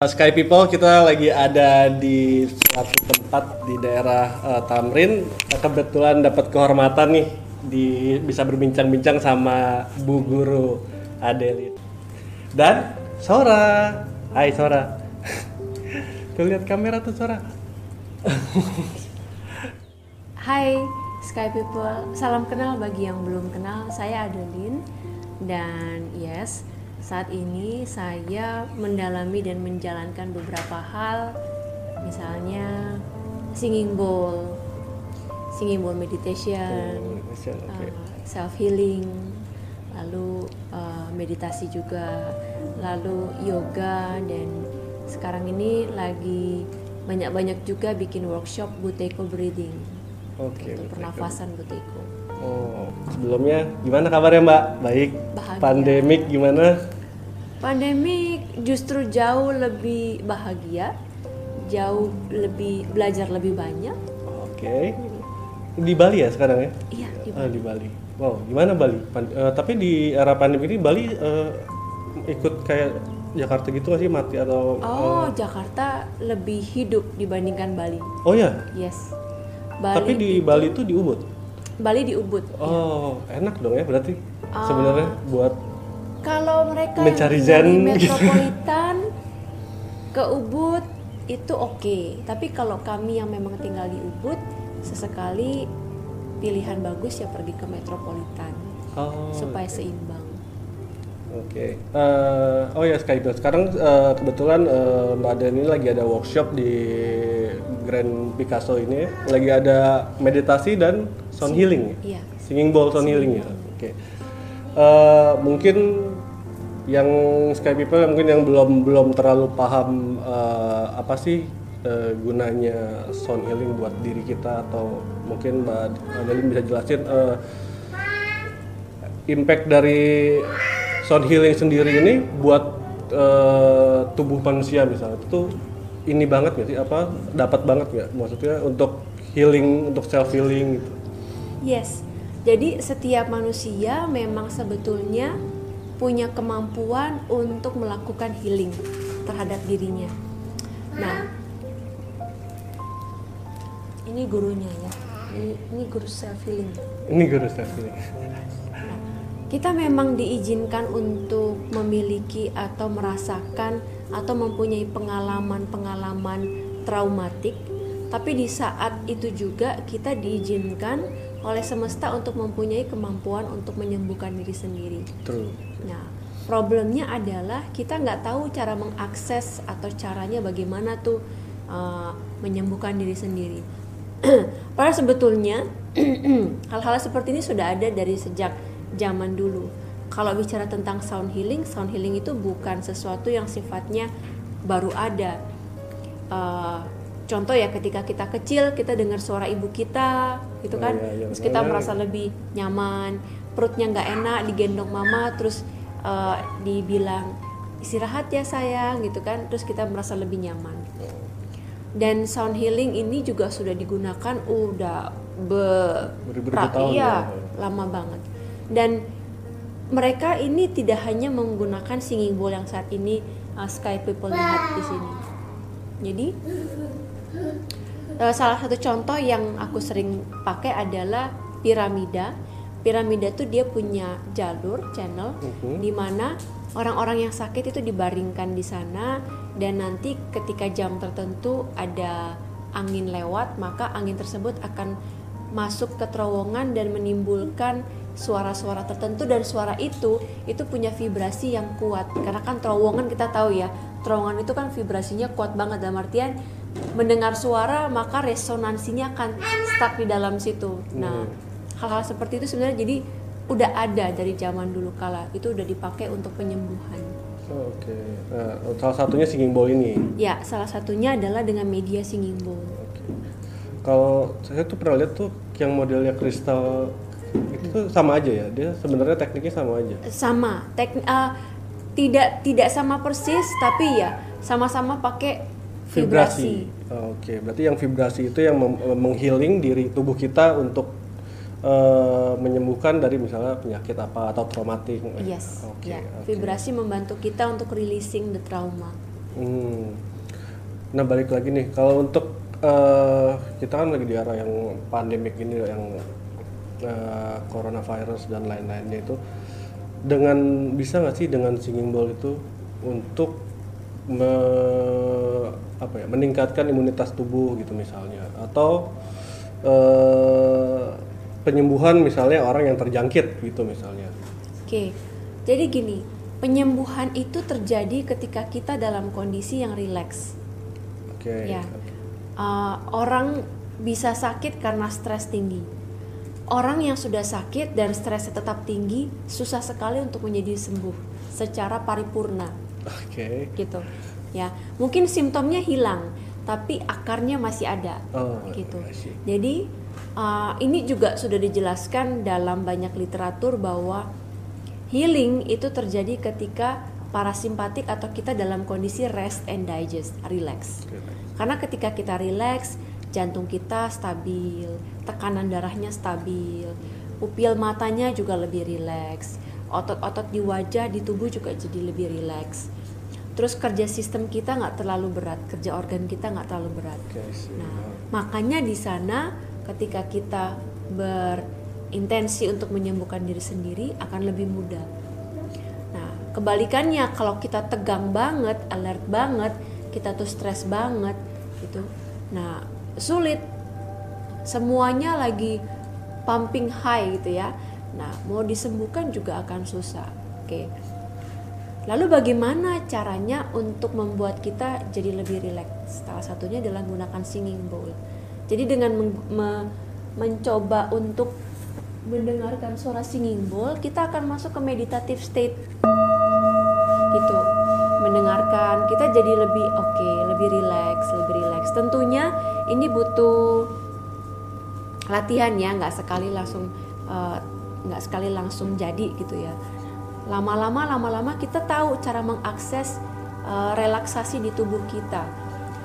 Sky People kita lagi ada di suatu tempat di daerah eh, Tamrin. Kebetulan dapat kehormatan nih di bisa berbincang-bincang sama Bu Guru Adelit dan Sora. Hai Sora. Tuh lihat kamera tuh Sora. Hai Sky People, salam kenal bagi yang belum kenal. Saya Adeline dan yes, saat ini saya mendalami dan menjalankan beberapa hal, misalnya singing bowl, singing bowl meditation, Oke. self healing, lalu uh, meditasi juga, lalu yoga dan sekarang ini lagi banyak-banyak juga bikin workshop Buteyko breathing Oke. untuk pernafasan Buteyko. Oh, sebelumnya gimana kabarnya Mbak? Baik. Bahagia. Pandemik gimana? Pandemi justru jauh lebih bahagia, jauh lebih belajar lebih banyak. Oke. Di Bali ya sekarang ya? Iya, di Ah, di Bali. Wow, gimana Bali? Pan- eh, tapi di era pandemi ini Bali eh, ikut kayak Jakarta gitu nggak sih mati atau? Oh, Jakarta lebih hidup dibandingkan Bali. Oh ya. Yes. Bali Tapi di Bali itu di Ubud. Bali di Ubud. Oh, enak dong ya berarti sebenarnya buat Kalau mereka Mencari zen gitu. metropolitan ke Ubud itu oke. Tapi kalau kami yang memang tinggal di Ubud, sesekali pilihan bagus ya pergi ke metropolitan oh, supaya seimbang. Oke. Eh, oh ya Skype. Sekarang eh, kebetulan eh, Mbak Den ini lagi ada workshop di Grand Picasso ini. Lagi ada meditasi dan sound healing. ya? Iya. Singing bowl sound healing ya. Eh, mungkin yang Sky People mungkin yang belum belum terlalu paham eh, apa sih eh, gunanya sound healing buat diri kita atau mungkin Mbak Adeline bisa jelasin eh, impact dari sound healing sendiri ini buat eh, tubuh manusia misalnya. Itu ini banget nggak sih? Apa dapat banget nggak? Maksudnya untuk healing untuk self healing gitu. Yes. Jadi setiap manusia memang sebetulnya punya kemampuan untuk melakukan healing terhadap dirinya. Nah, ini gurunya ya. Ini, ini guru self healing. ini guru self healing Kita memang diizinkan untuk memiliki atau merasakan atau mempunyai pengalaman-pengalaman traumatik, tapi di saat itu juga kita diizinkan oleh semesta untuk mempunyai kemampuan untuk menyembuhkan diri sendiri. true Nah, problemnya adalah kita nggak tahu cara mengakses atau caranya bagaimana tuh uh, menyembuhkan diri sendiri. Padahal sebetulnya hal-hal seperti ini sudah ada dari sejak zaman dulu. Kalau bicara tentang sound healing, sound healing itu bukan sesuatu yang sifatnya baru ada. Uh, contoh ya ketika kita kecil kita dengar suara ibu kita gitu Oh, kan iya, iya. terus kita Oh, iya. merasa lebih nyaman perutnya nggak enak digendong mama terus uh, dibilang istirahat ya sayang gitu kan terus kita merasa lebih nyaman dan sound healing ini juga sudah digunakan udah be pra- iya, ya. lama banget dan mereka ini tidak hanya menggunakan singing bowl yang saat ini uh, Sky People lihat di sini jadi salah satu contoh yang aku sering pakai adalah piramida. Piramida tuh dia punya jalur channel Mhm. di mana orang-orang yang sakit itu dibaringkan di sana dan nanti ketika jam tertentu ada angin lewat maka angin tersebut akan masuk ke terowongan dan menimbulkan suara-suara tertentu dan suara itu itu punya vibrasi yang kuat karena kan terowongan kita tahu ya terowongan itu kan vibrasinya kuat banget dalam artian mendengar suara maka resonansinya akan stuck di dalam situ. Nah hal-hal seperti itu sebenarnya jadi udah ada dari zaman dulu kala. Itu udah dipakai untuk penyembuhan. Oke. Nah, salah satunya singing bowl ini? Ya salah satunya adalah dengan media singing bowl. Oke. Kalau saya tuh pernah lihat tuh yang modelnya kristal itu tuh sama aja ya. Dia sebenarnya tekniknya sama aja. sama. Tek eh, tidak tidak sama persis tapi ya sama-sama pakai vibrasi, Oke, berarti yang vibrasi itu yang mem- menghealing diri tubuh kita untuk eh, menyembuhkan dari misalnya penyakit apa atau traumatik. Yes, Oke. ya. oke. Vibrasi membantu kita untuk releasing the trauma. Hmm. Nah balik lagi nih, kalau untuk eh, kita kan lagi di era yang pandemik ini yang eh, coronavirus dan lain-lainnya itu, dengan bisa nggak sih dengan singing bowl itu untuk me- apa ya meningkatkan imunitas tubuh gitu misalnya, atau eh, penyembuhan misalnya orang yang terjangkit gitu misalnya. Oke, jadi gini, penyembuhan itu terjadi ketika kita dalam kondisi yang rileks. Oke. Ya. Uh, orang bisa sakit karena stres tinggi. Orang yang sudah sakit dan stresnya tetap tinggi, susah sekali untuk menjadi sembuh secara paripurna, Oke. gitu. Ya, mungkin simptomnya hilang, tapi akarnya masih ada, Oh, gitu. Jadi uh, ini juga sudah dijelaskan dalam banyak literatur bahwa healing itu terjadi ketika parasimpatik atau kita dalam kondisi rest and digest, relax. Karena ketika kita relax, jantung kita stabil, tekanan darahnya stabil, pupil matanya juga lebih rileks, otot-otot di wajah di tubuh juga jadi lebih rileks. Terus kerja sistem kita nggak terlalu berat, kerja organ kita nggak terlalu berat. Nah, makanya di sana ketika kita berintensi untuk menyembuhkan diri sendiri akan lebih mudah. Nah, kebalikannya kalau kita tegang banget, alert banget, kita tuh stres banget gitu. Nah, sulit. Semuanya lagi pumping high gitu ya. Nah, mau disembuhkan juga akan susah. Oke. Lalu bagaimana caranya untuk membuat kita jadi lebih rileks? Salah satunya adalah menggunakan singing bowl. Jadi dengan men- me- mencoba untuk mendengarkan suara singing bowl, kita akan masuk ke meditative state. Gitu. Mendengarkan, kita jadi lebih oke, lebih rileks, lebih rileks. Tentunya ini butuh latihan ya, nggak sekali langsung eh, nggak sekali langsung jadi gitu ya. Lama-lama lama-lama kita tahu cara mengakses uh, relaksasi di tubuh kita.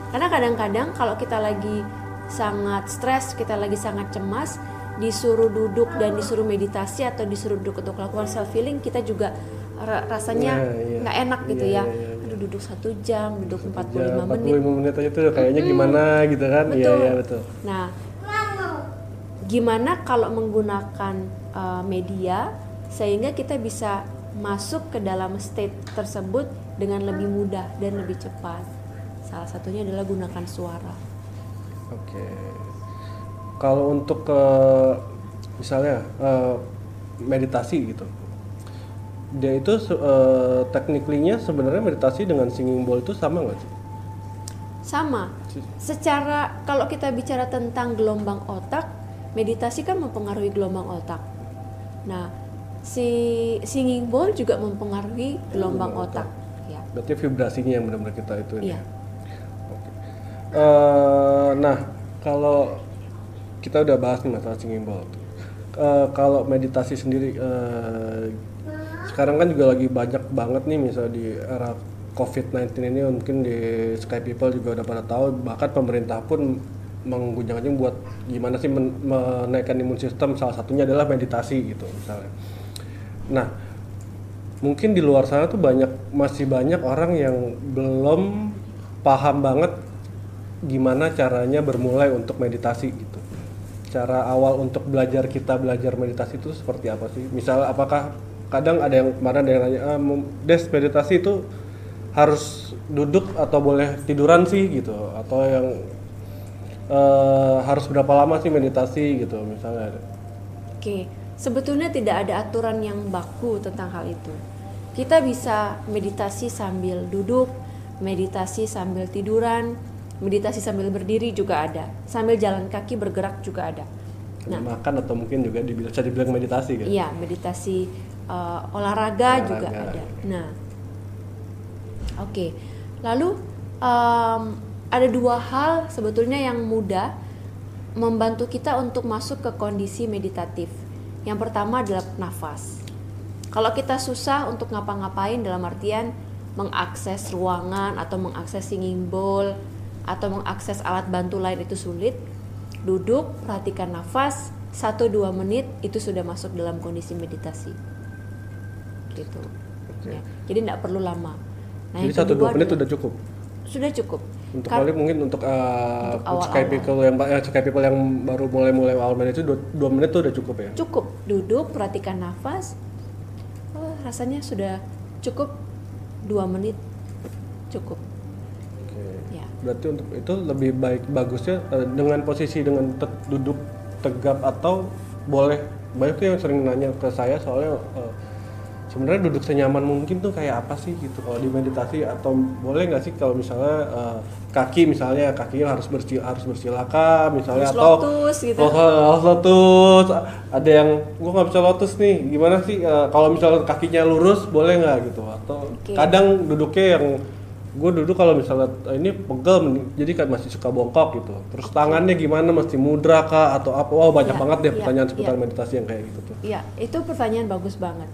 Karena kadang-kadang kalau kita lagi sangat stres kita lagi sangat cemas disuruh duduk dan disuruh meditasi atau disuruh duduk untuk melakukan self healing kita juga ra- rasanya Iya, iya. nggak enak gitu Iya, ya. iya, aduh duduk satu jam duduk 45 Ya, menit. 45 menit aja tuh kayaknya gimana gitu kan? Iya Betul. iya betul. Nah, gimana kalau menggunakan uh, media sehingga kita bisa masuk ke dalam state tersebut dengan lebih mudah dan lebih cepat. Salah satunya adalah gunakan suara. oke kalau untuk ke misalnya eh, meditasi gitu dia itu se- eh, technically-nya sebenarnya meditasi dengan singing bowl itu sama nggak sih Sama. Secara kalau kita bicara tentang gelombang otak, meditasi kan mempengaruhi gelombang otak. Nah, si singing bowl juga mempengaruhi gelombang Gelombang otak. Ya. berarti vibrasinya yang benar-benar kita itu ini Iya. ya? Oke. Eh, nah, kalau kita udah bahas nih masalah singing bowl. Eh, kalau meditasi sendiri, eh, sekarang kan juga lagi banyak banget nih misalnya di era COVID-19 ini mungkin di Sky People juga udah pada tahu, bahkan pemerintah pun menggunakannya buat gimana sih men- menaikkan imun sistem, salah satunya adalah meditasi gitu misalnya. Nah, mungkin di luar sana tuh banyak masih banyak orang yang belum paham banget gimana caranya bermulai untuk meditasi gitu. Cara awal untuk belajar kita belajar meditasi itu seperti apa sih? Misal apakah kadang ada yang kemarin ada yang nanya, ah, Des meditasi itu harus duduk atau boleh tiduran sih gitu atau yang eh, harus berapa lama sih meditasi gitu misalnya Oke, sebetulnya tidak ada aturan yang baku tentang hal itu. Kita bisa meditasi sambil duduk, meditasi sambil tiduran, meditasi sambil berdiri juga ada, sambil jalan kaki bergerak juga ada. Nah, makan atau mungkin juga bisa dibilang meditasi gitu iya meditasi eh, olahraga, juga Olahraga, ada. oke. Nah, oke, lalu em, ada dua hal sebetulnya yang mudah membantu kita untuk masuk ke kondisi meditatif. Yang pertama adalah nafas. Kalau kita susah untuk ngapa-ngapain dalam artian mengakses ruangan atau mengakses singing bowl atau mengakses alat bantu lain itu sulit, duduk, perhatikan nafas, 1-2 menit itu sudah masuk dalam kondisi meditasi. Gitu. Ya, Jadi tidak perlu lama. Nah, jadi yang satu dua kedua menit adalah- udah cukup sudah cukup. Untuk balik mungkin untuk, uh, Untuk sky people yang eh, sky people yang baru mulai mulai awal main itu dua, dua menit tuh udah cukup ya. cukup. Duduk perhatikan nafas. Oh, rasanya sudah cukup dua menit. Cukup. Oke. ya. Berarti untuk itu lebih baik bagusnya eh, dengan posisi dengan te- duduk tegap atau boleh? Banyak tuh yang sering nanya ke saya soalnya eh, sebenarnya duduk senyaman mungkin tuh kayak apa sih gitu? Kalau di meditasi atau boleh nggak sih kalau misalnya eh, kaki misalnya kakinya harus bersila harus bersilaka misalnya Harus atau lotus gitu. Oh, harus lotus. Ada yang gua nggak bisa lotus nih gimana sih? Eh, kalau misalnya kakinya lurus boleh nggak? Gitu. Atau Oke. kadang duduknya yang gue duduk kalau misalnya eh, ini pegel jadi kan masih suka bongkok gitu. Terus tangannya gimana mesti mudra kah atau apa? Wow banyak Iya, banget deh iya, pertanyaan seputar iya. meditasi yang kayak gitu tuh. Ya itu pertanyaan bagus banget.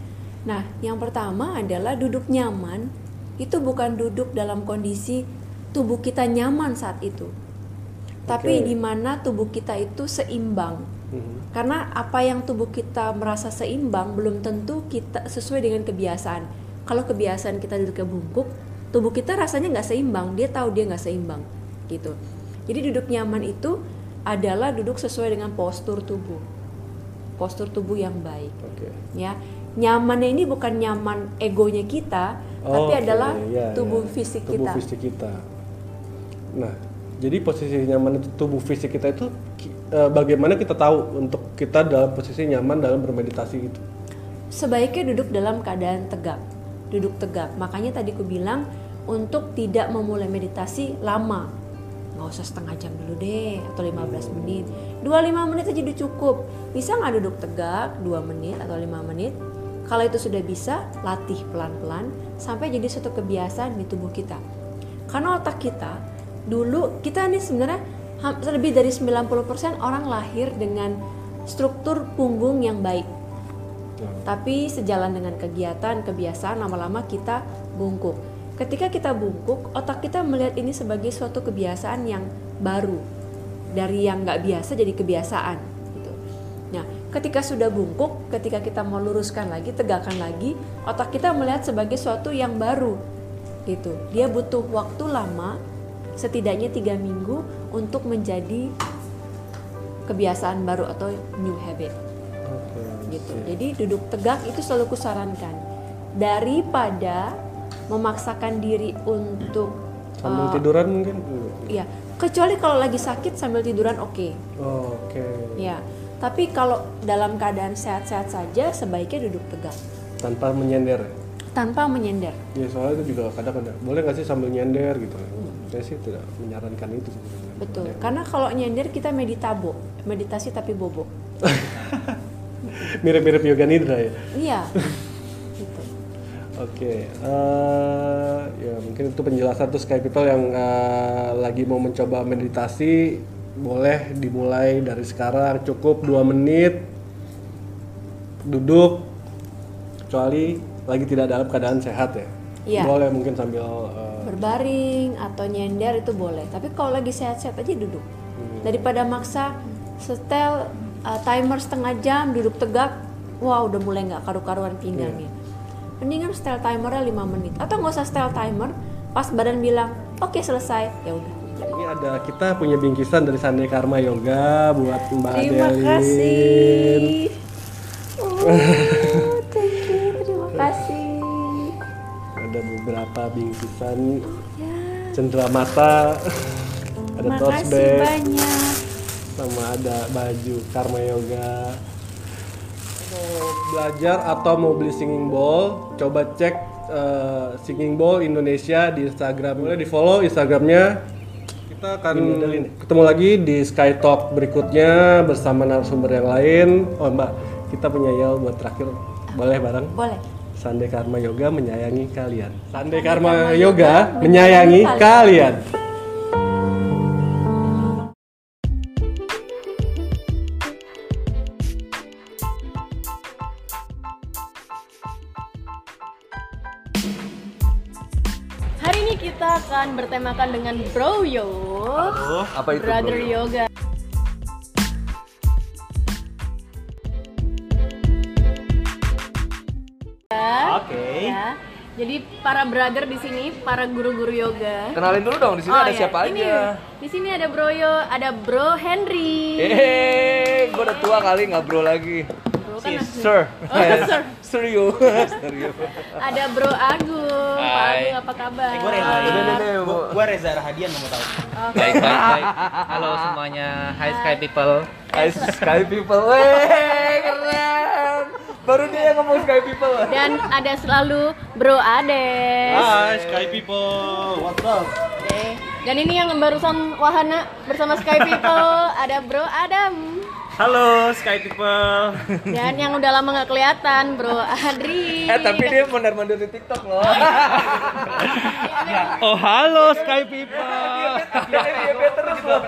Nah yang pertama adalah duduk nyaman itu bukan duduk dalam kondisi tubuh kita nyaman saat itu tapi Oke. di mana tubuh kita itu seimbang Mhm. Karena apa yang tubuh kita merasa seimbang belum tentu kita sesuai dengan kebiasaan. Kalau kebiasaan kita duduknya bungkuk, tubuh kita rasanya nggak seimbang. Dia tahu dia nggak seimbang, gitu. Jadi duduk nyaman itu adalah duduk sesuai dengan postur tubuh, postur tubuh yang baik, oke ya. Nyamannya ini bukan nyaman egonya kita, tapi Oke, adalah iya, tubuh iya. fisik tubuh kita. fisik kita nah jadi posisi nyaman itu tubuh fisik kita itu eh, bagaimana kita tahu untuk kita dalam posisi nyaman dalam bermeditasi gitu? Sebaiknya duduk dalam keadaan tegak duduk tegak. Makanya tadi ku bilang untuk tidak memulai meditasi lama. Nggak usah setengah jam dulu deh atau 15 menit. 25 menit aja udah cukup. Bisa nggak duduk tegak 2 menit atau 5 menit? Kalau itu sudah bisa latih pelan-pelan sampai jadi suatu kebiasaan di tubuh kita. Karena otak kita dulu kita nih sebenarnya lebih dari 90% orang lahir dengan struktur punggung yang baik tapi sejalan dengan kegiatan, kebiasaan lama-lama kita bungkuk. Ketika kita bungkuk, otak kita melihat ini sebagai suatu kebiasaan yang baru. Dari yang nggak biasa jadi kebiasaan. Gitu. Nah, ketika sudah bungkuk, ketika kita mau luruskan lagi, tegakkan lagi, otak kita melihat sebagai suatu yang baru. Gitu. Dia butuh waktu lama, setidaknya tiga minggu untuk menjadi kebiasaan baru atau new habit. Oke gitu. Jadi duduk tegak itu selalu kusarankan. Daripada memaksakan diri untuk sambil uh, tiduran mungkin? Iya, kecuali kalau lagi sakit sambil tiduran oke. oke. Ya, tapi kalau dalam keadaan sehat-sehat saja sebaiknya duduk tegak. Tanpa menyender. Tanpa menyender. ya soalnya itu juga kadang ada. Boleh nggak sih sambil nyender gitu saya sih tidak menyarankan itu sebenarnya Betul. Karena kalau nyender kita meditabo, meditasi tapi bobo. mirip-mirip yoga nidra ya Iya. gitu. Oke, eh, ya mungkin itu penjelasan tuh Sky People yang eh, lagi mau mencoba meditasi boleh dimulai dari sekarang cukup dua menit duduk kecuali lagi tidak dalam keadaan sehat ya. Iya. Boleh mungkin sambil eh, Berbaring atau nyender itu boleh. Tapi kalau lagi sehat-sehat aja duduk. Daripada maksa setel uh, timer setengah jam duduk tegak, wah udah mulai nggak karu-karuan pinggangnya. Mendingan setel timernya 5 menit atau nggak usah setel timer. Pas badan bilang oke selesai, ya udah. ini ada kita punya bingkisan dari Sande Karma Yoga buat Mbak Terima Adelin. kasih. Oh, Ada beberapa bingkisan Ya, cendera mata, ada terima tote bag. banyak. sama ada baju Karma Yoga. Mau belajar atau mau beli singing bowl coba cek eh, singing bowl Indonesia di Instagram. Boleh di follow Instagramnya. Kita akan ketemu lagi di Sky Talk berikutnya bersama narasumber yang lain. Oh mbak kita punya yel buat terakhir. Boleh bareng? Boleh. Sande Karma Yoga menyayangi kalian Sande Karma Karma Yoga Yoga menyayangi kalian. Hari ini kita akan bertemakan dengan Bro Yo, apa itu Brother bro? Yoga. Jadi para brother di sini, para guru-guru yoga. Kenalin dulu dong di sini Oh, ada iya. siapa Ini, aja. Di sini ada Broyo, ada Bro Henry. Hehehe, gue udah tua kali nggak bro lagi. Bro kan asli. Sir. Oh, sir. Serio. Serio. Ada Bro Agung. Pak Hai. Agung apa kabar? Eh, gue Reza. Gue Reza Rahadian mau tahu. Baik, baik, baik. Halo semuanya, Hi Sky People. Hai Sky People. Weh, keren. Baru dia yang ngomong Sky People. Dan ada selalu Bro Ades. Hai Sky People, what's up? Oke. Dan ini yang barusan wahana bersama Sky People ada Bro Adam. Halo Sky People. Dan yang udah lama nggak kelihatan Bro Adri. Eh tapi dia mondar-mandir di TikTok loh. Oh halo Sky People. Dia dia terus loh.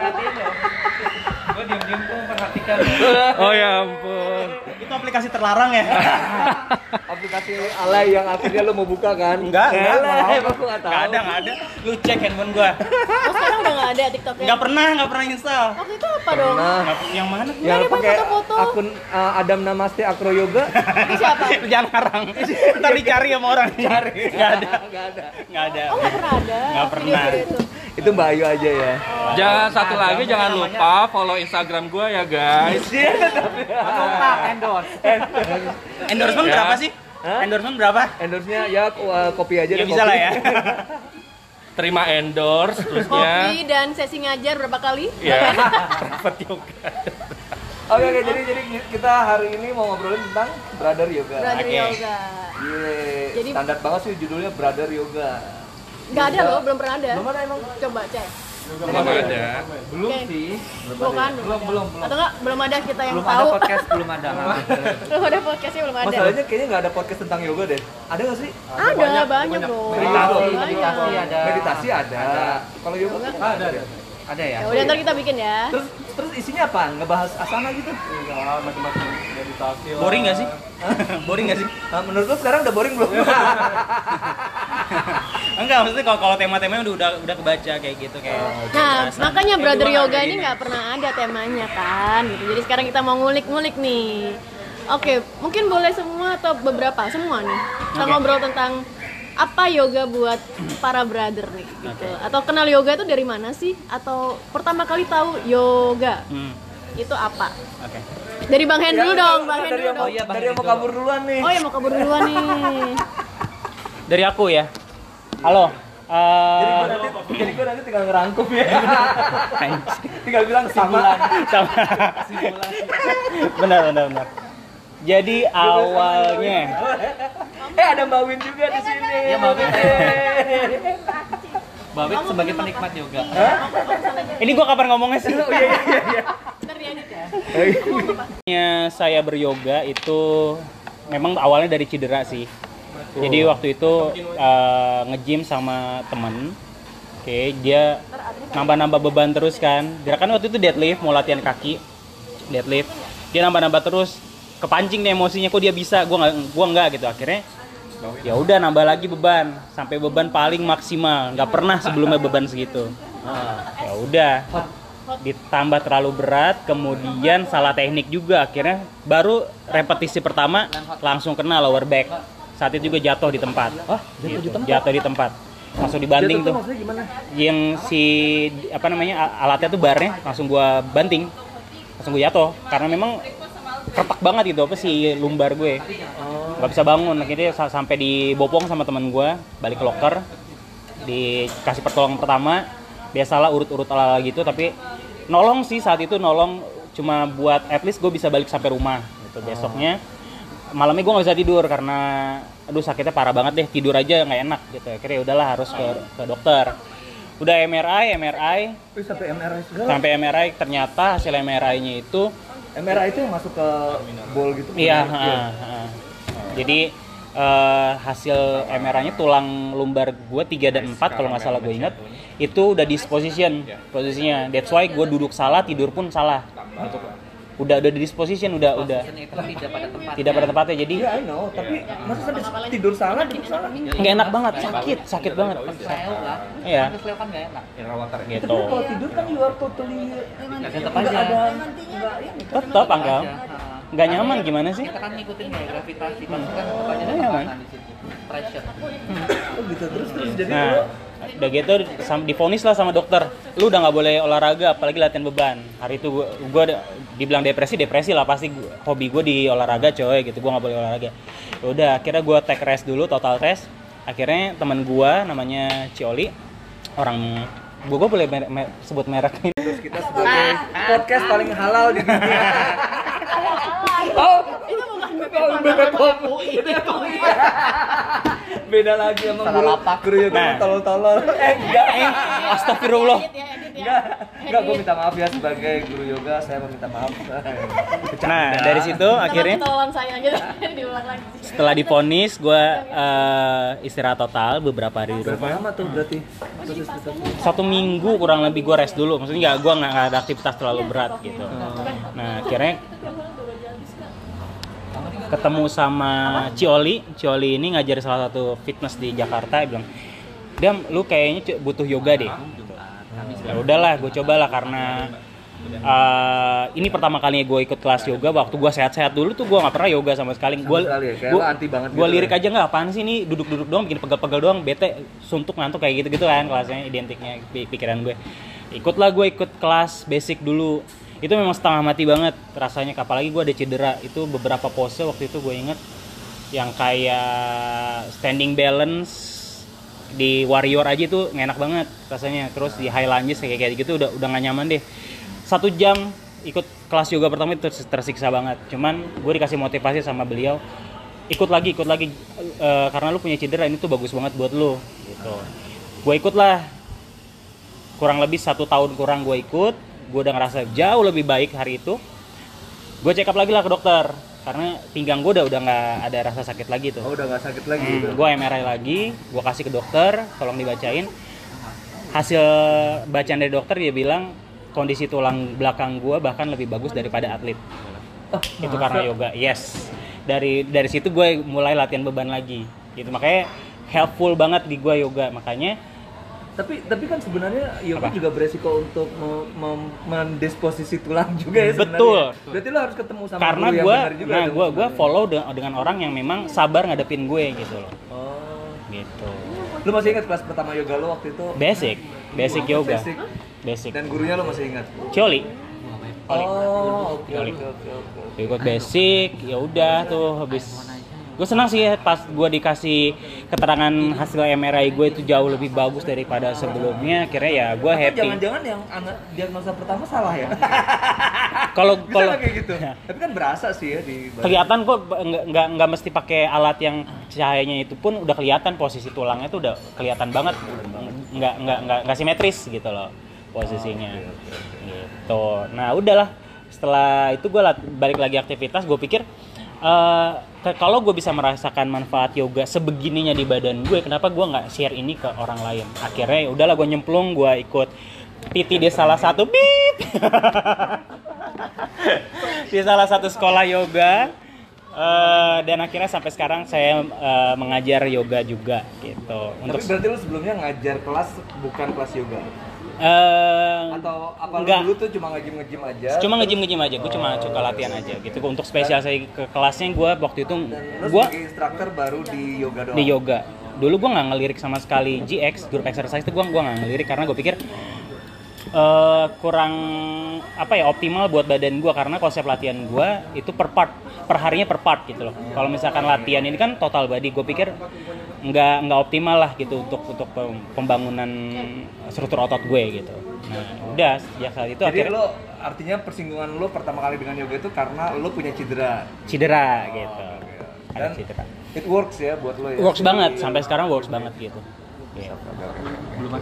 Gue diem-diem tuh memperhatikan. Oh ya ampun. Itu aplikasi terlarang ya? Aplikasi alay yang akhirnya lo mau buka kan? Enggak, enggak. Alay, emang gue nggak tahu. Enggak ada, enggak ada. Lu cek handphone gua. Oh sekarang udah nggak ada TikToknya? Enggak pernah, enggak pernah install. Waktu itu apa dong? Nah, yang mana? yang ada pakai foto-foto. akun uh, Adam Namaste Acro Yoga. Itu siapa? Jangan ngarang. Ntar dicari sama orang. Cari. Enggak ada. Enggak ada. Enggak ada. Oh nggak pernah ada. Nggak pernah. itu. Itu Mbak Ayu aja ya. Jangan satu lagi jangan lupa follow Instagram gue ya guys. endorse. Endorsement Ya. berapa sih? Endorsement berapa? Endorse-nya ya uh, kopi aja Ya deh, bisa kopi. lah ya. Terima endorse terusnya. Kopi dan sesi ngajar berapa kali? Ya. Private yoga. Oke oke jadi jadi kita hari ini mau ngobrolin tentang brother yoga. Brother Oke. Yoga. Gile, Jadi- standar banget sih judulnya brother yoga. Nggak ada loh, belum pernah ada. Belum ada emang? Coba cek. Belum ada. Belum Oke. sih. Belum kan? Belum, belum, belum. Atau nggak belum ada kita yang Belum tahu. ada podcast, belum ada. belum ada podcastnya belum ada. Masalahnya kayaknya nggak ada podcast tentang yoga deh. Ada nggak sih? Ada banyak, dong. Meditasi, banyak. meditasi ada. Meditasi ada. Kalau yoga kan nggak ada. Ada ya? Ya udah ntar kita bikin ya. Terus terus isinya apa? Ngebahas asana gitu? Boring gak sih? Boring gak sih? Nah, menurut lu sekarang udah boring belum? Enggak, maksudnya kalau kalau tema-temanya udah udah udah kebaca kayak gitu kayak. Nah, penjelasan. makanya Brother Yoga ini nggak pernah ada temanya kan, gitu. Jadi sekarang kita mau ngulik-ngulik nih. Oke, mungkin boleh semua atau beberapa semua nih. Kita Oke. ngobrol tentang apa yoga buat para brother nih, gitu. Atau kenal yoga itu dari mana sih? Atau pertama kali tahu yoga Hmm, itu apa? Oke. Dari Bang Hen dulu dong, Bang Hen dari dulu dong. iya, Bang dari yang mau kabur duluan nih. Oh ya mau kabur duluan nih. Dari aku ya. Halo. Jadi eh gua nanti, jadi gua nanti tinggal ngerangkum ya. tinggal bilang sama. sama. benar benar benar. Jadi awalnya Eh ada Mbak Win juga di sini. Iya, Mbak Win. Eh. Babit sebagai penikmat yoga. ini gua kapan ngomongnya sih? Oh iya iya iya. Ya. Awalnya saya beryoga itu memang awalnya dari cedera sih. Jadi waktu itu eh, nge-gym sama temen. Oke, dia nambah-nambah beban terus kan. Dia kan waktu itu deadlift, mau latihan kaki. Deadlift. Dia nambah-nambah terus. Kepancing nih emosinya kok dia bisa, gua nggak gua nggak gitu. Akhirnya ya udah nambah lagi beban. Sampai beban paling maksimal. Nggak pernah sebelumnya beban segitu. Ya udah ditambah terlalu berat kemudian salah teknik juga. Akhirnya baru repetisi pertama langsung kena lower back. Saat itu juga jatuh di tempat. Gitu, jatuh di tempat. Langsung dibanting Jatuh tuh. yang si apa namanya alatnya tuh barnya langsung gua banting. Langsung gue jatuh. Karena memang kertak banget gitu apa si lumbar gue. Nggak bisa bangun akhirnya sa- sampai dibopong sama teman gue balik ke loker dikasih pertolongan pertama. Biasalah urut-urut ala gitu tapi nolong sih saat itu nolong. Cuma buat at least gue bisa balik sampai rumah gitu. Besoknya malamnya gue nggak bisa tidur karena aduh sakitnya parah banget deh. Tidur aja nggak enak gitu. Akhirnya udahlah harus ke, ke dokter. Udah MRI MRI Wih, sampai MRI segala. sampai MRI ternyata hasil MRI-nya itu MRI itu yang masuk ke bol gitu. iya ha. jadi eh, hasil MRI-nya tulang lumbar gue 3 dan 4 kalau nggak salah gue ingat itu udah disposition posisinya that's why gue duduk salah tidur pun salah udah udah di disposition udah udah itu tidak pada tempat. tidak pada tempatnya jadi Iya, I know, tapi masa sampai tidur salah, duduk salah. nggak enak banget sakit sakit banget. Iya. Kan kan nggak enak. gitu Tapi kalau tidur kan you are totally Tetap nggak aja. ada nggak ini. tetap anggal Aja. nggak nyaman gimana sih? Kita kan ngikutin ya gravitasi, pasti kan Iya, kan? tekanan di situ. Pressure. Oh gitu terus terus jadi Nah, udah gitu difonis lah sama dokter. Lu udah nggak boleh olahraga, apalagi latihan beban. Hari itu gua, gua dibilang depresi, depresi lah pasti. Gua- hobi gue di olahraga coy gitu. Gua nggak boleh olahraga. Ya Udah, akhirnya gua take rest dulu, total rest. Akhirnya teman gua namanya Cioli, orang gua, gua boleh mer- mer- sebut merek ini. terus kita sebagai podcast paling halal di dunia. Oh, Oh, bebek pop. Beda lagi emang Salah guru, lapak. guru yoga Nah. tolol-tolol. Eh enggak, Eh, astagfirullah. Edit ya, ya. enggak. Enggak, gue minta maaf ya sebagai guru yoga, saya meminta maaf. Nah, dari situ akhirnya ketololan saya gitu diulang lagi setelah difonis gue istirahat total beberapa hari di Berapa rumah. lama tuh berarti? Satu minggu kurang lebih gue rest dulu maksudnya nggak gue nggak nggak ada aktivitas terlalu berat gitu nah akhirnya ketemu sama Cioli. Cioli ini ngajar salah satu fitness di Jakarta dia bilang Dam lu kayaknya butuh yoga deh. Ya udahlah gue cobalah karena eh, ini pertama kalinya gue ikut kelas yoga waktu gue sehat-sehat dulu tuh gue nggak pernah yoga sama sekali. Gue sekali ya, anti banget gue gitu lirik ya. aja nggak apaan sih ini? Duduk-duduk doang bikin pegel-pegel doang bete suntuk ngantuk kayak gitu-gitu kan kelasnya identiknya pi- pikiran gue. Ikutlah gue ikut kelas basic dulu itu memang setengah mati banget rasanya apalagi gue ada cedera. Itu beberapa pose waktu itu gue inget yang kayak standing balance di warrior aja itu enak banget rasanya. Terus di high lunges kayak kayak gitu udah udah gak nyaman deh. Satu jam ikut kelas yoga pertama itu ters- tersiksa banget. Cuman gue dikasih motivasi sama beliau ikut lagi ikut lagi. Eh, karena lu punya cedera ini tuh bagus banget buat lu gitu. Gue ikut lah kurang lebih satu tahun kurang gue ikut gue udah ngerasa jauh lebih baik hari itu gue check up lagi lah ke dokter karena pinggang gue udah udah nggak ada rasa sakit lagi tuh Oh, udah nggak sakit lagi. Hmm, gue MRI lagi, gue kasih ke dokter, tolong dibacain. Hasil bacaan dari dokter dia bilang kondisi tulang belakang gue bahkan lebih bagus daripada atlet. itu karena yoga, yes. Dari dari situ gue mulai latihan beban lagi. Gitu makanya helpful banget di gue yoga. Makanya Tapi tapi kan sebenarnya yoga juga beresiko untuk me- mendisposisi tulang juga ya sebenarnya. Betul. Berarti lo harus ketemu sama karena guru yang gue, benar juga nah gue sebenarnya. follow de- dengan orang yang memang sabar ngadepin gue gitu loh. Oh. Gitu. Lu masih ingat kelas pertama yoga lo waktu itu? Basic, basic yoga, Basic. basic. Dan gurunya lo masih ingat? Cioli. Oh, oke oke oke ikut basic ya udah tuh habis gue senang sih ya pas gue dikasih keterangan hasil MRI gue itu jauh lebih bagus daripada sebelumnya akhirnya ya gue happy Jangan-jangan yang anak diagnosa pertama salah ya? kalau kalau kayak gitu? Ya. Tapi kan berasa sih ya di badan. kelihatan kok nggak nggak mesti pakai alat yang cahayanya itu pun udah kelihatan posisi tulangnya tuh udah kelihatan banget nggak nggak nggak nggak simetris gitu loh posisinya gitu nah udahlah setelah itu gue balik lagi aktivitas gue pikir ke- kalau gue bisa merasakan manfaat yoga sebegininya di badan gue kenapa gue nggak share ini ke orang lain? Akhirnya ya udahlah gue nyemplung gue ikut PT di salah satu bip di salah satu sekolah yoga. Eh, dan akhirnya sampai sekarang saya eh, mengajar yoga juga gitu. Untuk Tapi berarti lu sebelumnya ngajar kelas bukan kelas yoga? Eh, Atau apa enggak. dulu tuh cuma ngejim-ngejim aja? cuma ngejim ngejim aja gue cuma suka latihan aja gitu untuk spesial saya ke kelasnya gue waktu itu gue instruktur baru di yoga doang? di yoga dulu gue nggak ngelirik sama sekali GX group exercise itu gue gua nggak ngelirik karena gue pikir eh, kurang apa ya optimal buat badan gue karena konsep latihan gue itu per part per harinya per part gitu loh kalau misalkan latihan ini kan total body gue pikir nggak nggak optimal lah gitu untuk untuk pem- pembangunan struktur otot gue gitu nah udah sejak saat itu Jadi akhirnya lo artinya persinggungan lo pertama kali dengan yoga itu karena lo punya cedera. cedera gitu ada Dan cedera it works ya buat lo ya. works banget sampai sekarang works banget gitu Iya.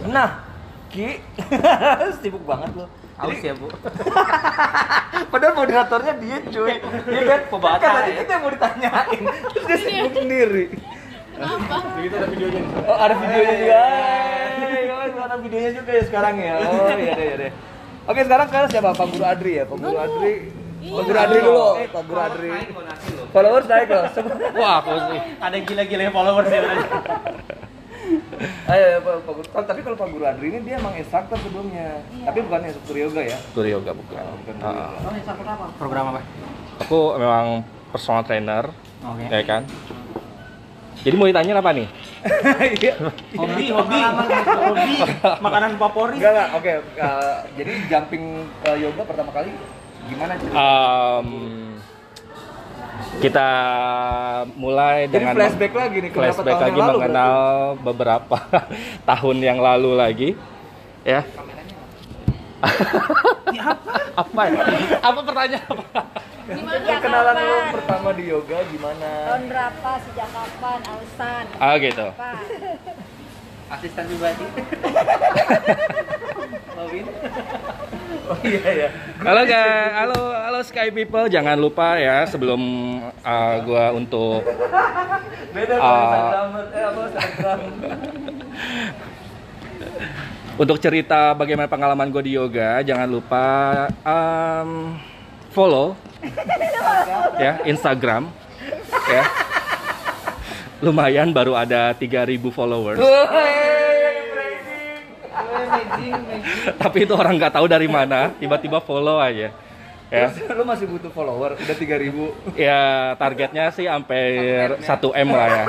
Nah, Ki, sibuk banget lo. Aus ya, Bu. Padahal moderatornya dia cuy. Dia kan Pembaca kan tadi ya? kita yang mau ditanyain. Terus dia sibuk sendiri. Oh, ada videonya juga. Hey, kawan, ada videonya juga ya sekarang ya. Oh, iya deh, iya deh. Oke, sekarang ke siapa? Pak Guru Adri ya? Pak Guru Adri. Pak Guru Adri dulu. Pak Guru Adri. Followers naik loh. Wah, aku sih. ada gila-gila yang followers ya Ayo, Pak, Pak Guru. Oh, tapi kalau Pak Guru Adri ini dia emang instruktur sebelumnya. Tapi bukan instruktur yoga ya. Tur yoga bukan. Bukan Ah, guru yoga. program apa Aku memang personal trainer, Oke. ya kan. Jadi mau ditanya apa nih? Iya. Hobi, hobi, hobi, makanan favorit. Enggak enggak, oke. eh, jadi jumping ke yoga pertama kali gimana cerita? Em, kita mulai Jadi dengan flashback lagi nih flashback tahun lagi yang lalu mengenal beberapa tahun yang lalu lagi ya apa ya? apa pertanyaan apa Kenalan lo pertama di yoga gimana? Tahun berapa, sejak kapan, alasan? ah gitu Apa? Asisten pribadi. Lawin. Oh iya ya. halo guys halo halo Sky People jangan lupa ya sebelum uh, gua untuk Beda kalau Instagram eh apa Instagram. untuk cerita bagaimana pengalaman gue di yoga jangan lupa um, follow ya Instagram ya. Lumayan baru ada 3000 followers. Tapi itu orang nggak tahu dari mana tiba-tiba follow aja ya. Lu masih butuh follower udah 3000. ya targetnya sih hampir 1 m lah ya.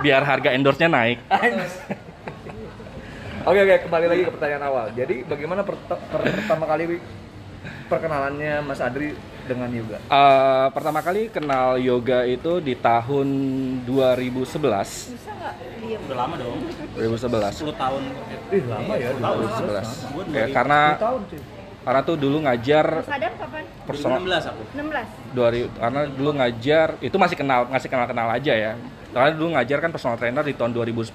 Biar harga endorse-nya naik Oke oke kembali lagi ke pertanyaan awal. Jadi bagaimana perta- per- pertama kali perkenalannya Mas Adri dengan yoga? Eh, pertama kali kenal yoga itu di tahun 2011 Udah lama dong, 2011 10 tahun. Ih lama ya. 2011 ya, karena tahun sih. karena tuh dulu ngajar Sadar kapan? personal 2016 aku. 16. 2000 karena dulu ngajar itu masih kenal masih kenal kenal aja ya karena dulu ngajar kan personal trainer di tahun 2010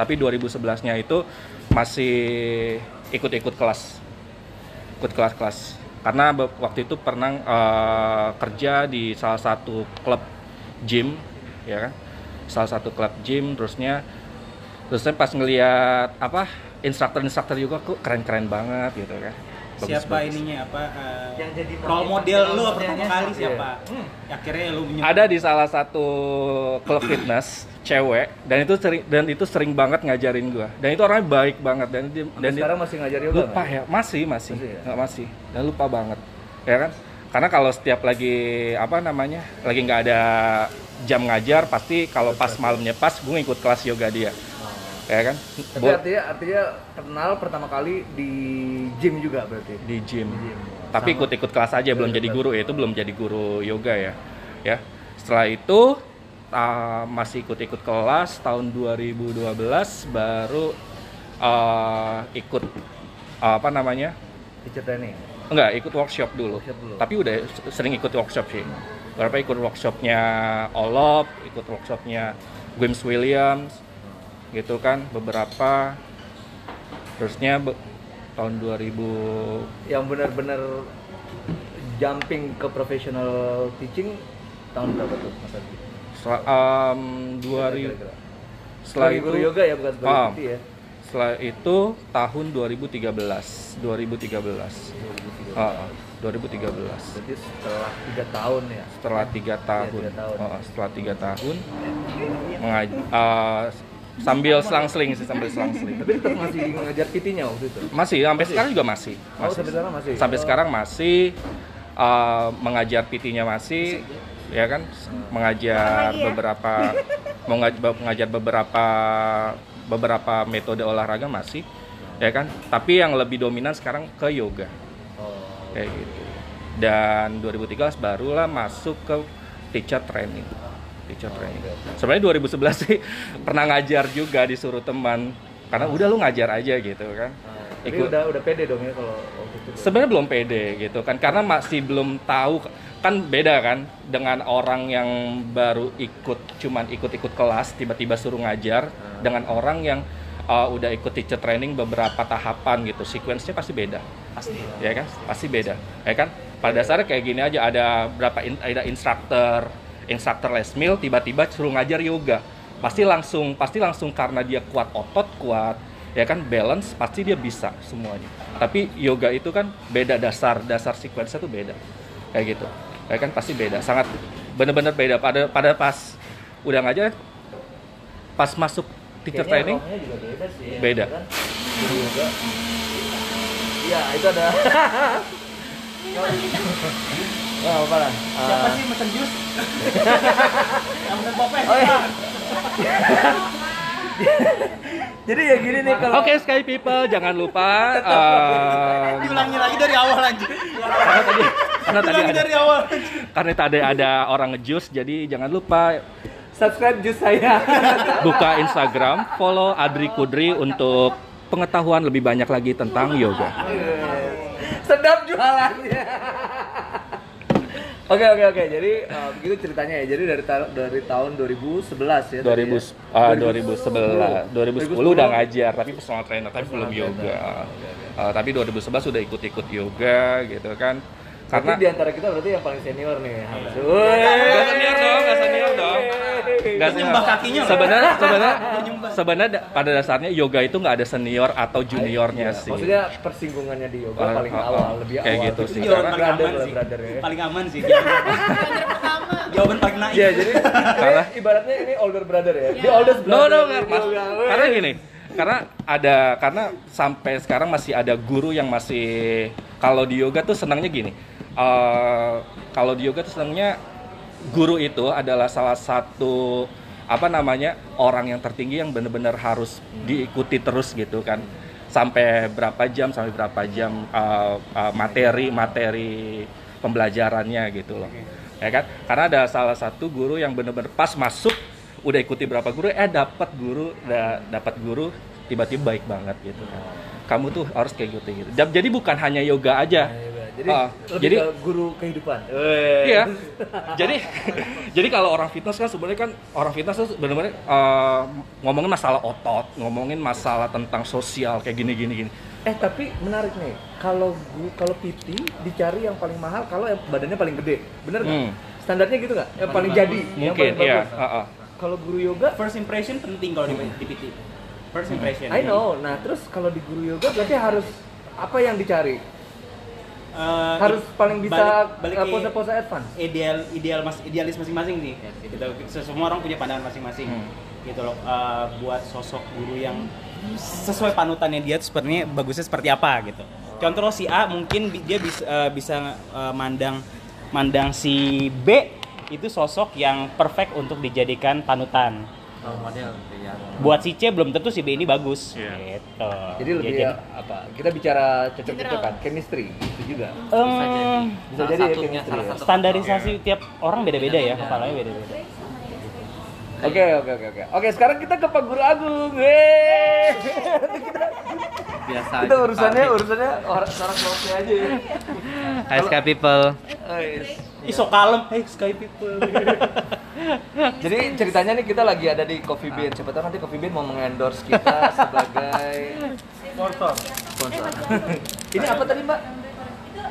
tapi 2011 nya itu masih ikut-ikut kelas. Ikut kelas-kelas karena waktu itu pernah eh, kerja di salah satu klub gym ya kan? Salah satu klub gym terusnya terusnya pas ngelihat apa instruktur-instruktur juga kok keren-keren banget gitu kan Bagus, Siapa bagus. ininya apa? eh, Yang jadi role model lu pertama modelnya kali siapa? siapa? Akhirnya lu menyebut ada di salah satu klub fitness cewek dan itu sering dan itu sering banget ngajarin gua dan itu orangnya baik banget dan dia- dan dia- sekarang masih ngajar yoga lupa ya masih masih Masih ya? nggak masih dan lupa banget ya kan karena kalau setiap lagi apa namanya lagi nggak ada jam ngajar pasti kalau pas malamnya pas gue ngikut kelas yoga dia ya kan? Tapi Buat artinya artinya kenal pertama kali di gym juga berarti. di gym. Tapi ikut-ikut kelas aja belum jadi guru. Ya itu belum jadi guru yoga ya. Ya. Setelah itu ah, masih ikut-ikut kelas tahun 2012 baru ah, ikut ah, apa namanya? Teacher training. enggak ikut workshop dulu. Workshop dulu. tapi udah sering ikut workshop sih. Berapa ikut workshopnya Olop ikut workshopnya James Williams gitu kan beberapa terusnya be- tahun 2000 Yang benar-benar jumping ke professional teaching tahun berapa tuh Mas Adri? Sel- em, 2000 Kira-kira. setelah Sebagai itu guru yoga ya bukan sebagai. PT ya. setelah itu tahun 2013 2013 Ah, ah, 2013 Berarti setelah tiga tahun ya. setelah tiga tahun, tiga tahun. Oh, setelah tiga tahun mengaj- eh, sambil selang-seling sih sambil selang-seling. Tapi tetap masih ngajar PT-nya waktu itu. masih sampai sekarang juga masih. Oh, masih. sampai sekarang masih. sampai sekarang masih. Eh, mengajar PT-nya masih ya kan? Mengajar beberapa mengaj- mengajar beberapa beberapa metode olahraga masih ya kan? Tapi yang lebih dominan sekarang ke yoga. Oh. kayak gitu. Dan 2013 barulah masuk ke teacher training teacher training sebenarnya 2011 sih pernah ngajar juga disuruh teman. Karena udah lu ngajar aja gitu kan. Ikut. udah udah pede dong ya kalau waktu itu. sebenarnya belum pede gitu kan. Karena masih belum tahu. Kan beda kan dengan orang yang baru ikut cuman ikut-ikut kelas tiba-tiba suruh ngajar dengan orang yang uh, udah ikut teacher training beberapa tahapan gitu. Sequence-nya pasti beda. Pasti. Ya kan? Pasti beda. Ya kan? Pada dasarnya kayak gini aja ada berapa in- ada instruktur instruktur les meal tiba-tiba suruh ngajar yoga pasti langsung pasti langsung karena dia kuat otot kuat ya kan balance pasti dia bisa semuanya tapi yoga itu kan beda dasar dasar sequence tuh beda kayak gitu ya kan pasti beda sangat bener-bener beda pada pada pas udah ngajar pas masuk teacher training orangnya juga beda sih. ya, Beda. kan? Yoga. Iya, itu ada. Wah, apa lah? Siapa sih mesen jus? Yang mesen popes. Oh, iya. Jadi ya gini nih kalau Oke Sky People, jangan lupa eh, Diulangi lagi dari awal anjir. karena tadi karena tadi ada, dari awal. karena tadi ada orang ngejus jadi jangan lupa subscribe jus saya. buka Instagram, follow Adri Kudri untuk pengetahuan lebih banyak lagi tentang yoga. Sedap jualannya. Oke oke oke. Jadi eh, begitu ceritanya ya. Jadi dari ta- dari tahun 2011 ya. tadi 2000 ya? ah, 2011 2010 udah ngajar tapi personal trainer tapi belum yoga. Ah, tapi 2011 sudah ikut-ikut yoga gitu kan. Karena di antara kita berarti yang paling senior nih. Hans. Gak senior dong, gak senior dong. Gak Nyembah kakinya. Sebenarnya, sebenarnya, sebenarnya da- pada dasarnya yoga itu nggak ada senior atau juniornya sih. Iya, Maksudnya persinggungannya di yoga paling awal, lebih Kayak awal. gitu sih. Jawaban Karena- paling brother aman sih. brother ya. Paling aman sih. Jawaban, jawaban paling naik. Iya, jadi Karena- ibaratnya ini older brother ya. Di oldest No, brother. no, yoga. Karena gini, karena ada karena sampai sekarang masih ada guru yang masih kalau di yoga tuh senangnya gini. Eh, kalau di yoga tuh senangnya guru itu adalah salah satu apa namanya orang yang tertinggi yang benar-benar harus diikuti terus gitu kan. Sampai berapa jam sampai berapa jam eh, eh, materi materi pembelajarannya gitu loh. Ya kan? Karena ada salah satu guru yang benar-benar pas masuk udah ikuti berapa guru eh dapat guru da- dapat guru tiba-tiba baik banget gitu kan. Kamu tuh harus kayak gitu gitu. Ja- jadi bukan hanya yoga aja Jadi lebih jadi ke guru kehidupan. Iya. jadi jadi kalau orang fitness kan sebenarnya kan orang fitness tuh benar-benar eh, ngomongin masalah otot, ngomongin masalah tentang sosial kayak gini gini gini. Eh tapi menarik nih, kalau kalau PT dicari yang paling mahal kalau yang badannya paling gede, bener nggak? Hmm. Standarnya gitu nggak? Yang paling jadi, yang Mungkin iya, heeh. Kalau guru yoga, First impression penting kalau di, di PT. First impression. I know. Nah terus kalau di guru yoga berarti harus apa yang dicari? Eh, Harus paling bisa balik, balik uh, pose-pose advance. ideal ideal mas idealis masing-masing sih gitu. semua orang punya pandangan masing-masing. Hmm. gitu loh. Eh, buat sosok guru yang sesuai panutannya dia tuh sebenarnya bagusnya seperti apa gitu. Contoh si A mungkin dia bisa eh, bisa eh, mandang mandang si B itu sosok yang perfect untuk dijadikan panutan buat si C belum tentu si B ini bagus Iya. gitu Jadi lebih Ya, ya, apa? Kita bicara cocok-cocokan, chemistry itu juga. Em, Bisa jadi ya chemistry. ya. standarisasi tiap orang beda-beda ya kepalanya beda-beda Oke oke oke oke. Oke sekarang kita ke Pak Guru Agung. Yeay. Biasa Kita urusannya urusannya orang orang bawahnya aja ya. Hai Sky People. Oh, yes. Ih so kalem, hey Sky People Jadi ceritanya nih kita lagi ada di Coffee Bean. Siapa tahu nanti Coffee Bean mau mengendorse kita sebagai sponsor. Sponsor. Ini apa tadi Mbak?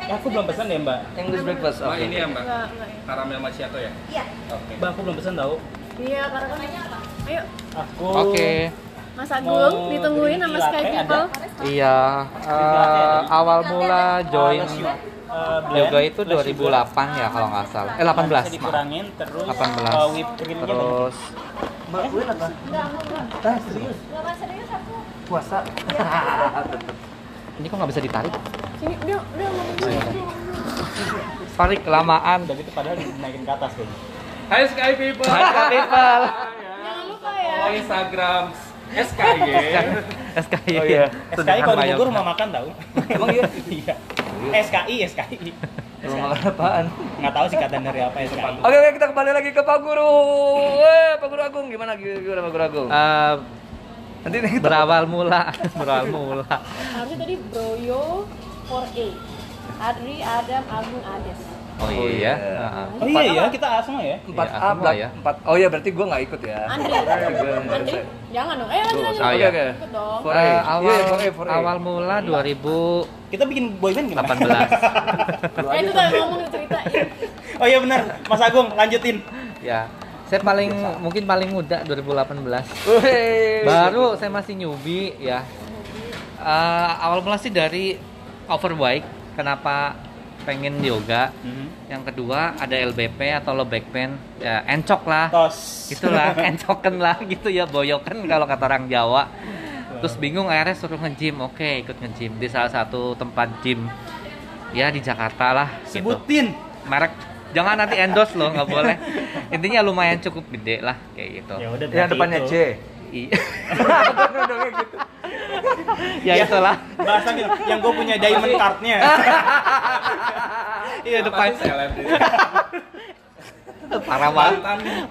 Ya, aku belum pesan ya mbak English breakfast. Oh, Oke. ini ya, Mbak. Karamel macchiato ya? Mbak aku belum pesan tau Iya, karena kan Ayo, Aku Oke. Mas Agung, ditungguin sama Sky People. Iya. eh, awal mula join eh, blend, yoga itu plus 2008 ya kalau nggak salah. Eh 18 Bisa maaf. dikurangin terus 18. eh, whipped creamnya Terus Mbak, gue apa? Nah, serius. Puasa. ini kok nggak bisa ditarik? Sini, ngomong ngomong dulu. Tarik kelamaan. udah gitu padahal dinaikin ke atas kayaknya Hai Sky People. Hai Sky People. Jangan lupa ya. Follow Instagram SKY. SKY. Oh, iya. SKI kalau di Bogor rumah makan tau Emang iya? Iya SKI, SKI Rumah apaan? Nggak tahu singkatan dari apa SKI Oke, oke, kita kembali lagi ke Pak Guru. Eh, Pak Guru Agung gimana gimana Pak Guru Agung? Eh, Nanti nih kita berawal mula, berawal mula. Harusnya tadi Broyo 4A. Adri, Adam, Agung, Ades. Oh Oh, iya. iya. Heeh. Oh iya ya, kita A semua ya empat Iya, A semua belak- ya. empat. Oh iya berarti gua nggak ikut ya. Andri, Andri, ikut. jangan dong. Ayo lanjut, lanjut. Oh, Oke iya. Ikut dong. Eh, A. awal Iya, for A, for A. awal mula 2018. Kita bikin boyband gimana? Eh, itu tadi ngomong ceritain. oh iya benar, Mas Agung lanjutin ya. Saya paling mungkin paling muda 2018. Wih. Baru saya masih newbie ya. Eh, awal mula sih dari overbike. Kenapa pengen yoga? Yang kedua ada LBP atau low back pain. Ya, encok lah. Tos Itulah encoken lah gitu ya, boyoken kalau kata orang Jawa. Terus bingung akhirnya suruh nge-gym. Oke, ikut nge-gym di salah satu tempat gym ya di Jakarta lah gitu. Sebutin merek jangan nanti endorse loh nggak boleh intinya lumayan cukup gede lah kayak gitu Ya udah depannya itu. C. I- ya itulah. Bahasa gitu, yang gue punya diamond cardnya. iya depan parah banget.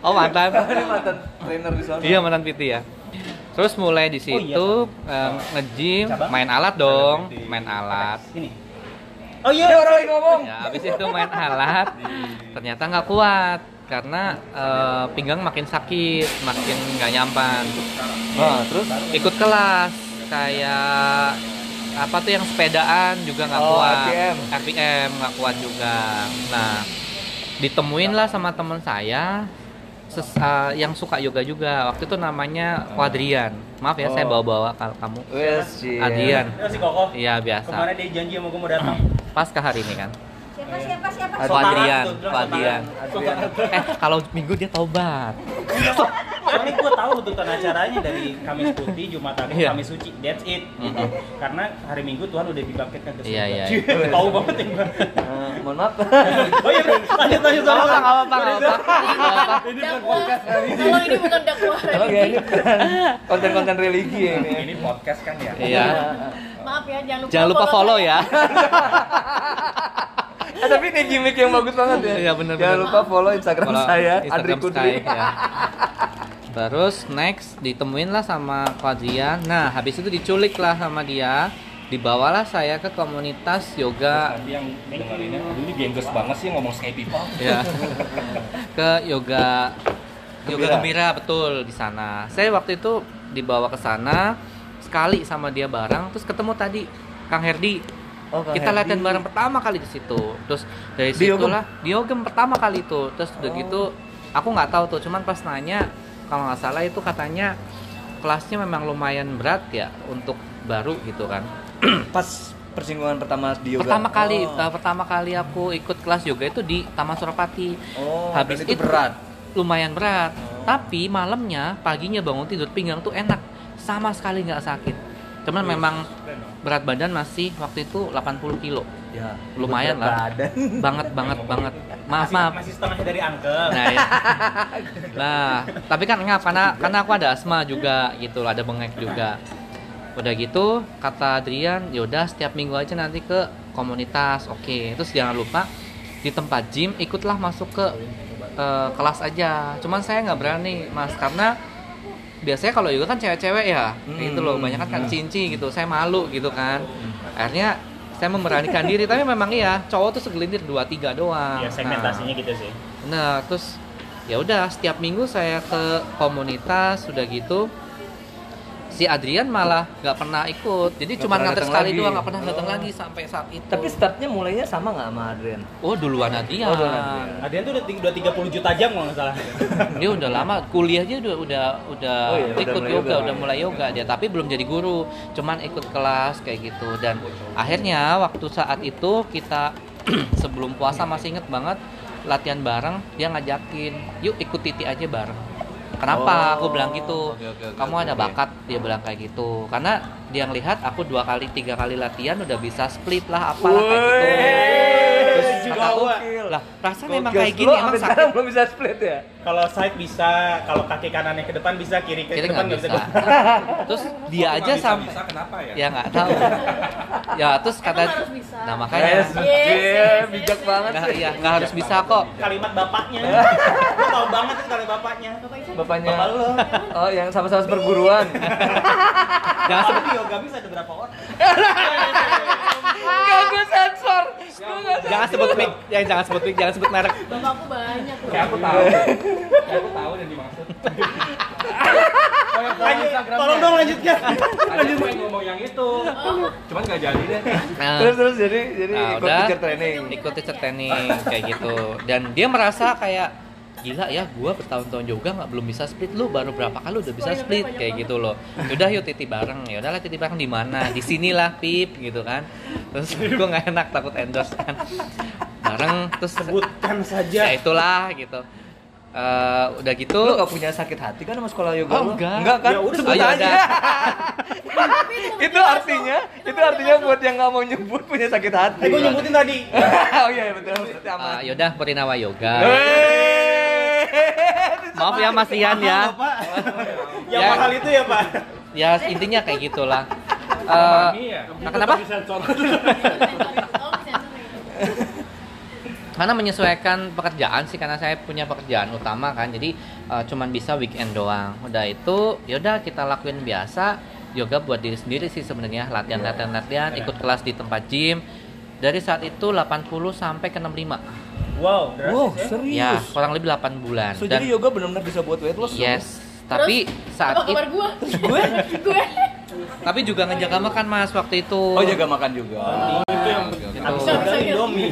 Oh mantan. Mantan trainer di sana. iya mantan PT ya. Terus mulai di situ eh, nge-gym main alat dong main alat. Ini. Oh iya. Orang ngomong. ya habis itu main alat. Ternyata nggak kuat karena eh, pinggang makin sakit makin nggak nyampan Nah, terus? Ikut kelas kayak apa tuh yang sepedaan juga nggak Oh, kuat. RPM. RPM nggak kuat juga. Nah ditemuin lah sama teman saya ses- uh, yang suka yoga juga. Waktu itu namanya Quadrian. Maaf ya saya Oh. bawa-bawa kalau kamu. Cie. Adrian. Ya iya biasa. Kemarin dia janji sama gue mau datang. pas ke hari ini kan Siapa siapa bilang Quadrian eh kalau minggu dia taubat Soalnya gue tahu tuntutan acaranya dari Kamis Putih, Jumat Agung, Iya. Kamis Suci. That's it. Gitu. Karena hari Minggu Tuhan udah dibangkitkan ke surga. Iya, iya. tahu banget ya gue. Eh, mohon maaf. Oh iya, lanjut lanjut Nggak soalnya. apa-apa, nggak apa-apa, nggak apa-apa. Dakwah. Tolong ini bukan dakwah. Ya, ini bukan konten-konten religi ya ini. Ini podcast kan ya. Iya. Maaf ya, jangan lupa Jangan lupa follow ya. Eh, tapi ini gimmick yang bagus banget ya. Iya, bener, Jangan bener. lupa follow Instagram Follow saya, Instagram Adri Kudri. Sky, ya. Terus next ditemuin lah sama Quadrian. Nah, habis itu diculik lah sama dia. Dibawalah saya ke komunitas yoga Nanti yang dengerinnya, aduh ini gengges banget sih ngomong Sky People. ya. ke yoga yoga Gembira. gembira betul di sana. Saya waktu itu dibawa ke sana sekali sama dia bareng terus ketemu tadi Kang Herdi Oh, kita latihan bareng pertama kali di situ. Terus dari situlah di Yogem pertama kali itu. Terus udah Oh. gitu aku nggak tahu tuh. Cuman pas nanya kalau nggak salah itu katanya kelasnya memang lumayan berat ya untuk baru gitu kan. Pas persinggungan pertama di yoga. pertama kali Oh, uh, pertama kali aku ikut kelas yoga itu di Taman Surapati. Oh habis itu itu berat. lumayan berat. Tapi malamnya paginya bangun tidur pinggang tuh enak. Sama sekali nggak sakit. Cuman memang berat badan masih waktu itu 80 kilo Ya, Lumayan berat lah. badan. banget banget banget maaf Masih, maaf masih setengah dari uncle. nah, ya. nah tapi kan ngap karena karena aku ada asma juga gitu ada bengek juga udah gitu kata Adrian yaudah setiap minggu aja nanti ke komunitas oke terus jangan lupa di tempat gym ikutlah masuk ke eh, kelas aja cuman saya nggak berani mas karena biasanya kalau yoga kan cewek-cewek ya gitu loh. Banyak kan cinci gitu saya malu gitu kan. Akhirnya saya memberanikan diri tapi memang iya cowok tuh segelintir dua tiga doang. Ya segmentasinya gitu sih. Nah, terus ya udah setiap minggu saya ke komunitas sudah gitu si Adrian malah nggak pernah ikut jadi cuma nganter sekali lagi. doang nggak pernah datang lagi sampai saat itu Tapi startnya mulainya sama nggak sama Adrian? oh duluan Adrian Oh, duluan Adrian. Adrian tuh udah, udah 30 juta jam kalau nggak salah. dia udah lama kuliahnya udah udah udah Oh iya, udah ikut mulai yoga, yoga. udah mulai yoga dia tapi belum jadi guru cuman ikut kelas kayak gitu dan akhirnya waktu saat itu kita sebelum puasa masih inget banget latihan bareng dia ngajakin yuk ikut titi aja bareng kenapa? Oh, aku bilang gitu. Oke, oke, oke, kamu oke, ada bakat? Dia bilang kayak gitu. Karena dia ngelihat aku dua kali tiga kali latihan udah bisa split lah apalah kayak gitu juga aku, gokil. lah emang Gokil. kayak gini emang sakit sekarang belum bisa split ya? Kalau side bisa, kalau kaki kanannya ke depan bisa, kiri ke kita depan nggak bisa. bisa. terus dia aja sampai bisa kenapa ya? ya nggak tahu ya terus kata bisa. nah makanya Yes, Yes, yeah, yes, bijak yes, banget nggak sih. ya nggak harus bisa kok Kalimat bapaknya. Tau banget itu kalimat bapaknya. Bapaknya. Bapak lu. Oh, yang sama-sama perguruan. jangan yoga bisa ada berapa orang? Gak gue sensor. jangan sebut mic yang jangan sebut mic jangan sebut merek bapakku banyak. Kayak aku tahu. Kayak aku tahu dan dimaksud. Lanjut, tolong dong lanjutkan. Ada pengen ngomong yang itu. Cuman nggak jadi deh. nah, Terus terus jadi jadi nah, ikut teacher training. ikut teacher training kayak gitu dan dia merasa kayak gila ya gua bertahun-tahun juga nggak belum bisa split lu baru berapa kali udah bisa split kayak gitu loh udah yuk titi bareng ya udahlah titi bareng di mana di sinilah pip gitu kan terus gua nggak enak takut endorse kan bareng terus Sebutkan ya saja. itulah gitu Eh, udah gitu Lu gak punya sakit hati kan sama sekolah yoga Oh, enggak. Enggak kan? Ya udah, sebut ya aja. udah. itu artinya, itu artinya buat yang nggak mau nyebut punya sakit hati. Eh, gue nyebutin tadi. oh iya iya, betul. Ah, yaudah Purinawa Yoga. Maaf ya Mas Ian ya. Yang Ya. mahal itu ya, Pak. Ya intinya kayak gitulah. Eh, nah, kenapa? Karena menyesuaikan pekerjaan sih karena saya punya pekerjaan utama kan. Jadi eh, cuman bisa weekend doang. Udah itu yaudah kita lakuin biasa yoga buat diri sendiri sih sebenarnya latihan latihan latihan ikut kelas di tempat gym dari saat itu 80 sampai ke 65 Wow, Wow, ya. serius. ya kurang lebih 8 bulan So, jadi yoga benar-benar bisa buat weight loss. dong? yes tapi saat Apa itu kabar gua? gue? gue? tapi juga ngejaga makan mas waktu itu Oh, jaga makan juga. Itu yang Gitu. habisnya udah Indomie.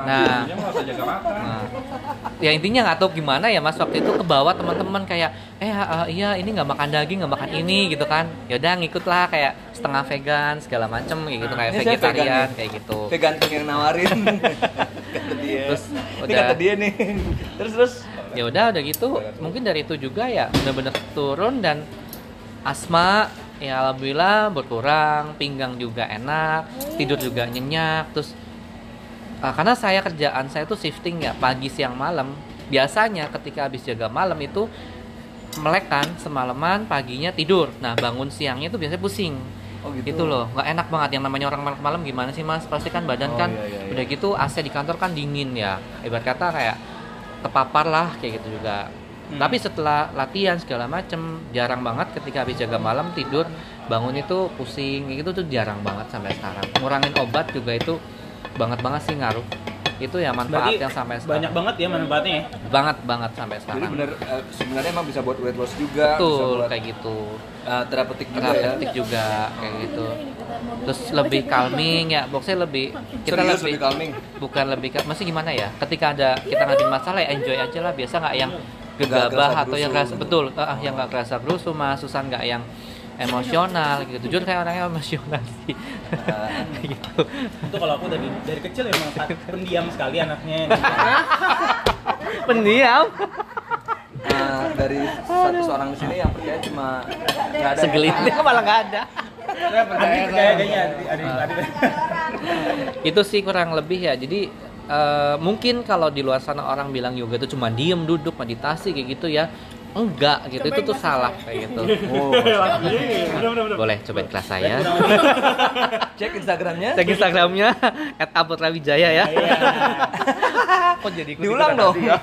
Nah, Dia nggak usah jaga makan. Nah, ya intinya nggak tahu gimana ya mas waktu itu ke bawah teman-teman kayak eh uh, iya ini nggak makan daging nggak makan ini gitu kan yaudah ngikut lah kayak setengah vegan segala macem kayak gitu kayak vegetarian nih. kayak gitu Vegan tuh yang nawarin. kata dia. Terus Ini udah- kata dia nih. Terus terus. ya udah udah gitu mungkin dari itu juga ya bener-bener turun dan asma ya alhamdulillah berkurang pinggang juga enak tidur juga nyenyak terus uh, karena saya kerjaan saya tuh shifting ya pagi siang malam biasanya ketika habis jaga malam itu melek kan semalaman paginya tidur nah bangun siangnya itu biasanya pusing Oh gitu. gitu loh nggak enak banget. Yang namanya orang malam malam gimana sih mas? Pasti kan badan Oh, kan iya, iya, iya. udah gitu AC di kantor kan dingin ya. Ibarat kata kayak kepapar lah kayak gitu juga. Hmm. tapi setelah latihan segala macem jarang banget ketika habis jaga malam tidur bangun itu pusing. Kayak gitu tuh jarang banget sampai sekarang. Ngurangin obat juga itu banget banget sih ngaruh itu ya manfaat Berarti yang sampai sekarang. banyak banget ya manfaatnya ya. banget banget sampai Jadi sekarang. bener eh, sebenarnya emang bisa buat weight loss juga, bisa betul buat kayak gitu. eh, terapeutik juga ya. terapeutik juga kayak gitu. Terus lebih calming ya boxnya lebih kita Serius lebih, lebih calming. bukan lebih masih gimana ya? Ketika ada kita ngadepin masalah ya enjoy aja lah. Biasa nggak yang gegabah atau yang kerasa betul ah, yang nggak kerasa gerusu mas. Susan nggak yang emosional gitu. Jujur kayak orangnya emosional sih. Kayak gitu. Itu kalau aku dari dari kecil emang sa- pendiam sekali anaknya. pendiam? Eh, dari satu orang di sini yang percaya cuma nggak ada segelintir malah nggak ada. Percaya kayaknya ada ada. itu sih kurang lebih ya. Jadi eh, mungkin kalau di luar sana orang bilang yoga itu cuma diem duduk meditasi kayak gitu ya enggak gitu. Itu tuh salah kayak gitu. Boleh cobain. Kelas saya cek Instagramnya. Cek instagramnya @aputrawijaya ya. Kok jadi diulang dong. Ya?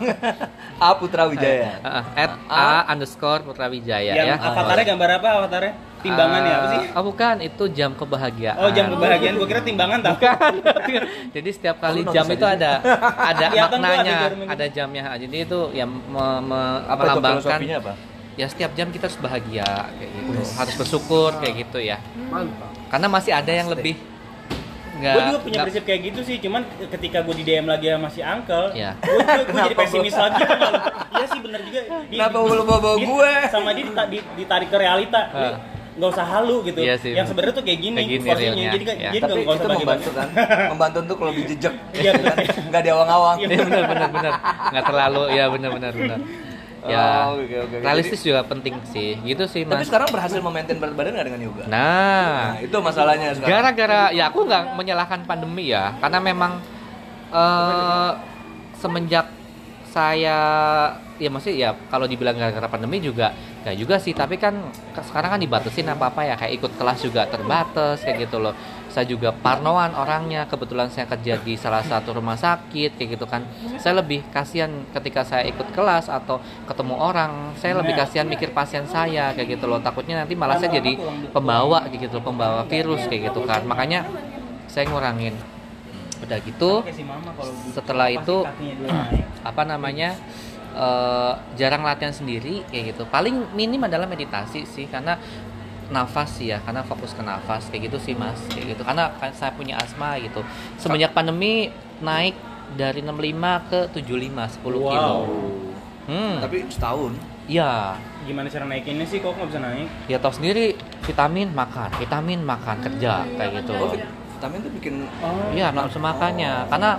A Putra Wijaya Heeh, at a underscore putrawijaya Yang ya. avatarnya gambar apa avatarnya? Timbangan ya apa sih? oh bukan itu jam kebahagiaan Oh jam kebahagiaan, gua kira timbangan tau Bukan. Jadi setiap kali Oh, jam itu ada ada Kelihatan maknanya, ada jamnya. Jadi itu yang me- me- apa itu melambangkan filosofinya apa ya setiap jam kita harus bahagia kayak gitu. Harus bersyukur kayak gitu ya. Karena masih ada yang lebih Gue juga punya nggak- prinsip kayak gitu sih, cuman ketika gue di DM lagi sama si Uncle, Iya. gue jadi pesimis lagi. Iya sih bener juga. Di- Kenapa lu bawa-bawa di- gue? Sama dia dita- di- ditarik ke realita. Ah. Nggak usah halu gitu. Iya sih, Yang sebenarnya tuh kayak gini, Kayak gini realnya, Jadi, kan- iya. jadi tapi nggak nggak itu usah membantu kan membantu untuk lebih jejak Iya, kan? nggak diawang-awang Iya. Iya benar benar benar. Nggak terlalu ya benar benar benar. Ya, Oh, oke, oke, oke. realistis juga penting sih. Gitu sih, tapi Mas. sekarang berhasil memaintain berat badan nggak dengan yoga Nah, nah itu masalahnya sekarang Gara-gara ya aku nggak menyalahkan pandemi ya, karena memang eh semenjak saya ya masih ya kalau dibilang gara-gara pandemi juga nggak juga sih, tapi kan sekarang kan dibatasin apa-apa ya kayak ikut kelas juga terbatas kayak gitu loh. Saya juga parnoan orangnya, kebetulan saya kerja di salah satu rumah sakit kayak gitu kan. Saya lebih kasihan ketika saya ikut kelas atau ketemu orang, saya lebih kasihan mikir pasien saya kayak gitu loh. Takutnya nanti malah saya jadi pembawa kayak gitu loh, pembawa virus kayak gitu kan. Makanya saya ngurangin. Udah gitu, Kayak si mama kalau gitu. setelah itu apa namanya eh, jarang latihan sendiri kayak gitu. Paling minim adalah meditasi sih karena nafas sih ya karena fokus ke nafas kayak gitu sih mas kayak gitu. Karena kan saya punya asma gitu. Semenjak pandemi naik dari 65 ke 75 10 kilo. Hmm. Tapi setahun? Iya. Gimana cara naikinnya sih kok nggak bisa naik? ya tahu sendiri vitamin makan vitamin makan kerja kayak gitu. Oh, vitamin tuh bikin Iya, nafsu makannya. Karena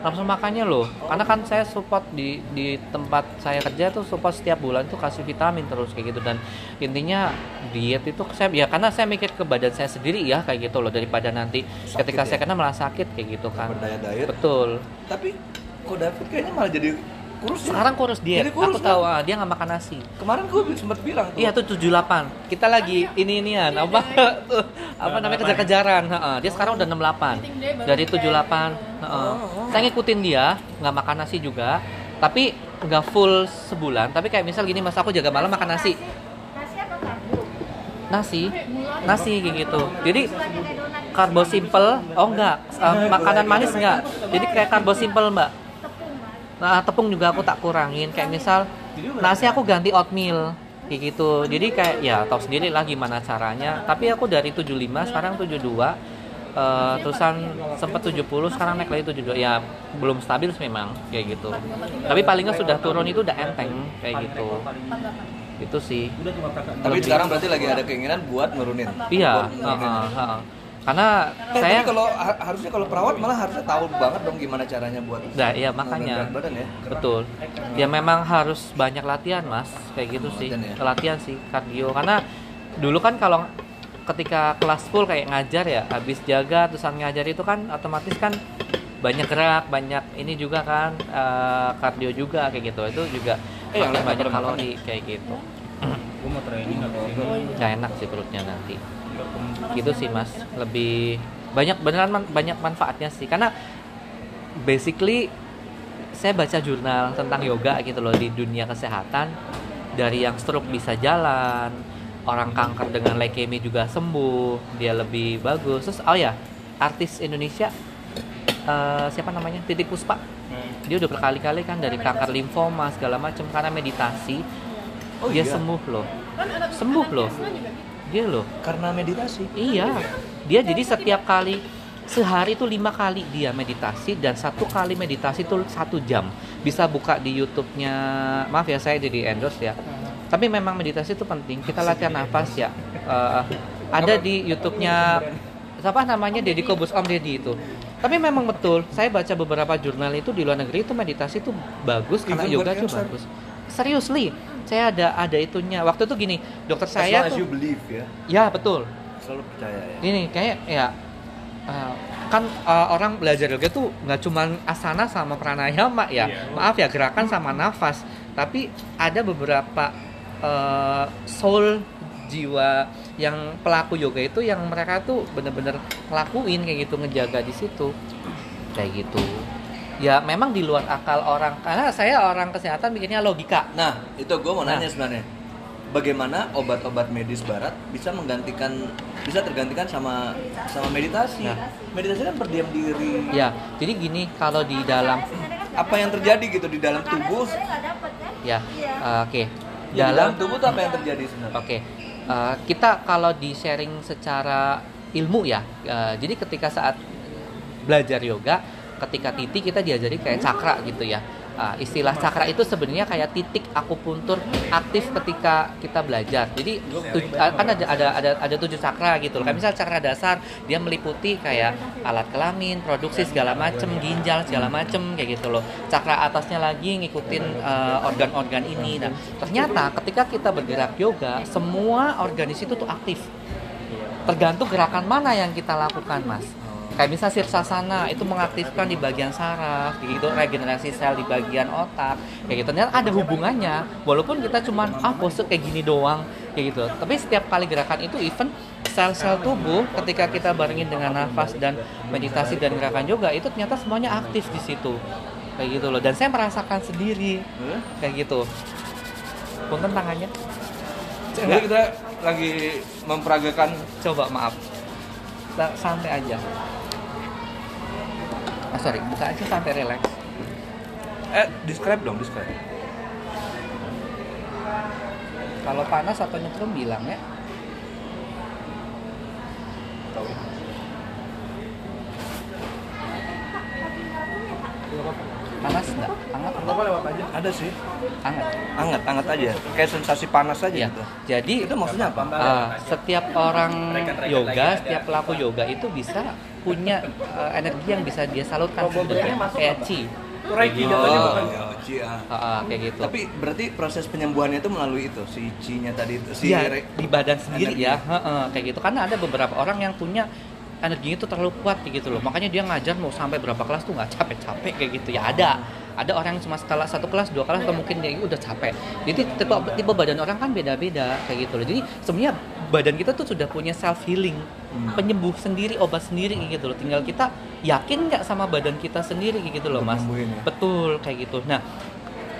nafsu makannya loh karena kan saya support di di tempat saya kerja tuh support setiap bulan tuh kasih vitamin terus kayak gitu dan intinya diet itu saya ya karena saya mikir ke badan saya sendiri ya kayak gitu loh daripada nanti ketika ya? saya kena malah sakit kayak gitu kan Berdaya-daya. betul Tapi kok David kayaknya malah jadi kurus ya? sekarang kurus Jadi kurus, aku tahu ah, dia nggak makan nasi Kemarin gue sempat bilang tuh. Iya tuh 78 Kita lagi ini inian apa tuh apa namanya kejar-kejaran. Heeh, Dia sekarang udah 68 dari 78. Heeh. Saya ngikutin dia nggak makan nasi juga, tapi nggak full sebulan. Tapi kayak misal gini mas aku jaga malam makan nasi. Nasi, nasi kayak gitu. Jadi karbo simple, oh enggak, Eh, makanan manis enggak. Jadi kayak karbo simple mbak. Nah, tepung juga aku tak kurangin. Kayak misal nasi aku ganti oatmeal kayak gitu. Jadi kayak ya tahu sendiri lah gimana caranya. Tapi aku dari 75 sekarang 72. Eh, terusan sempat 70 sekarang naik lagi 72 ya belum stabil sih memang kayak gitu tapi paling nggak sudah turun itu udah enteng kayak gitu itu sih Tapi sekarang berarti lagi ada keinginan buat nurunin. iya Buat nurunin. heeh, heeh. Karena Eh, saya tapi kalau ha- harusnya kalau perawat malah harusnya tahu banget dong gimana caranya buat Nah, iya makanya berat badan ya. betul. Ya memang harus banyak latihan mas, kayak gitu sih. Latihan ya? Latihan sih kardio. Karena dulu kan kalau ketika kelas full kayak ngajar ya, habis jaga terusan ngajar itu kan otomatis kan banyak gerak, banyak ini juga kan eh, kardio juga kayak gitu. Itu juga Eh, makin yang banyak kalori kayak gitu. gue mau training atau Gak enak sih perutnya nanti. Gitu sih mas, lebih banyak beneran man- banyak manfaatnya sih. Karena basically saya baca jurnal tentang yoga gitu loh di dunia kesehatan. Dari yang stroke bisa jalan orang kanker dengan leukemia juga sembuh dia lebih bagus. Terus oh ya artis Indonesia eh, siapa namanya? Titik Puspa. Dia udah berkali-kali kan dari kanker limfoma segala macam karena meditasi Oh dia iya? sembuh loh. Sembuh loh dia loh Karena meditasi. Iya, dia jadi setiap kali sehari itu lima kali dia meditasi dan satu kali meditasi itu satu jam. Bisa buka di YouTube-nya. Maaf ya saya jadi endorse ya. Tapi memang meditasi itu penting. Kita latihan nafas ya. Eh, ada di YouTube-nya siapa namanya Deddy Kobus Om Deddy itu. Tapi memang betul, saya baca beberapa jurnal itu di luar negeri itu meditasi itu bagus karena yoga itu bagus. Seriously, saya ada ada itunya. Waktu itu gini, dokter As saya as tuh, you believe ya. ya betul, Selalu percaya ya. ini kayak ya uh, kan uh, orang belajar yoga tuh nggak cuma asana sama pranayama ya maaf ya gerakan sama nafas tapi ada beberapa uh, soul jiwa yang pelaku yoga itu yang mereka tuh bener-bener ngelakuin kayak gitu ngejaga di situ kayak gitu ya memang di luar akal orang karena saya orang kesehatan bikinnya logika Nah, itu gue mau Nah. nanya sebenarnya. Bagaimana obat-obat medis barat bisa menggantikan bisa tergantikan sama sama meditasi? Nah. Meditasi kan berdiam diri. ya jadi gini kalau di dalam Apa yang terjadi gitu di dalam tubuh? ya uh, oke Ya, di dalam tubuh tuh apa yang terjadi sebenarnya? Oke, eh, kita kalau di sharing secara ilmu ya, eh, jadi ketika saat belajar yoga, ketika titik kita diajari kayak cakra gitu ya. Eh, istilah cakra itu sebenarnya kayak titik akupuntur aktif ketika kita belajar. Jadi tuj- eh, kan ada ada ada ada tujuh cakra gitu loh. Kayak misal cakra dasar dia meliputi kayak alat kelamin, produksi segala macem, ginjal segala macem kayak gitu loh. Cakra atasnya lagi ngikutin eh, organ-organ ini. Nah, ternyata ketika kita bergerak yoga, semua organ di situ tuh aktif. Tergantung gerakan mana yang kita lakukan, Mas. Kayak misal sirsasana itu mengaktifkan di bagian saraf, kayak gitu regenerasi sel di bagian otak, kayak gitu. Ternyata ada hubungannya, walaupun kita cuman ah pose kayak gini doang, kayak gitu. Tapi setiap kali gerakan itu even sel-sel tubuh ketika kita barengin dengan nafas dan meditasi dan gerakan yoga itu ternyata semuanya aktif di situ, kayak gitu loh. Dan saya merasakan sendiri, kayak gitu. Punten tangannya. Jadi kita lagi memperagakan Coba maaf. Sa- Santai aja. Ah, sorry, buka aja santai relax. eh describe dong, describe. Kalau panas atau nyetrum bilang ya. Panas enggak? Hangat enggak? lewat aja. Ada sih. Hangat. Hangat, hangat aja. Kayak sensasi panas aja Iya. gitu. Jadi Itu maksudnya apa? uh, setiap orang yoga, setiap pelaku yoga itu bisa punya eh, energi yang bisa dia salurkan sebenarnya kayak chi Reiki jatuhnya bukan. Oh, ah. Kayak gitu Tapi berarti proses penyembuhannya itu melalui itu si Ci-nya tadi itu si Iya, re- di badan sendiri energi. ya, Heeh, kayak gitu. Karena ada beberapa orang yang punya energinya itu terlalu kuat gitu loh. Makanya dia ngajar mau sampai berapa kelas tuh nggak capek-capek kayak gitu. Ya ada. Ada orang yang cuma sekala satu kelas, dua kelas atau mungkin dia udah capek. Jadi tipe tipe badan orang kan beda-beda kayak gitu loh. Jadi sebenarnya badan kita tuh sudah punya self healing, penyembuh sendiri, obat sendiri kayak gitu loh. Tinggal kita yakin nggak sama badan kita sendiri kayak gitu loh, Mas. ya? Betul kayak gitu. Nah,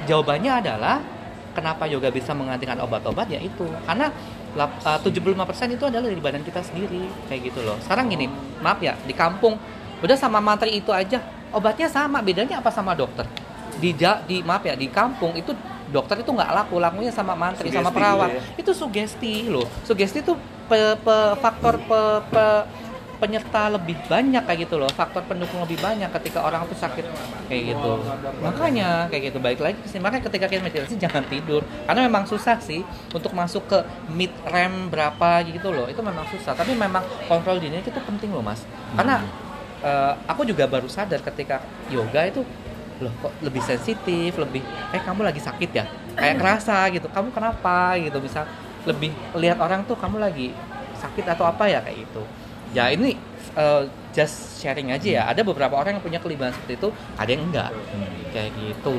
jawabannya adalah kenapa yoga bisa menggantikan obat-obat ya itu karena lap- uh, 75% itu adalah dari badan kita sendiri kayak gitu loh. Sekarang gini maaf ya di kampung udah sama mantri itu aja obatnya sama bedanya apa sama dokter? Di di maaf ya di kampung itu dokter itu nggak laku lakunya sama mantri sama Sugesti perawat. gitu ya. itu sugesti loh. Sugesti itu pe- pe- faktor pe- pe- penyerta lebih banyak kayak gitu loh faktor pendukung lebih banyak ketika orang tuh sakit. Kayak gitu. Makanya kayak gitu. Baik lagi sih makanya ketika kita meditasi jangan tidur. Karena memang susah sih untuk masuk ke mid REM berapa gitu loh. Itu memang susah. Tapi memang kontrol diri itu penting loh mas. Karena eh, aku juga baru sadar ketika yoga itu loh kok lebih sensitif lebih eh kamu lagi sakit ya? Kayak kerasa gitu. Kamu kenapa? gitu. Bisa lebih lihat orang tuh kamu lagi sakit atau apa ya? Kayak gitu ya ini uh, just sharing aja ya. Ada beberapa orang yang punya kelebihan seperti itu ada yang enggak. Kayak gitu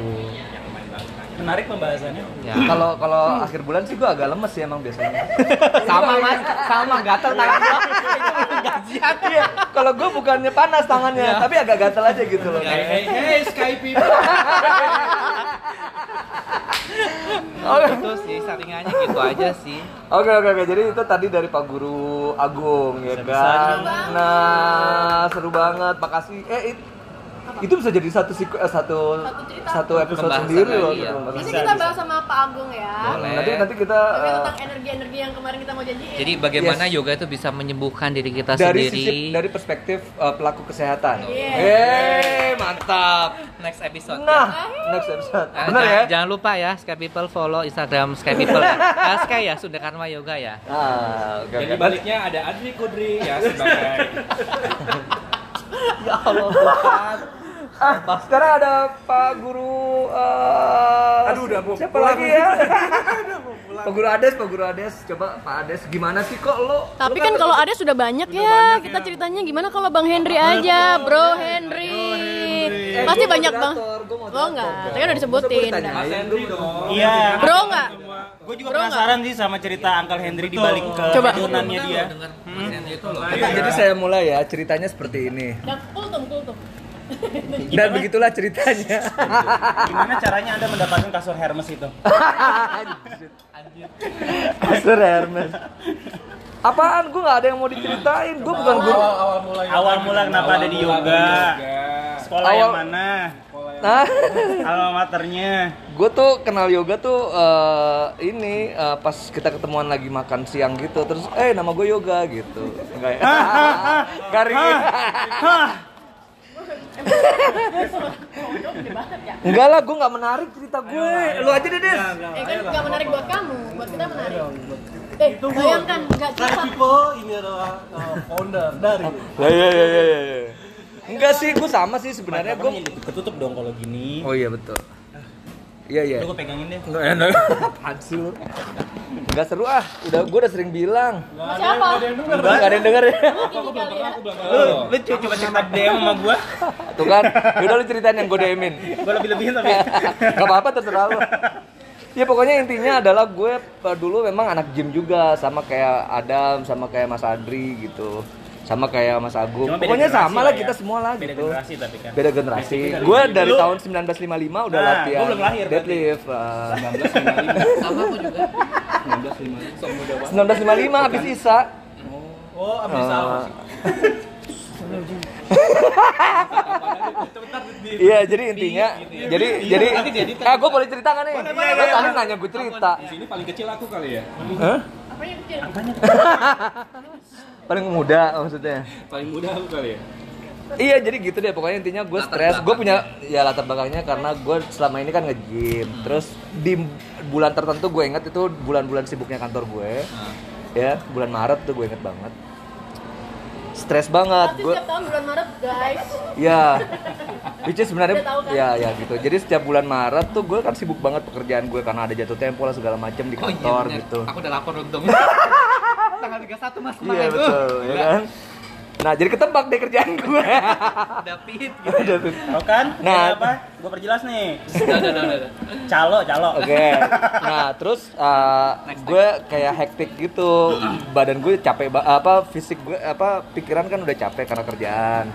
Menarik pembahasannya. ya Kalau kalau akhir bulan sih gua agak lemes sih emang biasanya. sama mas sama gatel tangan gua itu gajian Iya, kalau gua bukannya panas tangannya, tapi agak gatel aja gitu loh. Hey, hey, Sky people. itu sih saringannya gitu aja sih Oke oke oke. Jadi itu tadi dari Pak Guru Agung ya kan. Nah, seru banget. Makasih. Eh it- itu bisa jadi satu siku- eh, satu Satu cerita. satu episode Pembahasan sendiri loh. gitu, Ini pembahasan. kita bahas sama Pak Agung ya. Boleh. Nanti nanti kita Tapi eh, tentang energi-energi yang kemarin kita mau janjiin. jadi bagaimana Yes. yoga itu bisa menyembuhkan diri kita dari sendiri sisi dari perspektif eh, pelaku kesehatan. Iya. Yeay, mantap. next episode Nah, next episode. Eh, Bener jangan, ya? jangan lupa ya Sky People follow Instagram Sky People ya. Ah, Sky ya Sunda Karma Yoga ya. Ah, oke Jadi oke. baliknya ada Adri Kudri ya sebagai Ya Allah Tuhan. Ah, sekarang ada Pak Guru eh, Aduh, udah mau siapa lagi ya? Pak Guru Ades, Pak Guru Ades, coba Pak Ades gimana sih kok lo? Tapi lo kan kalau ada sudah banyak ya, kita ceritanya gimana kalau Bang Henry aja, Bro Henry. Eh, Pasti banyak Bang. moderator, Oh enggak, tadi kan udah disebutin. Gua udah. ditanyain? Iya. Bro enggak? Gue juga Bro, penasaran sih sama cerita Uncle Henry di balik Coba. kejunannya dia. Oke, jadi saya mulai ya ceritanya seperti ini. Dan kultum, kultum. Dan begitulah ceritanya. Gimana caranya Anda mendapatkan kasur Hermes itu? Master Hermes. Apaan? Gue nggak ada yang mau diceritain. Gue bukan guru. Awal mula kenapa ada di yoga? Sekolah yang Awal- mana? Nah, Alma maternya. gue tuh kenal yoga tuh eh, ini eh, pas kita ketemuan lagi makan siang gitu. Terus, eh nama gue yoga gitu. Enggak ya? Garing. Enggak lah, gue nggak menarik cerita gue. Lu aja deh, Des. Eh kan nggak menarik buat kamu, buat kita menarik. Eh, bayangkan nggak cerita. People ini adalah uh, founder dari Ya ya ya ya ya. ya. Enggak sih, gue sama sih sebenarnya gue. ketutup dong kalau gini. Oh iya betul. Iya iya. Lu gue pegangin deh. Enggak enak. Apaan sih lu? Enggak seru ah. Udah gue udah sering bilang. Siapa? Enggak enggak ada yang denger ya. Ya. Lu, lu coba coba cerita DM sama gua. Tuh kan. Yaudah lu ceritain yang gue DM-in. Gua lebih-lebihin tapi. Gak apa-apa terserah lu. Ya pokoknya intinya adalah gue eh, dulu memang anak gym juga sama kayak Adam sama kayak Mas Adri gitu. Sama kayak Mas Agung. Cuma beda Pokoknya sama lah ya. kita semua lah Beda gitu. generasi tapi kan. Beda generasi. Gue dari tahun 1955 udah Nah, latihan gua belum lahir berarti. deadlift. eh, Sama aku juga. 1955 habis Isa. Oh, abis Eh, apa sih? Iya, jadi intinya, jadi jadi, ah gue boleh cerita kan nih? Gue tadi nanya gue cerita. ini paling kecil aku kali ya. Hah? Paling muda maksudnya. Paling muda aku kali ya. Iya, jadi gitu deh. Pokoknya intinya gue stres. Gue punya ya latar belakangnya karena gue selama ini kan nge-gym. Terus di bulan tertentu gue inget itu bulan-bulan sibuknya kantor gue. Ya, bulan Maret tuh gue inget banget. Stres banget Pasti gue setiap tahun bulan Maret guys. ya which is sebenarnya kan? ya ya gitu jadi setiap bulan Maret tuh gue kan sibuk banget pekerjaan gue karena ada jatuh tempo lah segala macam di Oh iya, kantor bener. gitu Aku udah lapor untung. Tanggal 31 Mas iya kemarin tuh. betul ya kan nah jadi ketebak deh kerjaan gue David gitu. Tau kan? Nah. Apa? Gue perjelas nih. Udah, udah, udah, udah. Calo, calo. Oke. Nah, terus uh, gue kayak hektik gitu. Badan gue capek ba- apa fisik gue apa pikiran kan udah capek karena kerjaan.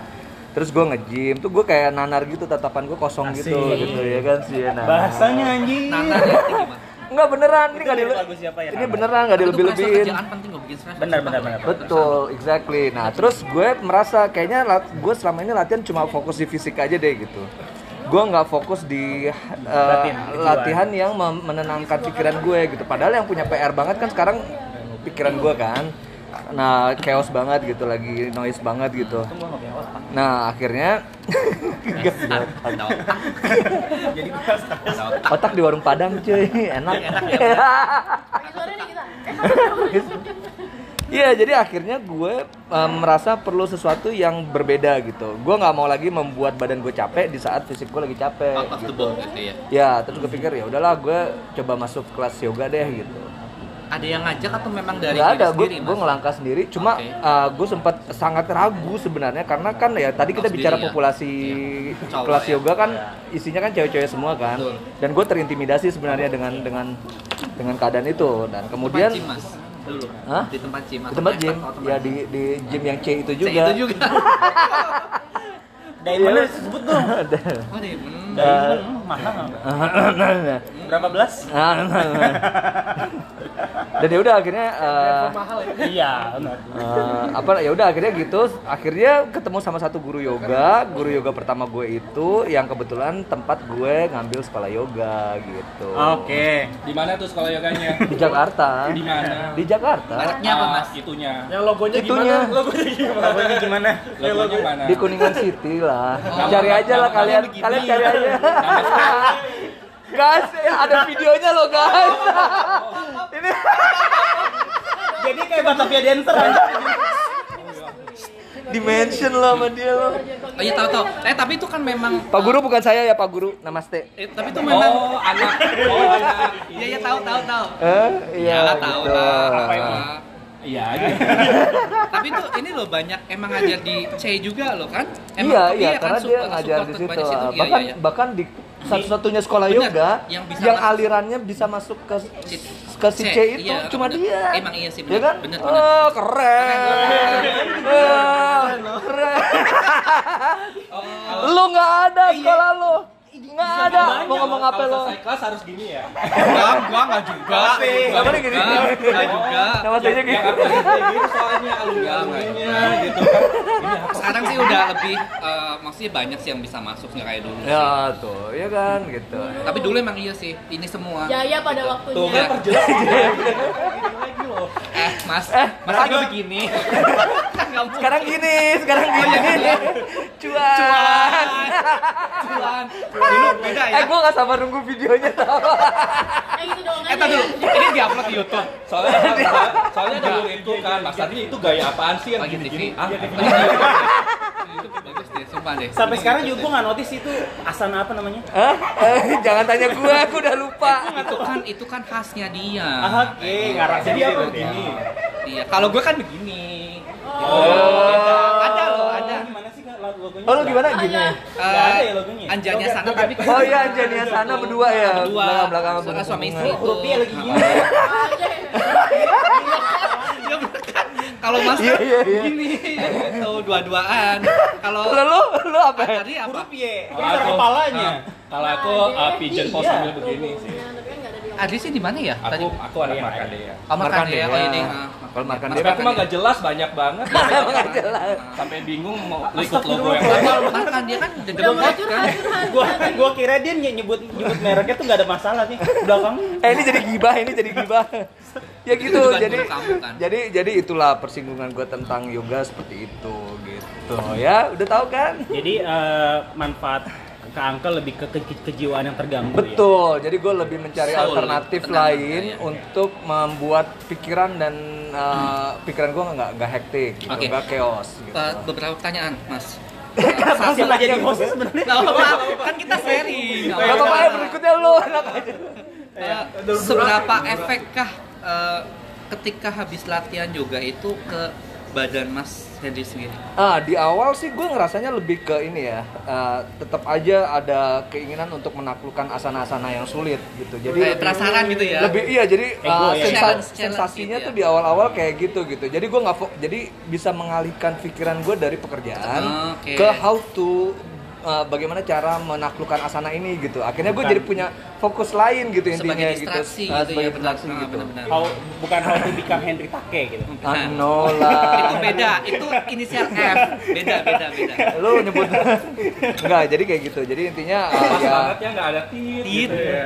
Terus gue nge-gym tuh gue kayak nanar gitu tatapan gue kosong gitu Asik. gitu ya kan sih. Nah. Bahasanya anjing. Nana itu gimana? Enggak beneran ini enggak Itu di lagu siapa ya? Ini beneran enggak dilebih-lebihin. kerjaan penting loh bikin stres. Benar, benar, benar. Betul, exactly. Nah, terus gue merasa kayaknya lat- gue selama ini latihan cuma fokus di fisik aja deh gitu. Gue nggak fokus di uh, Latihan, yang menenangkan pikiran gue gitu. Padahal yang punya PR banget kan sekarang pikiran gue kan. Nah, chaos banget gitu lagi, noise banget gitu. Nah, akhirnya otak. Jadi di warung Padang cuy, enak. Enak ya. Iya, jadi akhirnya gue merasa perlu sesuatu yang berbeda gitu. Gue nggak mau lagi membuat badan gue capek di saat fisik gue lagi capek. Out of the gitu. box gitu ya. Ya, terus gue pikir ya udahlah gue coba masuk kelas yoga deh gitu. Ada yang ngajak atau memang dari Gak ada, gue sendiri, gue ngelangkah sendiri. Cuma Oke. uh, gue sempat sangat ragu sebenarnya karena kan ya tadi kita Oh, bicara sendiri ya? populasi Iya. Cowok kelas ya. yoga kan isinya kan cewek-cewek semua kan. Betul. Dan gue terintimidasi sebenarnya dengan dengan dengan keadaan itu dan kemudian Tempat gym, Mas. Dulu. Hah? Di tempat gym. di tempat gym ya di di gym yang C itu C juga. itu juga. Diamondnya disebut dong. Oh, deh. Hmm. Diamond, mahal nggak? Berapa belas? Dan ya udah akhirnya eh, Iya, benar. eh, apa ya udah akhirnya gitu akhirnya ketemu sama satu guru yoga guru yoga pertama gue itu yang kebetulan tempat gue ngambil sekolah yoga gitu Oke. Di mana tuh sekolah yoganya? di Jakarta Di mana? di Jakarta Mereknya apa, Ah, Mas? Itunya. Yang logonya Itunya. gimana? Logonya gimana? Logonya gimana? Logonya mana? di kuningan city lah Oh, cari aja lah kalian kalian cari aja guys ada videonya loh guys ini Jadi kayak Batavia Dancer anjing. dimension lah sama dia loh Oh iya tahu tahu. Eh tapi itu kan memang Pak Guru bukan saya ya Pak Guru namaste Eh, tapi itu memang Oh, anak. Oh, anak. Iya iya tahu tahu tahu. eh iya Ya, tahu gitu. lah. Apa emang? Iya. Tapi itu ini loh banyak emang ngajar di C juga loh kan? Emang, iya oh, iya kan, karena dia support- ngajar di situ situ. Iya, bahkan iya, iya. bahkan di satu-satunya sekolah Bener, yoga yang bisa yang masuk- alirannya bisa masuk ke C- ke si C, C itu iya, cuma bener. dia Emang iya sih, ya bener. kan Bener, bener. oh keren Eh, keren lu nggak ada sekolah lu nggak ada mau ngomong apa lo selesai kelas harus gini ya. Enggak, gua enggak juga. Namanya gini. Enggak juga. gitu aku kayak gitu soalnya alumni-alumninya gitu kan. Sekarang sih udah lebih eh, maksudnya banyak sih yang bisa masuk nggak kayak dulu. sih. ya tuh ya kan gitu Tapi dulu emang iya sih. Ini semua. Jaya pada waktunya. Tuh kan perjelas lagi loh. Eh, Mas. Eh, Mas juga begini. sekarang gini sekarang gini cuan Cuan. Dulu beda ya. eh gue nggak sabar nunggu videonya tau Eh gitu dong Eh, tar dulu. Ini diupload di YouTube. Soalnya soalnya dulu itu kan Mas Adi itu gaya apaan sih yang Lagi TV. gini-gini? Ah, YouTube bagus deh, sumpah deh. Sampai sekarang juga gue nggak notice itu asana apa namanya? Hah? Eh, jangan tanya gue, aku udah lupa. itu kan itu kan khasnya dia. Ah, Oke, ngarang Jadi sendiri apa berarti. begini? Iya, kalau gue kan begini. Oh. Ada logonya? Oh, lu gimana gini? Eh, Nggak ada ya logonya? Anjanya sana tapi Oh iya, Anjania sana berdua ya. Berdua. Belakang Soalnya suami istri itu. Rupiah lagi gini. Ya bener kan. Kalau Mas Iya, kan iya, iya. gini. Tuh dua-duaan. Kalau Lu lu apa? ya? tadi apa? Rupiah. Aku- kepalanya. Kalau aku uh, pigeon pose sambil begini sih. Adri sih di mana ya? Tadi. Aku aku deh ya. Oh, makan Markandea. ya. Oh ini. ah, Kalau Markandea Tapi aku mah gak jelas banyak banget. Nggak jelas. Sampai bingung mau ikut logo yang mana. Dia kan deket curhat, kan. Gua gua kira dia ny- nyebut nyebut mereknya tuh nggak ada masalah nih. Belakang. Eh ini jadi gibah, ini jadi gibah. Ya Itu gitu, jadi kan. jadi jadi itulah persinggungan gue tentang yoga seperti itu gitu. Ya, udah tahu kan? Jadi eh, manfaat ke Uncle lebih ke, ke- kejiwaan yang terganggu ya. Betul, jadi gue lebih mencari Soul, alternatif tenang, lain ya, ya. untuk membuat pikiran dan uh, pikiran gue nggak nggak hektik, gitu, Oke. nggak chaos. Gitu. Uh, beberapa pertanyaan, Mas. Siapa jadi host sebenarnya? Apa-apa, kan kita nggak Gak apa-apa ya berikutnya lu enak aja. Uh, seberapa efekkah uh, ketika habis latihan yoga itu ke badan Mas Sendiri? Ah di awal sih gue ngerasanya lebih ke ini ya, uh, tetap aja ada keinginan untuk menaklukkan asana-asana yang sulit gitu. Jadi Kayak penasaran gitu ya? Lebih iya jadi Ego uh, ya. sensa- Challenge- sensasinya gitu tuh ya. di awal-awal kayak gitu gitu. Jadi gue nggak jadi bisa mengalihkan pikiran gue dari pekerjaan Ah, oke. ke how to uh, bagaimana cara menaklukkan asana ini gitu. Akhirnya gue jadi punya fokus lain gitu intinya Sebagai gitu. gitu sebagai ya, benar, distraksi ah, gitu. benar-benar. How, bukan how to become Henry Take gitu. Ah, no lah. itu beda, itu inisial F. Beda, beda, beda. lu nyebut enggak jadi kayak gitu jadi intinya uh, Pas ya banget ya nggak ada tit. Tit. gitu ya.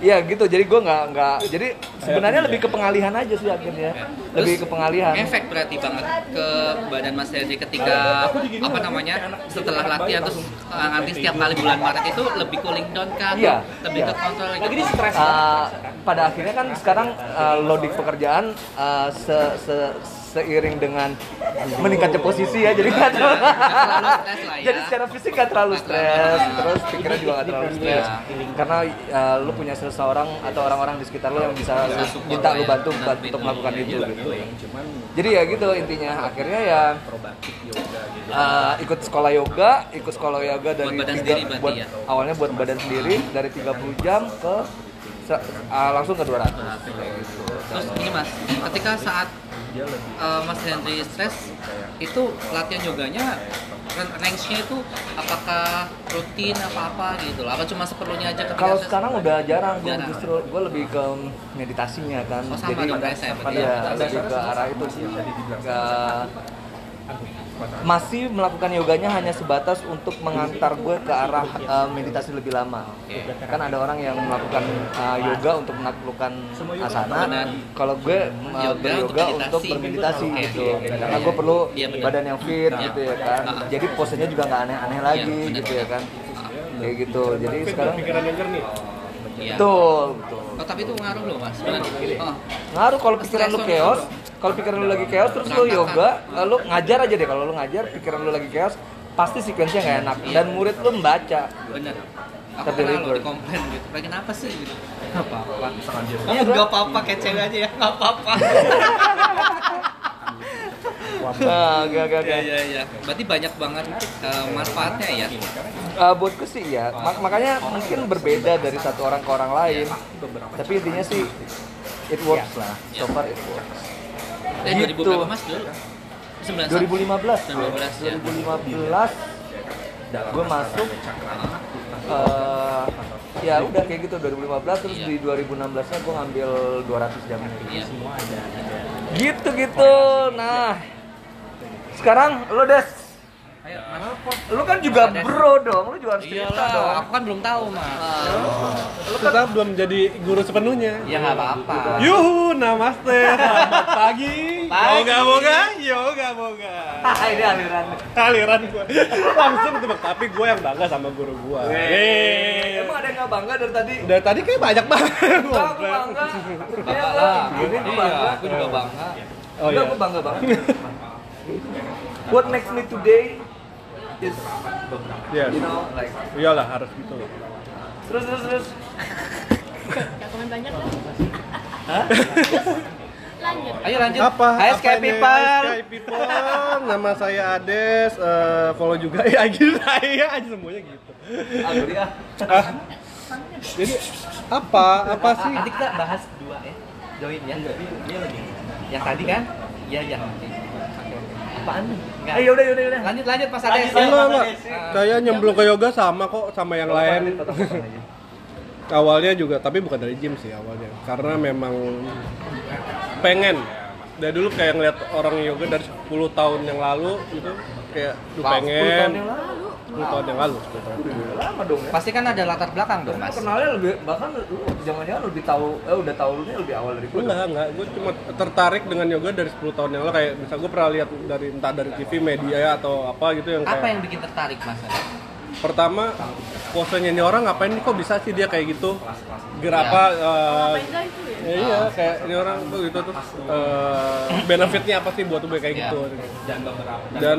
Iya gitu jadi gue nggak nggak jadi sebenarnya lebih ke pengalihan aja sih akhirnya lebih ke pengalihan Efek berarti banget ke badan Mas Henry ketika apa namanya setelah latihan terus nanti setiap kali bulan Maret itu lebih cooling down kan? Iya, Lebih iya. ke kontrol Lagi di stres. Uh, pada akhirnya kan sekarang uh, loading pekerjaan uh, se, se- seiring dengan meningkatnya posisi ya jadi nggak terlalu, ya. jadi secara fisik nggak terlalu stres. terus pikiran juga nggak terlalu stres. Karena uh, lu punya seseorang atau orang-orang di sekitar lu yang bisa minta lu ya, bantu untuk melakukan Iya, itu iya, gitu. jadi ya gitu intinya. Akhirnya ya uh, ikut sekolah yoga ikut sekolah yoga dari tiga- buat ya? awalnya buat badan sendiri dari 30 jam ke uh, langsung ke 200 kayak gitu. Terus ini Mas, ketika saat uh, Mas Henry stres itu latihan yoganya ran- range-nya itu apakah rutin apa-apa gitu? Apa cuma seperlunya aja Kalau sekarang udah jarang, gue justru gue lebih ke meditasinya kan. Oh, sama saya, berarti iya, ya. lebih ke arah itu sih. Ke, masih melakukan yoganya hanya sebatas untuk mengantar gue ke arah uh, meditasi lebih lama. Kan ada orang yang melakukan uh, yoga untuk menaklukkan asana. Benar. Kalau gue uh, Yoga beryoga untuk untuk meditasi. bermeditasi Oke, gitu. Karena gue perlu Iya, badan yang fit Iya. gitu ya kan. Ah. Jadi posenya juga nggak aneh-aneh lagi benar. gitu ya kan. Kayak gitu. Jadi sekarang pikiran yang jernih Iya. betul, betul. Oh, tapi itu ngaruh loh Mas. Benar. Oh, Ngaruh kalau pikiran lu chaos, itu. kalau pikiran lu lagi chaos terus lu yoga, eh, lu ngajar aja deh kalau lu ngajar pikiran lu lagi chaos, pasti sequence-nya nggak enak Iya. dan murid lu membaca. benar. Aku Tapi pernah libur. loh dikomplain gitu. Pengen apa sih gitu? Gak apa-apa. Kamu gak apa-apa kayak cewek aja ya. Gak apa-apa. Oke oke oke. Iya iya iya. Berarti banyak banget uh, manfaatnya ya. Eh, buatku sih ya, mak- makanya mungkin berbeda dari satu orang ke orang lain. Tapi intinya sih it works lah. So far it works. Eh Gitu. 2000 berapa Mas dulu? 91. 2015 2015 ya. 2015 gue masuk eh ya udah kayak gitu 2015 terus Iya. di 2016 nya gue ngambil 200 jam Iya. gitu gitu nah sekarang lo des Ayo, lu kan juga bro dong lu juga harus cerita Iyalah, dong aku kan belum tahu, Mas. kita belum jadi guru sepenuhnya Ya nggak apa-apa. Yuhu, namaste, selamat pagi. Pagi. Yoga boga, yoga boga. ini aliran Aliran gue langsung tuh, tapi gue yang bangga sama guru gue. Yeay. emang ada yang nggak bangga dari tadi Dari tadi kayak banyak banget. Aku bangga Bapak lah. ini gue Iya, bangga aku juga bangga. Oh Enggak, iya. gue bangga banget what makes me today is Yes. you know like Iyalah harus gitu loh. terus terus terus Gak komen banyak lah. Lanjut. Ayo lanjut. Apa? Hai, Sky people. Sky people. Nama saya Ades. eh, follow juga ya gitu saya aja semuanya gitu. Aduh dia. Ah. Jadi apa? Apa sih? Nanti kita bahas dua ya. Join ya. Dia lagi. Yang tadi kan? Iya, iya. Apaan nih? Eh yaudah yaudah yaudah. Lanjut lanjut Mas Ades. Enggak, enggak. Saya nyemplung ke yoga sama kok sama yang lain. awalnya juga, tapi bukan dari gym sih awalnya. Karena memang pengen. Dari dulu kayak ngeliat orang yoga dari 10 tahun yang lalu gitu kayak duh Wah, 10 pengen. tahun yang lalu. 10 tahun yang lalu, 10 tahun. Lama dong ya. Pasti kan ada latar belakang dong, Mas. kenalnya lebih bahkan lu jangan-jangan lebih tahu eh udah tahu lu nih lebih awal dari gue. Enggak, enggak. Gue cuma tertarik dengan yoga dari 10 tahun yang lalu kayak bisa gue pernah lihat dari entah dari TV, media atau apa gitu yang Apa kayak yang bikin tertarik, Mas? Pertama posenya ini orang ngapain kok bisa sih dia kayak gitu? Gerak apa eh, Beda itu ya. ya iya kayak ini orang tuh gitu tuh. Eh, benefitnya apa sih buat gue kayak Iya. gitu? Dan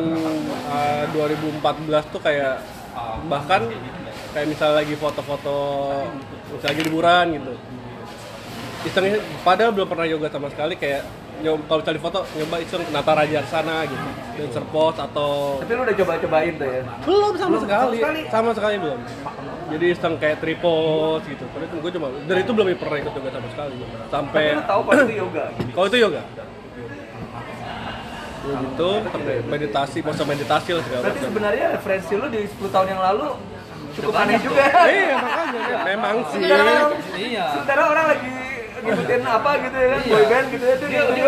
eh, 2014 tuh kayak bahkan kayak misalnya lagi foto-foto misalnya lagi liburan gitu. Isengnya padahal belum pernah yoga sama sekali kayak nyoba kalau di foto nyoba iseng ke Nataraja sana gitu dan serpos atau Tapi lu udah coba-cobain tuh ya. belum sama Belum sama sekali. sekali? sama sekali belum jadi iseng kayak tripod gitu terus gue cuma dari itu belum pernah ikut yoga sama sekali sampai Tapi lu tahu kalau itu yoga gitu. kalau itu yoga ya gitu sampai meditasi pose meditasi lah segala Berarti sebenarnya referensi lu di 10 tahun yang lalu cukup aneh juga. iya makanya memang sih Sementara Iya. sementara orang lagi ngikutin apa gitu ya kan, Iya. boy band gitu ya, itu dia Dia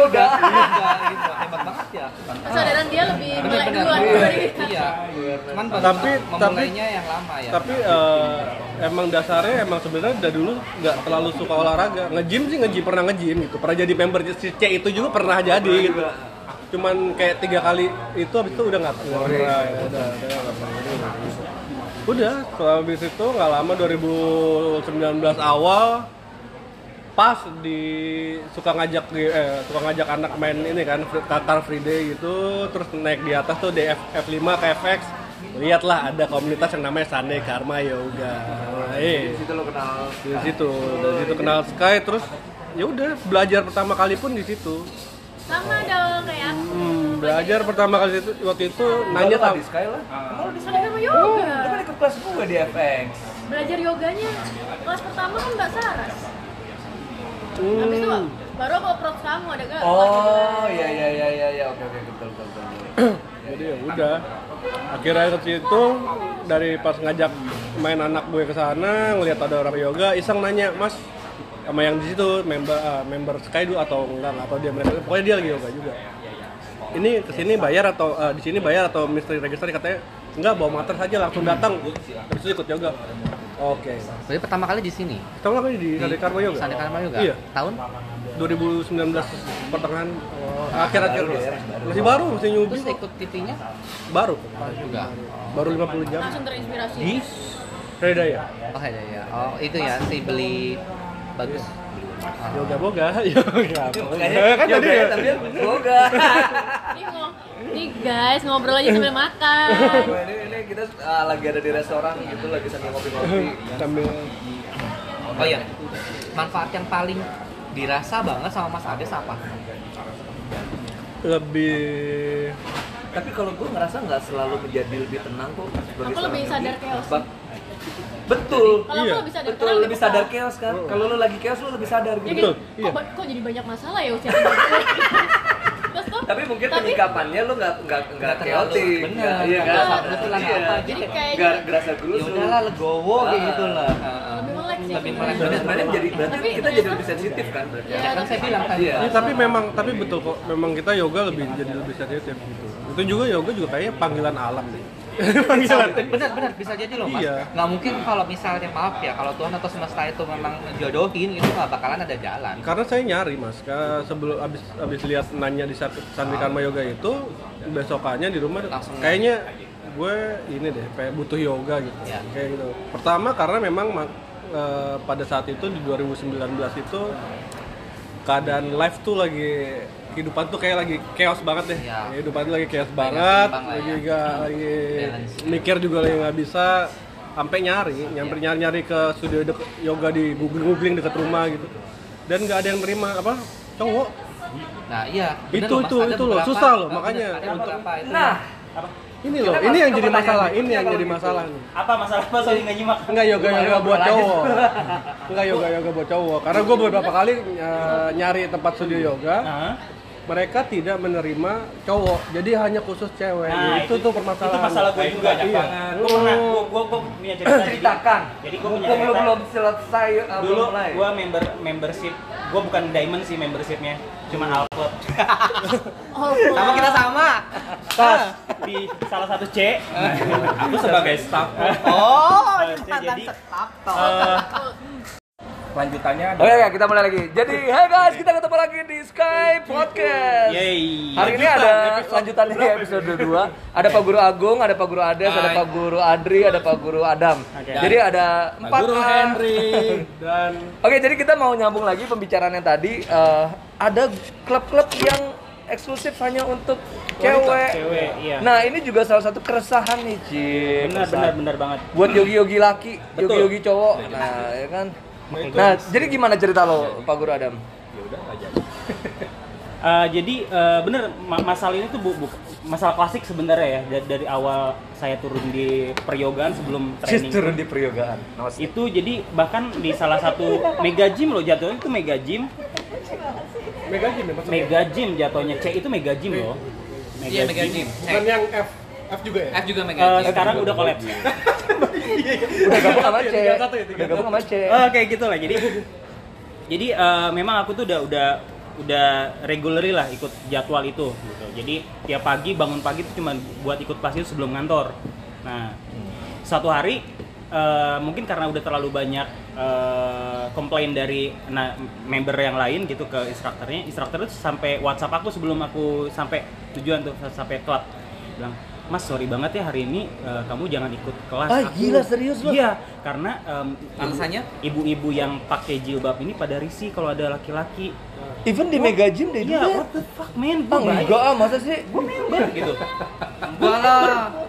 gitu. Hebat banget ya. Kesadaran dia lebih melek duluan dibanding kita. Iya. Cuman baru Tapi- memulainya yang lama ya. tapi eh, emang dasarnya emang sebenarnya dari dulu nggak terlalu suka olahraga nge-gym sih nge-gym pernah nge-gym gitu pernah jadi member si C itu juga pernah jadi gitu cuman kayak tiga kali itu habis itu udah nggak pernah ya, udah udah udah setelah habis itu nggak lama 2019 awal pas di suka ngajak di- eh, suka ngajak anak main ini kan Car Free Day gitu terus naik di atas tuh di F, F5 ke FX lihatlah ada komunitas yang namanya Sunday Karma Yoga eh Di situ lo kenal. di situ dari situ kenal Sky terus ya udah belajar pertama kali pun di situ Sama dong kayak aku. hmm, belajar pertama kali itu waktu itu Nanya nanya sama di Sky lah. Emang lu di Soalnya sama yoga. Lu kan ikut kelas gue di FX. Belajar yoganya kelas pertama kan Mbak Saras. Habis itu hmm, baru aku approach kamu ada gak? Oh, iya iya iya iya iya. Oke oke betul betul betul. jadi ya udah. Akhirnya ke situ dari pas ngajak main anak gue ke sana ngelihat ada orang yoga iseng nanya mas sama yang di situ member ah, member Sky dulu atau enggak atau dia mereka. Pokoknya dia lagi yoga juga. Ini ke sini bayar atau ah, di sini bayar atau misteri register katanya enggak bawa mater saja langsung datang. Habis itu ikut yoga oke Berarti pertama kali di sini. tahu nggak di Sade Karma Yoga Sandi Karma Yoga. iya Tahun? 2019 pertengahan akhir akhir masih baru masih nyubi Terus ikut TV-nya baru juga. baru 50 jam Langsung terinspirasi. Di Redaya Oh, ada ya. Oh, itu ya si beli bagus. Ah. yoga boga yoga Kayaknya kan tadi yoga ya, yoga. Nih, guys ngobrol aja sambil makan. Ini, ini kita uh, lagi ada di restoran gitu lagi sambil ngopi-ngopi. sambil Oh iya. Manfaat yang paling dirasa banget sama Mas Ades apa? lebih Tapi kalau gue ngerasa nggak selalu menjadi lebih tenang kok. Aku lebih sadar chaos. Betul. Kalau Iya, lebih sadar Betul, lebih sadar chaos kan. Kalau lu lagi chaos lu lebih sadar Jadi, gitu. Betul, kok, iya. kok jadi banyak masalah ya usia Tapi mungkin tapi- penyikapannya lu nggak nggak nggak chaotic. bener. Iya kan? Nggak kebetulan Iya. apa. Jadi kayaknya Nggak gerasa Ya gerus. udahlah legowo kayak Ah. gitu lah. lebih melek sih. Lebih melek. Jadi berarti kita jadi lebih sensitif kan berarti. Ya, Ya kan saya bilang tadi. Iya. Ya, tapi memang tapi betul kok memang kita yoga lebih jadi lebih sensitif gitu itu juga yoga juga kayaknya panggilan alam deh panggilan Benar benar bisa jadi loh mas. Iya. Nggak mungkin kalau misalnya maaf ya kalau Tuhan atau semesta itu memang jodohin itu nggak bakalan ada jalan. karena saya nyari mas sebelum abis abis lihat nanya di Sandi Karma Yoga itu besokannya di rumah Langsung. kayaknya gue ini deh kayak butuh yoga gitu Ya. kayak gitu pertama karena memang ma- eh, pada saat itu di 2019 itu keadaan live tuh lagi kehidupan tuh kayak lagi chaos banget deh Ya. kehidupan tuh lagi chaos banget lagi ya. gak lagi Balance. mikir juga lagi nggak bisa sampai nyari nyamper nyari nyari ke studio dek- yoga di googling googling dekat rumah gitu dan nggak ada yang nerima apa cowok Nah iya. bener Itu- loh, itu- Ada itu loh, susah loh, makanya ada untuk- itu Nah, ini Kita loh ini yang jadi masalah ini berikutnya yang jadi gitu. masalah nih Apa masalah Pak Sorry nggak nyimak? Enggak yoga yoga Yoga buat cowok. Enggak yoga yoga buat cowok. Karena gue beberapa kali eh, nyari tempat studio yoga, Hah? Mereka tidak menerima cowok. Jadi hanya khusus cewek. Nah, itu, tuh permasalahan. Itu masalah gue juga. Iya. Gue pernah, gue gue gue punya cerita. jadi- ceritakan. Jadi gue punya cerita. belum selesai uh, Dulu gue member membership, gue bukan diamond sih membershipnya, cuma Alclub. Oh, Sama kita sama. Pas di salah satu C, aku sebagai staff. Oh, Eh, jadi tetap eh, lanjutannya ada. Oke, oke, kita mulai lagi. Jadi, hey guys, kita ketemu lagi di Sky Podcast. Yeay. Hari ini ada lanjutannya di episode 2. Ada Pak Guru Agung, ada Pak Guru Ades, ada Pak Guru Adri, ada Pak Guru Adam. Oke. Jadi ada empat Guru. Henry dan Oke, jadi kita mau nyambung lagi pembicaraan yang tadi. Eh, ada klub-klub yang eksklusif hanya untuk cewek. Cewek, iya. Nah, ini juga salah satu keresahan nih, Ci. benar benar benar banget. Buat yogi-yogi laki, Betul. yogi-yogi cowok. Nah, ya kan. Nah, jadi gimana cerita lo, Pak Guru Adam? Eh, jadi eh, bener ma- masalah ini tuh bu, bu- masalah klasik sebenarnya ya dari, dari awal saya turun di peryogaan sebelum training turun di peryogaan. itu jadi bahkan di salah satu mega gym loh jatuhnya itu mega gym Mega Gym ya maksudnya? mega gym jatuhnya C itu mega gym loh mega, Iya, Mega Gym. Bukan yang F F juga ya? F juga Mega Eh, Gym. sekarang udah kolaps Udah gabung sama C. Udah gabung sama C. Oh, kayak gitu lah. Jadi jadi eh, memang aku tuh udah udah udah regularly lah ikut jadwal itu gitu. Jadi tiap pagi bangun pagi tuh cuma buat ikut kelas itu sebelum kantor. Nah, satu hari eh, mungkin karena udah terlalu banyak eh, komplain dari nah, member yang lain gitu ke instrukturnya, instruktur itu sampai WhatsApp aku sebelum aku sampai tujuan tuh sampai klub bilang Mas sorry banget ya hari ini eh, kamu jangan ikut kelas. Ah, Aku- gila, serius lo? Iya, karena em, Alasannya? ibu-ibu yang pakai jilbab ini pada risih kalau ada laki-laki. Even di Mega Gym deh Iya, juga. what the fuck man? Ah, Gue enggak ah, masa sih? gue member gitu. Enggak lah.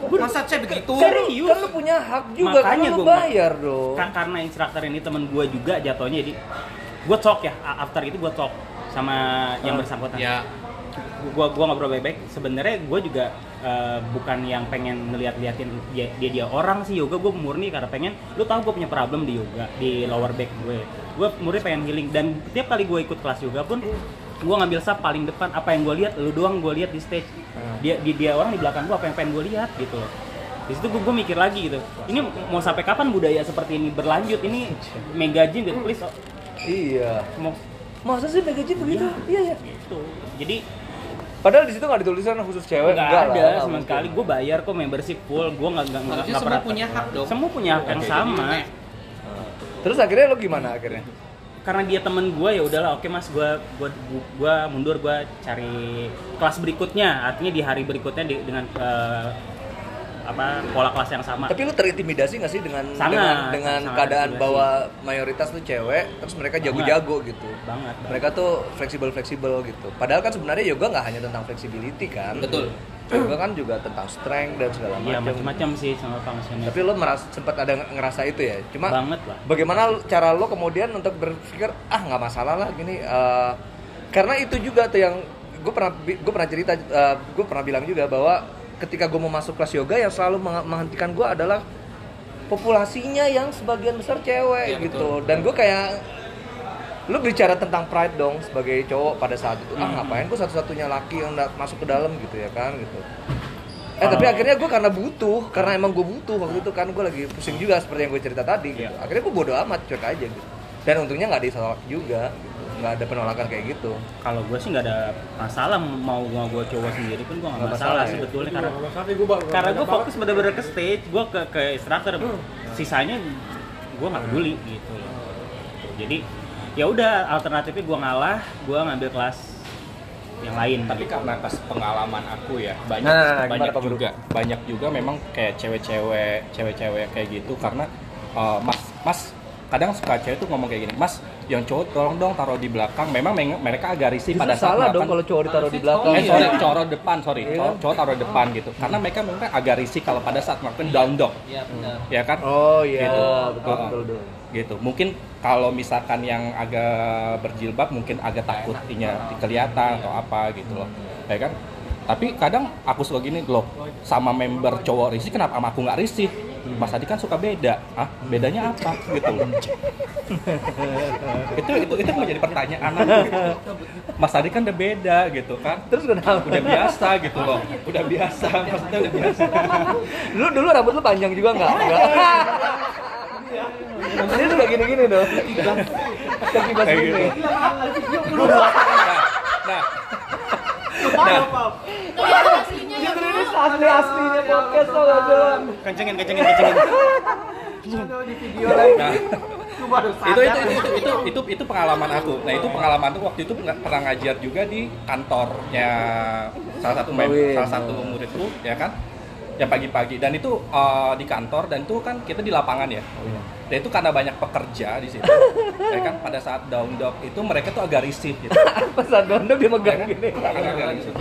Masa cek begitu? Serius? Kan lu punya hak juga, kan lu gua bayar dong. Ka- karena instruktur ini temen gue juga jatuhnya jadi gue talk ya after itu gue talk sama yang bersangkutan. Ya. Gua gua ngobrol baik-baik. Sebenarnya gue juga eh, bukan yang pengen ngeliat-liatin dia, dia dia orang sih yoga gue murni karena pengen lu tahu gue punya problem di yoga di lower back gue. Gue murni pengen healing dan tiap kali gue ikut kelas yoga pun gue ngambil sap paling depan apa yang gue lihat lu doang gue lihat di stage dia di dia orang di belakang gue apa yang pengen gue lihat gitu loh di situ gue, mikir lagi gitu ini mau sampai kapan budaya seperti ini berlanjut ini mega gym gitu please Iya. mau Masa sih Mega Gym begitu? Iya, iya. gitu jadi Padahal di situ nggak ditulisan khusus cewek, nggak enggak ada lah, sama sekali. Gue bayar kok membership full. Gue nggak nggak nggak semua pernah punya hak dong. semua punya hak yang sama. Terus akhirnya lo gimana akhirnya? karena dia temen gue ya udahlah oke mas gue gua, gua mundur gue cari kelas berikutnya. Artinya di hari berikutnya di- dengan eh, apa pola kelas yang sama Tapi lu terintimidasi nggak sih dengan Sangat, dengan, dengan sangat keadaan terintimidasi. bahwa mayoritas tuh cewek, terus mereka jago-jago gitu. banget, banget. Mereka tuh fleksibel-fleksibel gitu. Padahal kan sebenarnya yoga nggak hanya tentang flexibility kan. Betul. Yoga kan juga tentang strength dan segala iya macam. macam-macam sih sama fungsinya Tapi lo meras sempat ada ngerasa itu ya. Cuma banget lah bagaimana cara lo kemudian untuk berpikir ah nggak masalah lah gini eh, karena itu juga tuh yang gue pernah gue pernah cerita gue pernah bilang juga bahwa ketika gue mau masuk kelas yoga yang selalu meng- menghentikan gue adalah populasinya yang sebagian besar cewek Iya, gitu. dan gue kayak lu bicara tentang pride dong sebagai cowok pada saat itu ah Hmm. ngapain gue satu-satunya laki yang masuk ke dalam? Gitu ya kan gitu. Eh tapi akhirnya gue karena butuh karena emang gue butuh waktu itu kan gue lagi pusing juga seperti yang gue cerita tadi gitu. Iya. akhirnya gue bodo amat cuek aja gitu. Dan untungnya nggak ditolak juga gitu nggak ada penolakan kayak gitu. Kalau gue sih nggak ada masalah mau mau gue cowok sendiri pun gue nggak masalah, masalah ya? sebetulnya karena gua karena gue fokus bener-bener ke stage gue ke ke instructor. Sisanya gue nggak peduli gitu loh. Jadi ya udah alternatifnya gue ngalah gue ngambil kelas yang lain. Tapi karena atas pengalaman aku ya banyak Nah, nah, nah, banyak gimana, Pak juga banyak juga memang kayak cewek-cewek cewek-cewek kayak gitu. Karena uh, mas mas kadang suka cewek tuh ngomong kayak gini mas yang cowok tolong dong taruh di belakang. Memang mereka agak risih Justru pada saat salah dong kalau cowok ditaruh di belakang eh sorry cowok depan sorry. Iya. cowok, cowok taruh depan gitu. Karena mereka memang agak risih kalau pada saat melakukan down dog. Iya, benar. ya kan? Oh iya. Gitu. betul betul betul. Gitu. Mungkin kalau misalkan yang agak berjilbab mungkin agak takut inya kelihatan atau apa gitu loh. Ya kan? Tapi kadang aku suka gini loh sama member cowok risih kenapa sama aku nggak risih Mas Adi kan suka beda. Ah bedanya apa? Gitu. Loh itu itu itu menjadi pertanyaan. Aku gitu. Mas Adi kan udah beda gitu kan? Terus kenapa? Udah biasa gitu loh. Udah biasa maksudnya udah biasa. Dulu dulu rambut lu panjang juga nggak? Ini tuh kayak gini-gini dong. Kaki Kayak gini gitu. nah Kelihatan aslinya Bu. asli aslinya podcast tau gak tuh kencengin kencengin kencengin Nah, itu, itu, itu, itu, itu, itu, itu pengalaman aku. Nah itu pengalaman tuh waktu itu pernah pernah ngajar juga di kantornya salah satu mem- Bawin. salah satu muridku, ya kan? Yang pagi-pagi dan itu eh, di kantor dan itu kan kita di lapangan ya. Dan itu karena banyak pekerja di situ. ya kan pada saat down dog itu mereka tuh agak risih gitu. Pas saat gondok dia megang gini. Agak risih.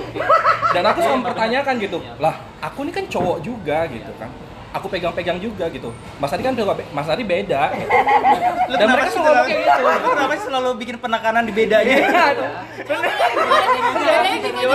Dan aku selalu mempertanyakan gitu, lah aku ini kan cowok juga gitu kan. Aku pegang-pegang juga gitu. Mas Adi kan juga Mas Adi beda. gitu. Dan mereka selalu ngomong kayak gitu. Lu kenapa sih selalu bikin penekanan di bedanya?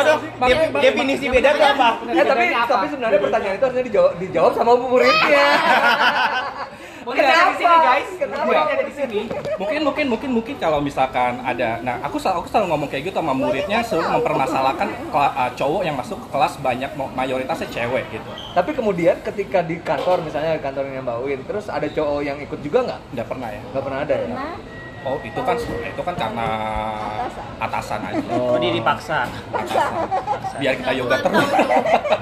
Dong, dep- definisi beda itu apa? Eh tapi tapi sebenarnya pertanyaan itu harusnya dijawab, dijawab sama muridnya. Mungkin ada di sini guys. Kenapa? Mungkin ada di sini. mungkin mungkin mungkin mungkin kalau misalkan ada nah aku selalu aku selalu ngomong kayak gitu sama muridnya selalu mempermasalahkan uh, cowok yang masuk ke kelas banyak mayoritasnya cewek gitu Tapi kemudian ketika di kantor misalnya kantornya Mbak Win, terus ada cowok yang ikut juga nggak? nggak pernah ya Nggak pernah ada ya? Oh itu kan itu kan karena atasan aja. Oh, dia dipaksa. atasan biar kita yoga terus.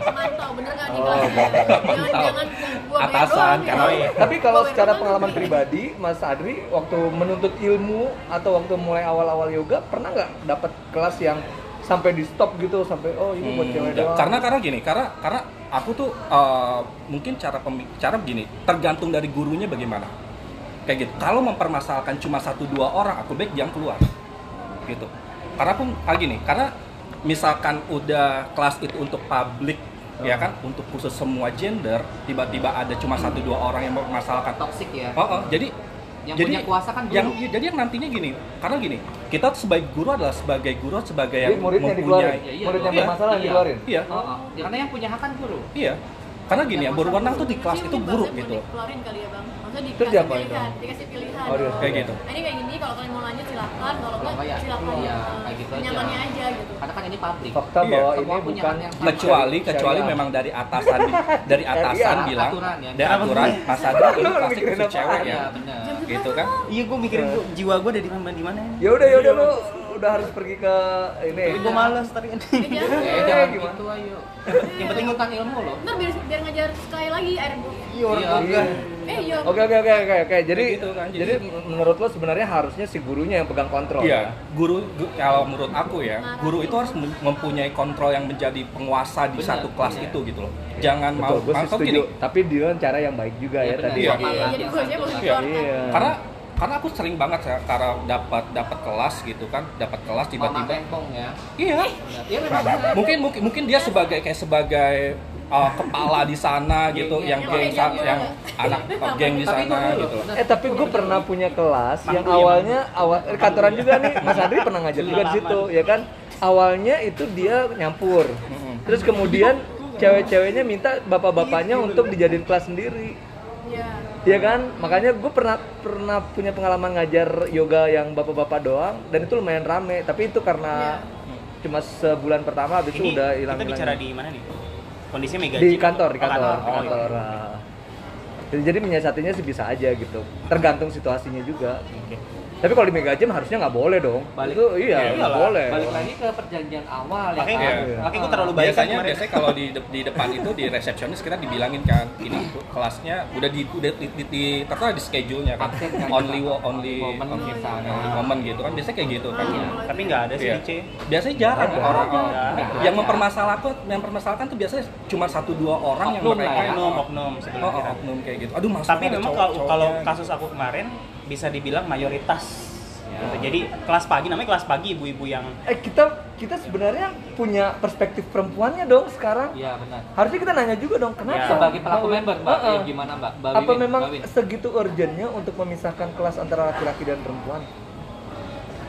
Mantau bener nggak nih Oh, kelas jangan jangan Atasan, karena-. Tapi kalau secara pengalaman pribadi, Mas Adri waktu menuntut ilmu atau waktu mulai awal-awal yoga pernah nggak dapat kelas yang sampai di stop gitu sampai oh ini buat Hmm, cewek doang. karena karena gini karena karena aku tuh uh, mungkin cara pemi- cara begini tergantung dari gurunya bagaimana kayak gitu kalau mempermasalahkan cuma satu dua orang aku baik jangan keluar gitu karena pun kayak gini karena misalkan udah kelas itu untuk publik ya kan untuk khusus semua gender tiba-tiba ada cuma satu dua orang yang mempermasalahkan Toxic ya. oh, oh, jadi Yang jadi punya kuasa kan guru. yang iya, jadi yang nantinya gini karena gini kita sebagai guru adalah sebagai guru sebagai Jadi yang muridnya mempunyai dikeluarin, Iya, iya, murid yang iya, bermasalah iya. dikeluarin. iya Oh, oh. Karena yang punya hak kan guru. Iya. Karena gini yang berwenang tuh di kelas itu guru gitu. dikeluarin kali ya bang maksudnya Terus dikasih diapain pilihan dong? dikasih pilihan Oh, dia- Kayak gitu. Nah, ini kayak gini kalau kalian mau lanjut silakan kalau enggak nggak ya, silakan iya, eh, kayak gitu aja. nyamannya aja gitu Karena kan ini publik. Fakta Iya, bahwa ini punya bukan. Kecuali kecuali memang dari atasan dari atasan Iya, bilang ya. dari aturan Mas Adi ini pasti khusus cewek ya. Iya, benar. Gitu kan? Iya, gue mikirin jiwa gue ada di mana di mana. Ya udah ya udah lu udah harus pergi ke ini. Tapi gue males tadi kan. Eh, jangan Eh, gitu ayo. Yang penting tentang ilmu loh. ntar biar, biar ngajar sekali lagi air bu Iya, orang Iya. eh iya Oke oke oke oke oke. Jadi gitu kan, jadi, jadi- menurut lo sebenarnya harusnya si gurunya yang pegang kontrol. Iya, guru gu- kalau menurut aku ya, guru itu harus mem- mempunyai kontrol yang menjadi penguasa di satu kelas benar. itu gitu loh. Jangan mau Betul, gue setuju. Tapi dengan cara yang baik juga ya Iya, tadi. Iya. Iya, jadi gue aja mau Iya. dikeluarkan Iya. Karena karena aku sering banget ya karena dapat dapat kelas gitu kan, dapat kelas tiba-tiba ya. iya Iya memang benar. mungkin mungkin mungkin dia sebagai kayak sebagai uh, kepala di sana gitu Iya, yang iya. geng Yang yang anak geng di sana gitu. Eh tapi gue pernah punya kelas yang ya, awalnya awal eh, kantoran juga nih Mas Andri pernah ngajar juga di situ ya kan. Awalnya itu dia nyampur. Terus kemudian cewek-ceweknya minta bapak-bapaknya untuk dijadiin kelas sendiri. Iya Iya kan? Makanya gue pernah pernah punya pengalaman ngajar yoga yang bapak-bapak doang dan itu lumayan rame. Tapi itu karena cuma sebulan pertama habis itu udah hilang kita bicara di mana nih? Kondisinya mega di kantor, di atau- kantor, Oh, di kantor. Jadi, jadi menyiasatinya sih bisa aja gitu. Tergantung situasinya juga. Oke. Tapi kalau di Mega Gym harusnya nggak boleh dong. Balik- itu iya, Iya, nggak boleh. Balik lagi ke perjanjian awal ya Makanya, kan. Iya. makanya gue terlalu baik biasanya kemarin. biasanya kalau di de- di depan itu di resepsionis kita dibilangin kan ini kelasnya udah di udah di, di, di tertera di schedule-nya kan Absen kan. only only Momen only, misalnya. only moment gitu kan biasanya kayak gitu kan Tapi nggak ada sih Iya. di C. biasanya jarang Ada. orang yang mempermasalahkan yang mempermasalahkan tuh biasanya cuma satu dua orang yang mereka ya. Oknum, oknum sebelum oh, oknum kayak gitu aduh Tapi memang kalau kalau kasus aku kemarin bisa dibilang mayoritas. Ya. Gitu. Jadi kelas pagi namanya kelas pagi ibu-ibu yang Eh kita kita sebenarnya punya perspektif perempuannya dong sekarang. Iya benar. Harusnya kita nanya juga dong kenapa? Ya. Sebagai pelaku Mbak- member, Mbak, Heeh. ya gimana Mbak? Mbak Apa Wiwin, memang Mbak segitu urgentnya untuk memisahkan kelas antara laki-laki dan perempuan?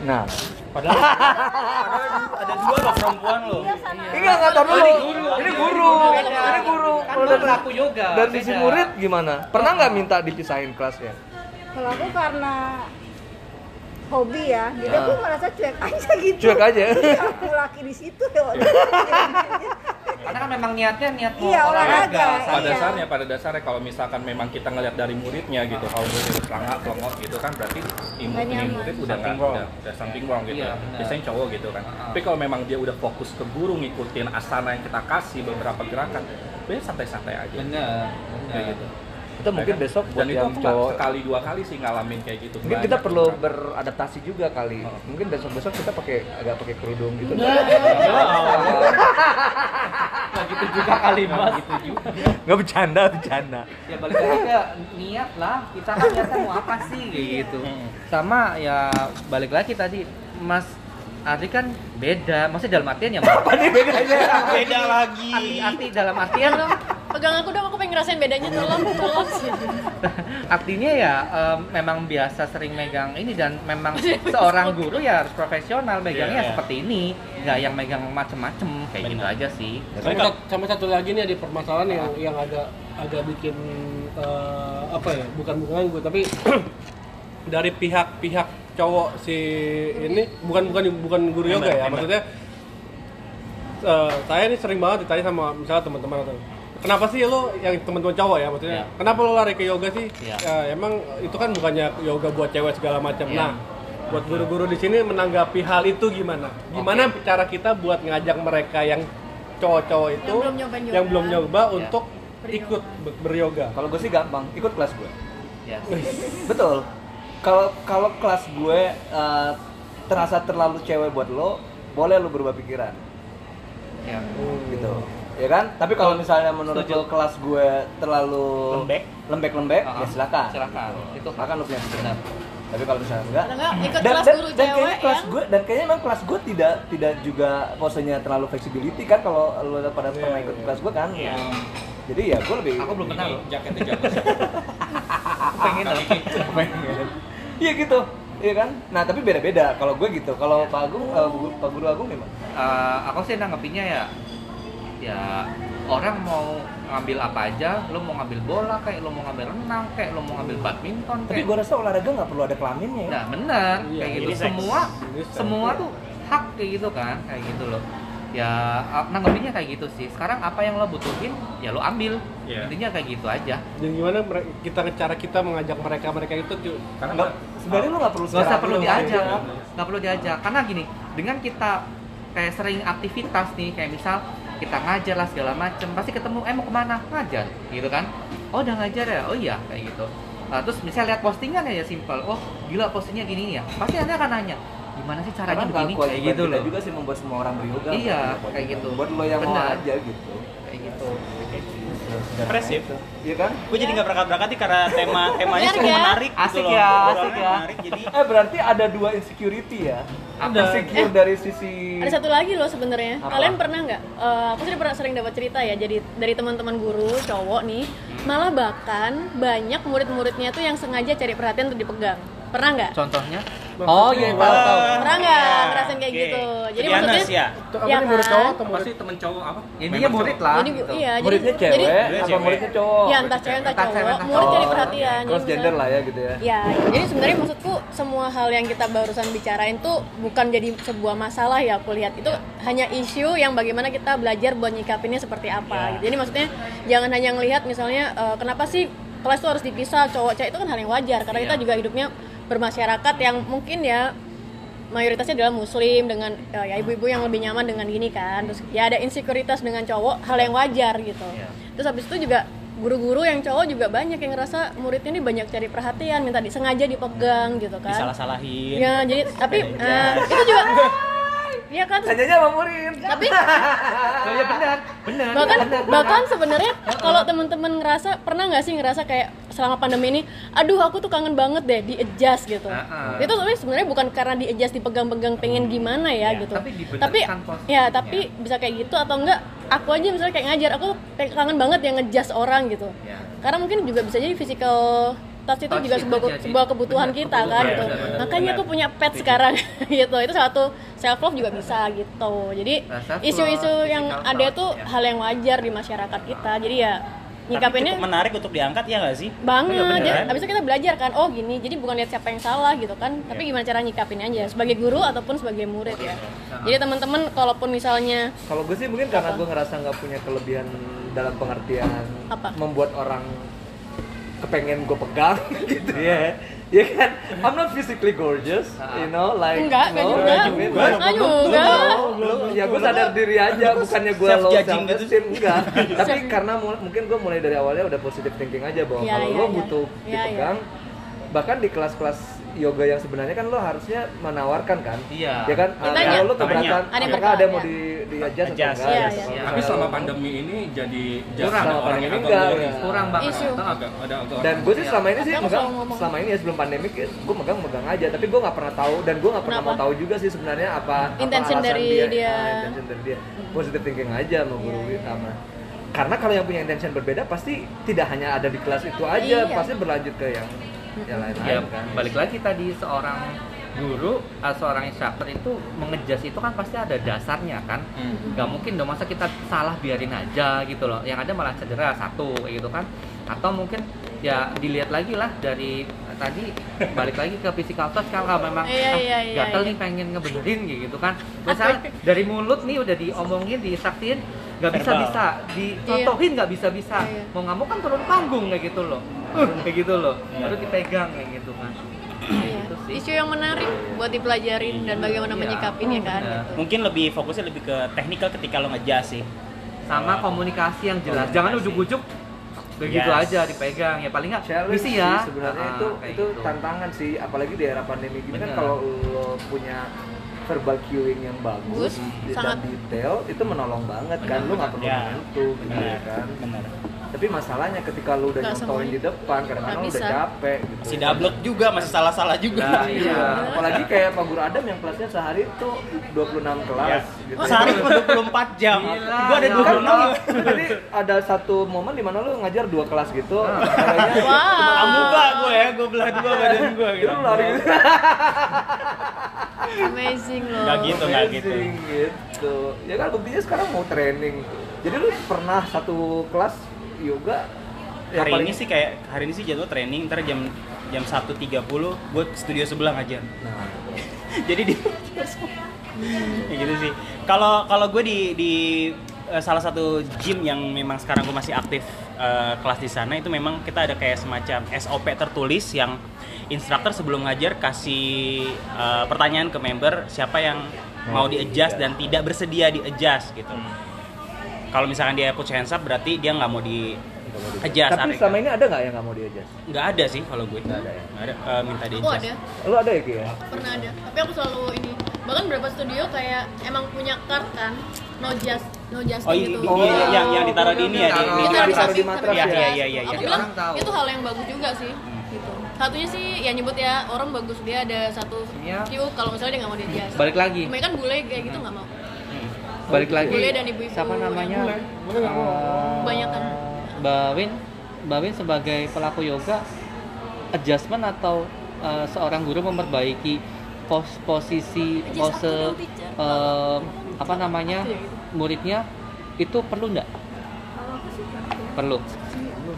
Nah, padahal padahal ada dua loh perempuan loh. enggak enggak tahu dulu. Ini guru, ini guru. Kan Kalau lu dari- pelaku yoga. dari sisi beda. murid gimana? Pernah nggak minta dipisahin kelasnya? Kalau aku karena hobi ya, jadi aku merasa cuek aja gitu. Cuek aja. Iya, aku laki di situ ya. Karena kan memang niatnya niat mau Iya, olahraga. pada Iya. dasarnya pada dasarnya kalau misalkan memang kita ngelihat dari muridnya gitu kalau murid pelangak pelongok gitu kan berarti ini, Nggak ini murid udah nggak udah, udah something wrong gitu Iya, benar. biasanya cowok gitu kan tapi kalau memang dia udah fokus ke guru ngikutin asana yang kita kasih beberapa gerakan biasanya santai-santai aja Bener, kayak bener. Gitu Itu mungkin besok buat dan itu yang nggak cowok sekali dua kali sih ngalamin kayak gitu mungkin kita perlu kan. beradaptasi juga kali mungkin besok besok kita pakai agak pakai kerudung gitu Nggak gitu juga kali mas. gitu juga. nggak bercanda bercanda Ya balik lagi ke niat lah. Kita kan niatnya mau apa sih kayak gitu. Sama ya balik lagi tadi Mas Arti kan beda, maksudnya dalam artian ya Mas. Beda lagi. Arti, arti dalam artian Pegang aku dong, aku pengen ngerasain bedanya tolong, tolong. artinya ya em, memang biasa sering megang ini dan memang seorang guru ya harus profesional megangnya Iya, iya. seperti ini nggak yang megang macem-macem kayak gitu aja sih Sama, sama satu lagi nih ada permasalahan yang yang agak agak bikin eh, apa ya bukan bukan gue tapi dari pihak-pihak cowok si ini bukan bukan bukan guru yoga ya maksudnya eh, saya ini sering banget ditanya sama misalnya teman-teman atau kenapa sih lo yang teman-teman cowok ya? Maksudnya Ya. kenapa lo lari ke yoga sih? Ya. Ya, emang itu kan bukannya yoga buat cewek segala macam. Ya. nah buat guru-guru di sini menanggapi hal itu gimana? Gimana cara kita buat ngajak mereka yang cowok-cowok itu Yang belum nyoba yang belum nyoba Ya. untuk ikut ber- beryoga. Kalau gue sih gampang ikut kelas gue ya. Betul kalau kalau kelas gue eh, terasa terlalu cewek buat lo boleh lo berubah pikiran. Ya. Gitu. Ya kan? Tapi kalau misalnya menurut Setuju. lo kelas gue terlalu Lembek. lembek lembek Ah, ya silakan. Silakan. Gitu. Itu silakan lo punya benar tapi kalau misalnya enggak Atau enggak ikut dan, kelas dan, guru dan cewek kayaknya kelas yang gue dan kayaknya memang kelas gue tidak tidak juga posenya terlalu flexibility kan kalau lo pada Iya, pernah ikut iya. kelas gue kan? Iya. jadi ya gue lebih aku belum pernah loh jaketnya aku pengen loh iya gitu iya kan? Nah tapi beda beda kalau gue gitu kalau pak agung Bu- pak guru agung gimana? Eh, aku sih nanggepinnya ya ya orang mau ngambil apa aja lo mau ngambil bola kayak lo mau ngambil renang kayak lo mau ngambil badminton tapi kayak. gue rasa olahraga nggak perlu ada kelaminnya ya. Nah bener Iya, kayak gitu. semua semua tuh hak kayak gitu kan kayak gitu loh ya nanggepinnya kayak gitu sih. Sekarang apa yang lo butuhin ya lo ambil. Iya. intinya kayak gitu aja. Dan gimana kita cara kita mengajak mereka mereka itu cu- karena Nggak, sebenarnya lo nggak perlu nggak usah perlu diajak. Nggak perlu diajak. Karena gini dengan kita kayak sering aktivitas nih kayak misal kita ngajar lah segala macem pasti ketemu eh mau ke mana? Ngajar gitu kan. Oh udah ngajar ya? Oh iya kayak gitu. Nah, terus misalnya lihat postingan ya ya simpel. Oh gila postingnya gini nih ya. Pasti anda akan nanya gimana sih caranya Karena begini kayak gitu loh juga sih membuat semua orang beryoga Iya, Bukan kayak gitu. buat lo yang mau Benar. aja gitu kayak gitu Impresif. iya kan Gue jadi nggak berangkat-berangkat nih karena tema temanya Menarik cukup ya? menarik gitu Asik loh. ya, asik ya. Menarik, jadi eh berarti ada dua insecurity ya Apa? insecure dari sisi Ada satu lagi loh sebenarnya. Kalian pernah nggak? eh, aku sih pernah sering dapat cerita ya. Jadi dari teman-teman guru cowok nih, malah bahkan banyak murid-muridnya tuh yang sengaja cari perhatian untuk dipegang. Pernah nggak? contohnya oh iya tahu tahu Pernah nggak ngerasain kayak Oke. gitu? Jadi Jadi maksudnya, ya? itu apa ya nih murid kan? cowok atau apa murid sih temen cowok apa intinya Member murid lah Jadi gitu. iya, jadi muridnya jadi cewek Dia apa cewek. muridnya cowok ya entah cewek entah cowok, murid cari perhatian. Jadi cross gender misalnya- lah ya gitu ya Ya, jadi sebenarnya maksudku semua hal yang kita barusan bicarain tuh bukan jadi sebuah masalah ya aku lihat itu hanya isu yang bagaimana kita belajar buat nyikapinnya seperti apa. gitu. Jadi maksudnya jangan hanya ngelihat misalnya eh, kenapa sih kelas tuh harus dipisah cowok cewek itu kan hal yang wajar karena kita juga hidupnya bermasyarakat yang mungkin ya mayoritasnya adalah muslim dengan eh, ya ibu-ibu yang lebih nyaman dengan gini kan. Terus ya ada insekuritas dengan cowok hal yang wajar gitu. Terus habis itu juga guru-guru yang cowok juga banyak yang ngerasa muridnya ini banyak cari perhatian minta disengaja dipegang gitu kan. Disalah-salahin. ya jadi tapi eh, itu juga Iya kan Tanyanya sama murid tapi oh iya benar benar bahkan benar, benar. bahkan sebenarnya kalau teman-teman ngerasa pernah nggak sih ngerasa kayak selama pandemi ini aduh aku tuh kangen banget deh di adjust gitu Ah, ah. itu tapi sebenarnya bukan karena di adjust dipegang-pegang pengen gimana ya, gitu tapi tapi posisinya. ya tapi bisa kayak gitu atau enggak aku aja misalnya kayak ngajar aku kangen banget yang ngejust orang gitu Ya. karena mungkin juga bisa jadi physical touch itu juga itu sebuah, jadi- sebuah kebutuhan benar, kita kan kebutuhan, gitu. benar, benar, makanya benar. aku punya pet sekarang gitu. Itu satu self love juga bisa gitu. Jadi Nah, isu-isu yang ada tuh ya. hal yang wajar di masyarakat kita. Jadi ya Tapi nyikapinnya cukup menarik untuk diangkat ya nggak sih? banget. Iya, kan? habis itu kita belajar kan oh gini jadi bukan lihat siapa yang salah gitu kan. Tapi Iya. gimana cara nyikapin aja sebagai guru ataupun sebagai murid ya. Jadi teman-teman kalaupun misalnya kalau gue sih mungkin karena gue ngerasa nggak punya kelebihan dalam pengertian Apa? membuat orang kepengen gue pegang gitu ya ya kan I'm not physically gorgeous you know like Enggak, enggak no, juga. Enggak juga. lu- lu- ya gue sadar diri aja bukannya gue low self gitu. esteem enggak tapi karena mungkin gue mulai dari awalnya udah positive thinking aja bahwa Iya, kalau iya, lo iya. butuh dipegang bahkan di kelas-kelas yoga yang sebenarnya kan lo harusnya menawarkan kan Iya. ya kan Ah, Ditanya. kalau lo keberatan Ada bertanya. ada mau di di adjust atau enggak iya, iya. Tapi selama pandemi ini jadi Kurang. jarang Selama orang yang agak enggak, ya. kurang banget Isu. Kita agak ada agak dan gue sih selama ini sih megang selama ini ya sebelum pandemi gue megang megang aja tapi gue nggak pernah tahu dan gue nggak pernah Kenapa? mau tahu juga sih sebenarnya apa apa Intention alasan dari dia, dia. ah, intention dari dia positive thinking aja sama guru sama karena kalau yang punya intention berbeda pasti tidak hanya ada di kelas itu aja Iya. pasti berlanjut ke yang yang lain-lain ya kan. balik lagi tadi seorang guru atau seorang instructor itu mengejas itu kan pasti ada dasarnya kan. Nggak mungkin dong masa kita salah biarin aja gitu loh. Yang ada malah cedera satu gitu kan. Atau mungkin ya dilihat lagi lah dari eh, tadi balik lagi ke physical touch kalau memang Iya, ah, iya, iya, gatel iya. nih pengen ngebenerin gitu kan misalnya dari mulut nih udah diomongin disaktiin nggak bisa bisa dicontohin nggak bisa bisa Iya, iya. mau nggak mau kan turun panggung kayak gitu loh kayak gitu loh baru dipegang kayak gitu kan Iya. Gitu sih. Isu yang menarik buat dipelajarin dan bagaimana Iya. menyikapinya kan. Gitu. Mungkin lebih fokusnya lebih ke teknikal ketika lo ngejas sih. sama komunikasi yang jelas jangan ujuk-ujuk begitu Yes. aja dipegang ya paling nggak misi sih ya sebenarnya Ah, itu itu gitu. tantangan sih apalagi di era pandemi gini kan kalau lo punya verbal cueing yang bagus Bagus, dan sangat. detail itu menolong banget kan lo nggak perlu Ya. menentu gitu Benar. kan Benar. tapi masalahnya ketika lo udah semuanya. di depan kadang-kadang Nggak lo udah capek gitu Masih double juga, masih salah-salah juga. Nah, iya. Apalagi kayak Pak Guru Adam yang kelasnya sehari itu 26 kelas Ya. gitu. Sehari cuma 24 jam. Gila, Gua ada ya 26 Allah. Jadi ada satu momen di mana lu ngajar dua kelas gitu. Kayaknya Wow. Gue ya, gue belah dua badan gue gitu. Itu lari gitu. Amazing loh. Nggak gitu, nggak gitu. Gitu. Ya kan buktinya sekarang mau training. Jadi lu pernah satu kelas yoga Hari paling- ini sih kayak hari ini sih jadwal training, ntar jam jam 1.30 gue ke studio sebelah ngajar. Nah, jadi di ya gitu sih kalau kalau gue di di eh, salah satu gym yang memang sekarang gue masih aktif eh, kelas di sana itu memang kita ada kayak semacam SOP tertulis yang instruktur sebelum ngajar kasih eh, pertanyaan ke member siapa yang mau di adjust dan tidak bersedia di adjust gitu kalau misalkan dia put hands up berarti dia nggak mau di adjust Tapi selama ini ada nggak yang nggak mau diajak? nggak ada sih kalau gue. Nggak ada ya? Nggak ada. Eh, minta di Aku adjust ada, Lu ada ya Ki ya? pernah ada. Tapi aku selalu ini. Bahkan beberapa studio kayak emang punya card kan, no just, no just Oh, gitu. iya, iya, yang yang ditaruh di ini ya di, Taruh. di ditaruh di matras ya. belas. Iya, iya, iya, Aku iya. bilang Orang tahu. itu hal yang bagus juga sih. Gitu. Satunya sih ya nyebut ya orang bagus dia ada satu Iya. view kalau misalnya dia nggak mau di adjust. balik lagi Kebanyakan bule kayak gitu nggak mau. balik lagi Bule dan ibu-ibu siapa namanya Eh, Kebanyakan. Mbak Win Mbak Win sebagai pelaku yoga adjustment atau eh, seorang guru memperbaiki pos posisi pose eh, apa namanya Iya, gitu. muridnya itu perlu nggak? Perlu.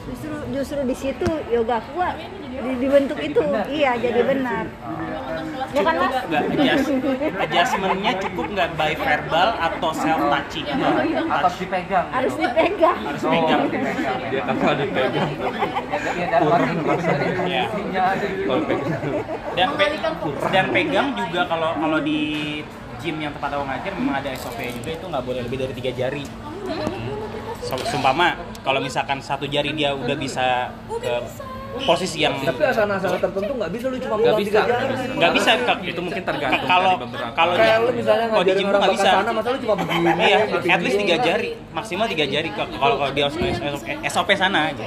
Justru justru di situ yoga gua di- dibentuk itu. Iya, jadi benar. Ya kan Mas? nggak. Adjust. Adjustmentnya cukup nggak by verbal atau self touching? Atau dipegang. Harus dipegang. harus pegang Dia tanpa dipegang. ya dan pe- dan pegang juga kalau kalau di gym yang tempat aku ngajar memang ada SOP juga itu nggak boleh lebih dari tiga jari So, sumpama kalau misalkan satu jari dia udah bisa ke posisi yang Tapi asana-asana tertentu nggak bisa lu cuma Nggak bisa. tiga jari. nggak bisa Kak. Itu mungkin tergantung kalau dari beberapa. kalau Kayak lu misalnya kalau di gym orang nggak bisa bakasana, masa lu cuma begini? iya at least tiga jari maksimal tiga jari Kak. kalau kalau dia SOP sana gitu.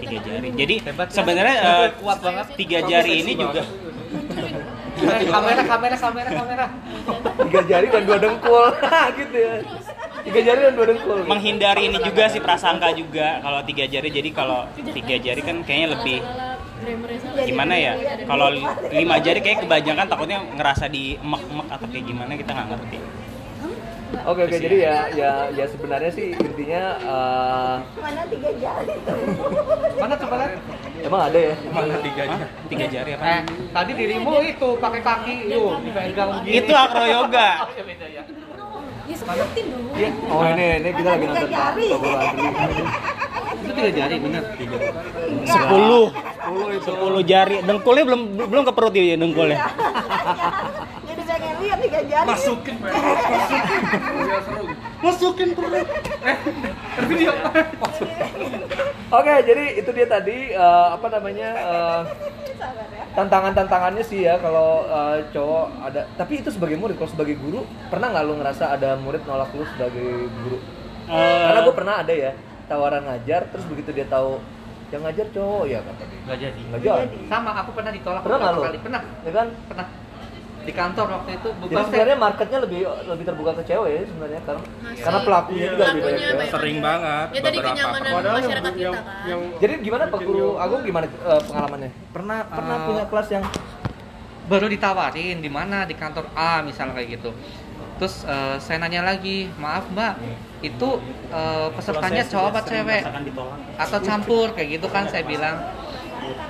tiga jari jadi sebenarnya eh, kuat banget tiga jari ini juga kamera kamera kamera kamera. Tiga jari dan dua dengkul, gitu ya. Tiga jari dan dua dengkul. menghindari ini juga sih prasangka juga kalau tiga jari. Jadi kalau tiga jari kan kayaknya lebih gimana ya? Kalau li- lima jari kayak kebanyakan takutnya ngerasa di emek-emek atau kayak gimana kita nggak ngerti Oke oke jadi ya ya ya sebenarnya sih intinya eh, Mana tiga jari? mana coba lihat emang ada ya. Mana tiganya? Hah? tiga jari apa? Eh tadi dirimu itu pakai kaki yuk dipegang begini itu akro yoga Ya, beda ya. Iya. Oh ini ini kita lagi nonton jari. Itu tiga jari bener sepuluh. Sepuluh jari. Dengkulnya belum belum ke perut ya dengkulnya? Jadi pengen lihat nih pegang jari. Masukin. Masukin perut. Oke, jadi itu dia tadi eh, apa namanya eh, tantangan-tantangannya sih ya kalau eh, cowok ada. Tapi itu sebagai murid, kalau sebagai guru pernah nggak lu ngerasa ada murid nolak lu sebagai guru? Karena gue pernah ada ya tawaran ngajar, terus begitu dia tahu yang ngajar cowok ya kata dia. nggak jadi Nggak jadi. sama aku pernah ditolak Pernah nggak lu? kali pernah Ya kan? pernah di kantor waktu itu Jadi bukan sebenarnya marketnya lebih lebih terbuka ke cewek ya sebenarnya karena karena pelakunya juga lebih banyak. cewek. Sering banget Ya tadi beberapa kenyamanan Padahal yang, masyarakat kita yang, kan. yang Jadi gimana Pak Guru Agung gimana eh, pengalamannya? pernah Pernah eh, punya kelas yang baru ditawarin di mana? Di kantor A misalnya kayak gitu. Terus eh, saya nanya lagi maaf mbak itu eh, pesertanya cowok apa cewek? atau campur kayak gitu kan saya bilang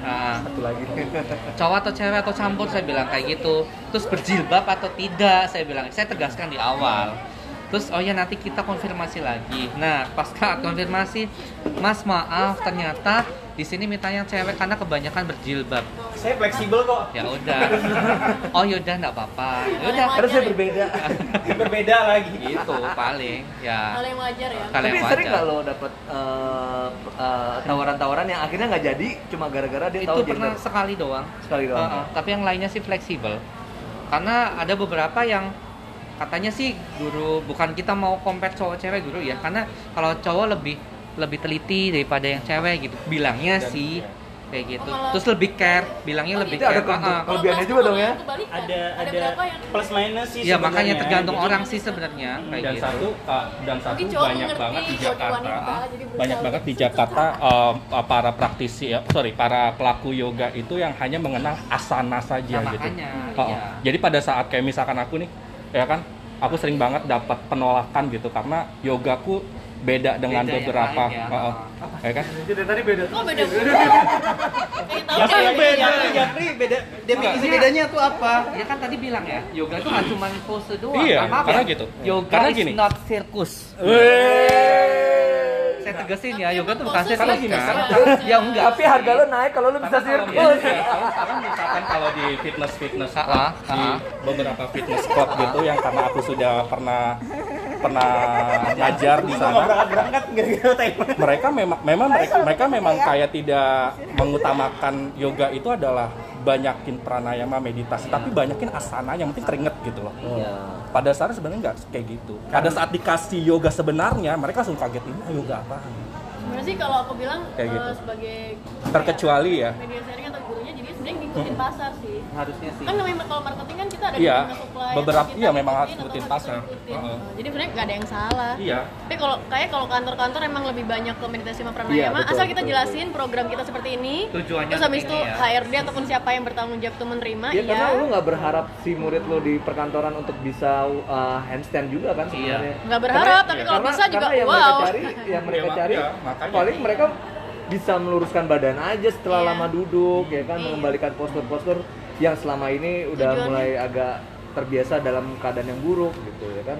nah, satu lagi. cowok atau cewek atau campur saya bilang kayak gitu. Terus berjilbab atau tidak saya bilang. Saya tegaskan di awal terus oh ya nanti kita konfirmasi lagi nah pas saat konfirmasi mas maaf ternyata di sini mintanya cewek karena kebanyakan berjilbab Saya fleksibel kok. ya udah oh yaudah nggak apa-apa ya udah Karena saya berbeda. Berbeda lagi. gitu paling ya Hal yang wajar ya. kalian Tapi sering nggak wajar lo dapet eh, eh, tawaran-tawaran yang akhirnya nggak jadi cuma gara-gara dia itu tahu pernah gender? sekali doang sekali doang. Heeh, tapi yang lainnya sih fleksibel karena ada beberapa yang katanya sih guru bukan kita mau compare cowok cewek guru ya. Karena kalau cowok lebih lebih teliti daripada yang cewek gitu. Bilangnya sih kayak gitu. Malah- terus lebih care bilangnya lebih Itu ada care Heeh. Kalau Kelebihannya juga dong ya? kebalikan. Ada ada plus minus sih ya makanya tergantung Jadi- orang sih sebenarnya kayak dan gitu. satu uh, dan satu cowok banyak banget di body Jakarta. banyak banget di Jakarta uh, para praktisi ya sorry para pelaku yoga itu yang hanya mengenal asana saja Nah, gitu. makanya, Oh, iya. jadi pada saat kayak misalkan aku nih ya kan aku sering banget dapat penolakan gitu karena yogaku beda dengan Beda beberapa ya. oh, oh. ya kan jadi tadi beda. Oh beda. Apa deh. yang beda? Japri beda. Definisi bedanya tuh apa? ya kan tadi bilang ya yoga itu nggak cuma pose doang Iya, karena ya, gitu. yoga Karena is gini. not circus saya tegasin ya yoga itu bukan sih, kan ya enggak Tapi harga lo naik kalau lo bisa sirkus. kalau sekarang misalkan kalau di fitness fitness Ah, club, ah, di ah. beberapa fitness club gitu yang karena aku sudah pernah pernah ngajar di sana berangkat tema. mereka memang memang mereka, mereka memang kayak tidak mengutamakan yoga itu adalah banyakin pranayama meditasi tapi banyakin asana yang penting keringet gitu loh. Pada saat sebenarnya nggak kayak gitu. Pada saat dikasih yoga sebenarnya mereka langsung kaget ini yoga apa Sebenarnya sih kalau aku bilang Kayak eh, gitu. sebagai terkecuali ya. media sharing sebenarnya ngikutin pasar sih. harusnya sih Kan namanya kalau marketing kan kita ada Iya, di supply. beberapa- iya, memang harus ngikutin pasar. ngikutin. Heeh. Nah, Jadi sebenarnya nggak ada yang salah. iya Tapi kalau kayak kalau kantor-kantor emang lebih banyak ke meditasi sama Iya, pranayama, betul, asal kita betul, jelasin program kita seperti ini. Tujuannya Terus habis itu ya. HRD ataupun siapa yang bertanggung jawab tuh menerima, Ya iya. karena lo nggak berharap si murid lo di perkantoran untuk bisa uh, handstand juga kan sebenarnya. Nggak berharap, tapi kalau Karena- bisa juga karena yang wow. mereka cari, yang mereka Iya, cari, iya, makanya. paling mereka bisa meluruskan badan aja setelah Iya. lama duduk, ya kan, Iya. mengembalikan postur-postur yang selama ini udah Tujuannya. mulai agak terbiasa dalam keadaan yang buruk gitu ya kan.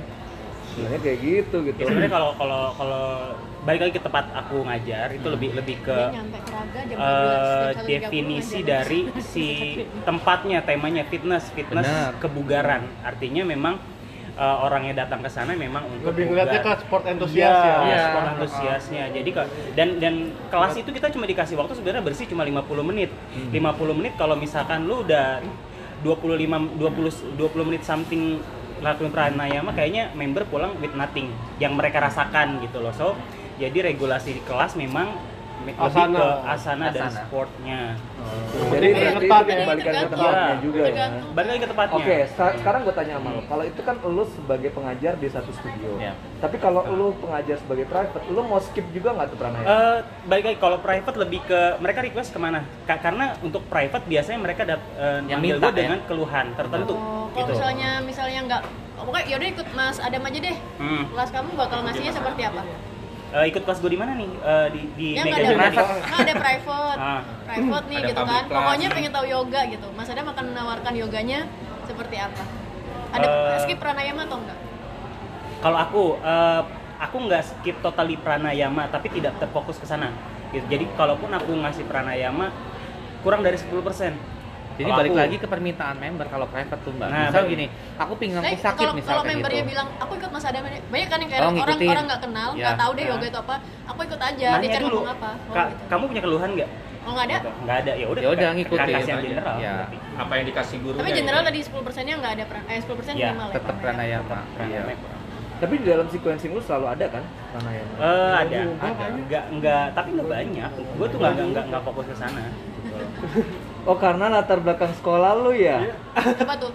Sebenarnya kayak gitu gitu. Ya, sebenarnya kalau kalau kalau balik lagi ke tempat aku ngajar itu lebih lebih ke Dia nyampe ke Raga jam 12, eh, jam 1.30 definisi dari si tempatnya temanya fitness fitness Benar. kebugaran artinya memang eh, orang yang datang ke sana memang untuk Lebih ngeliatnya ke sport entusias Iya, ya. Iya. sport antusiasnya. Jadi ke, dan dan kelas itu kita cuma dikasih waktu sebenarnya bersih cuma 50 menit. 50 menit kalau misalkan lu udah 25 20 20 menit something lakuin pranayama kayaknya member pulang with nothing yang mereka rasakan gitu loh. So, jadi regulasi di kelas memang Asana. ke asana, dan Asana. sportnya. Jadi Tapi berarti itu ketat ya. dikembalikan ke tempatnya Iya, juga ya. Balik lagi ke tempatnya. Oke, sa- sekarang gue tanya sama lo. Kalau itu kan lo sebagai pengajar di satu studio. Iya. Tapi kalau lo pengajar sebagai private, lo mau skip juga nggak tuh pranayama? Eh, balik lagi kalau private lebih ke mereka request ke mana? Ka- karena untuk private biasanya mereka dat, eh, Yang minta ya? dengan keluhan tertentu. Oh, kalau gitu. misalnya misalnya nggak, oh, pokoknya yaudah ikut Mas Adam aja deh. Hmm. Kelas kamu bakal ngasihnya seperti apa? Eh, ikut kelas gue di mana nih? Eh, di di Ya Mega nggak ada nggak ada private, Ah. private nih Ada gitu kan. class. Pokoknya pengen tahu yoga gitu. Mas Adam akan menawarkan yoganya seperti apa? Ada Eh, skip pranayama atau enggak? Kalau aku, eh, aku nggak skip totally pranayama, tapi tidak terfokus ke sana. Gitu. Jadi kalaupun aku ngasih pranayama kurang dari 10% Jadi balik aku- lagi ke permintaan member kalau private tuh mbak. Nah, misal gini, aku pinggang Nah, aku sakit kalau misal kalau membernya gitu. bilang aku ikut Mas Adam ini banyak kan yang kayak Oh, orang ngikutin. orang nggak kenal Ya. nggak tahu deh Ya. yoga itu apa aku ikut aja dia Nanya cari dulu, apa oh, Kak, gitu. kamu punya keluhan nggak? oh nggak ada Nggak ada, ya udah. Ya udah, ka- ngikutin kasih yang aja. general. Ya. apa yang dikasih guru tapi general tadi 10 persennya nggak ada peran eh 10 persen Iya, minimal ya Tetap pranayama. Iya. Tapi di dalam sequencing lu selalu ada kan pranayama? Eh, ada, Ada. Enggak, enggak, tapi enggak banyak. Gue tuh enggak, enggak, enggak fokus ke sana. Oh karena latar belakang sekolah lu ya? apa tuh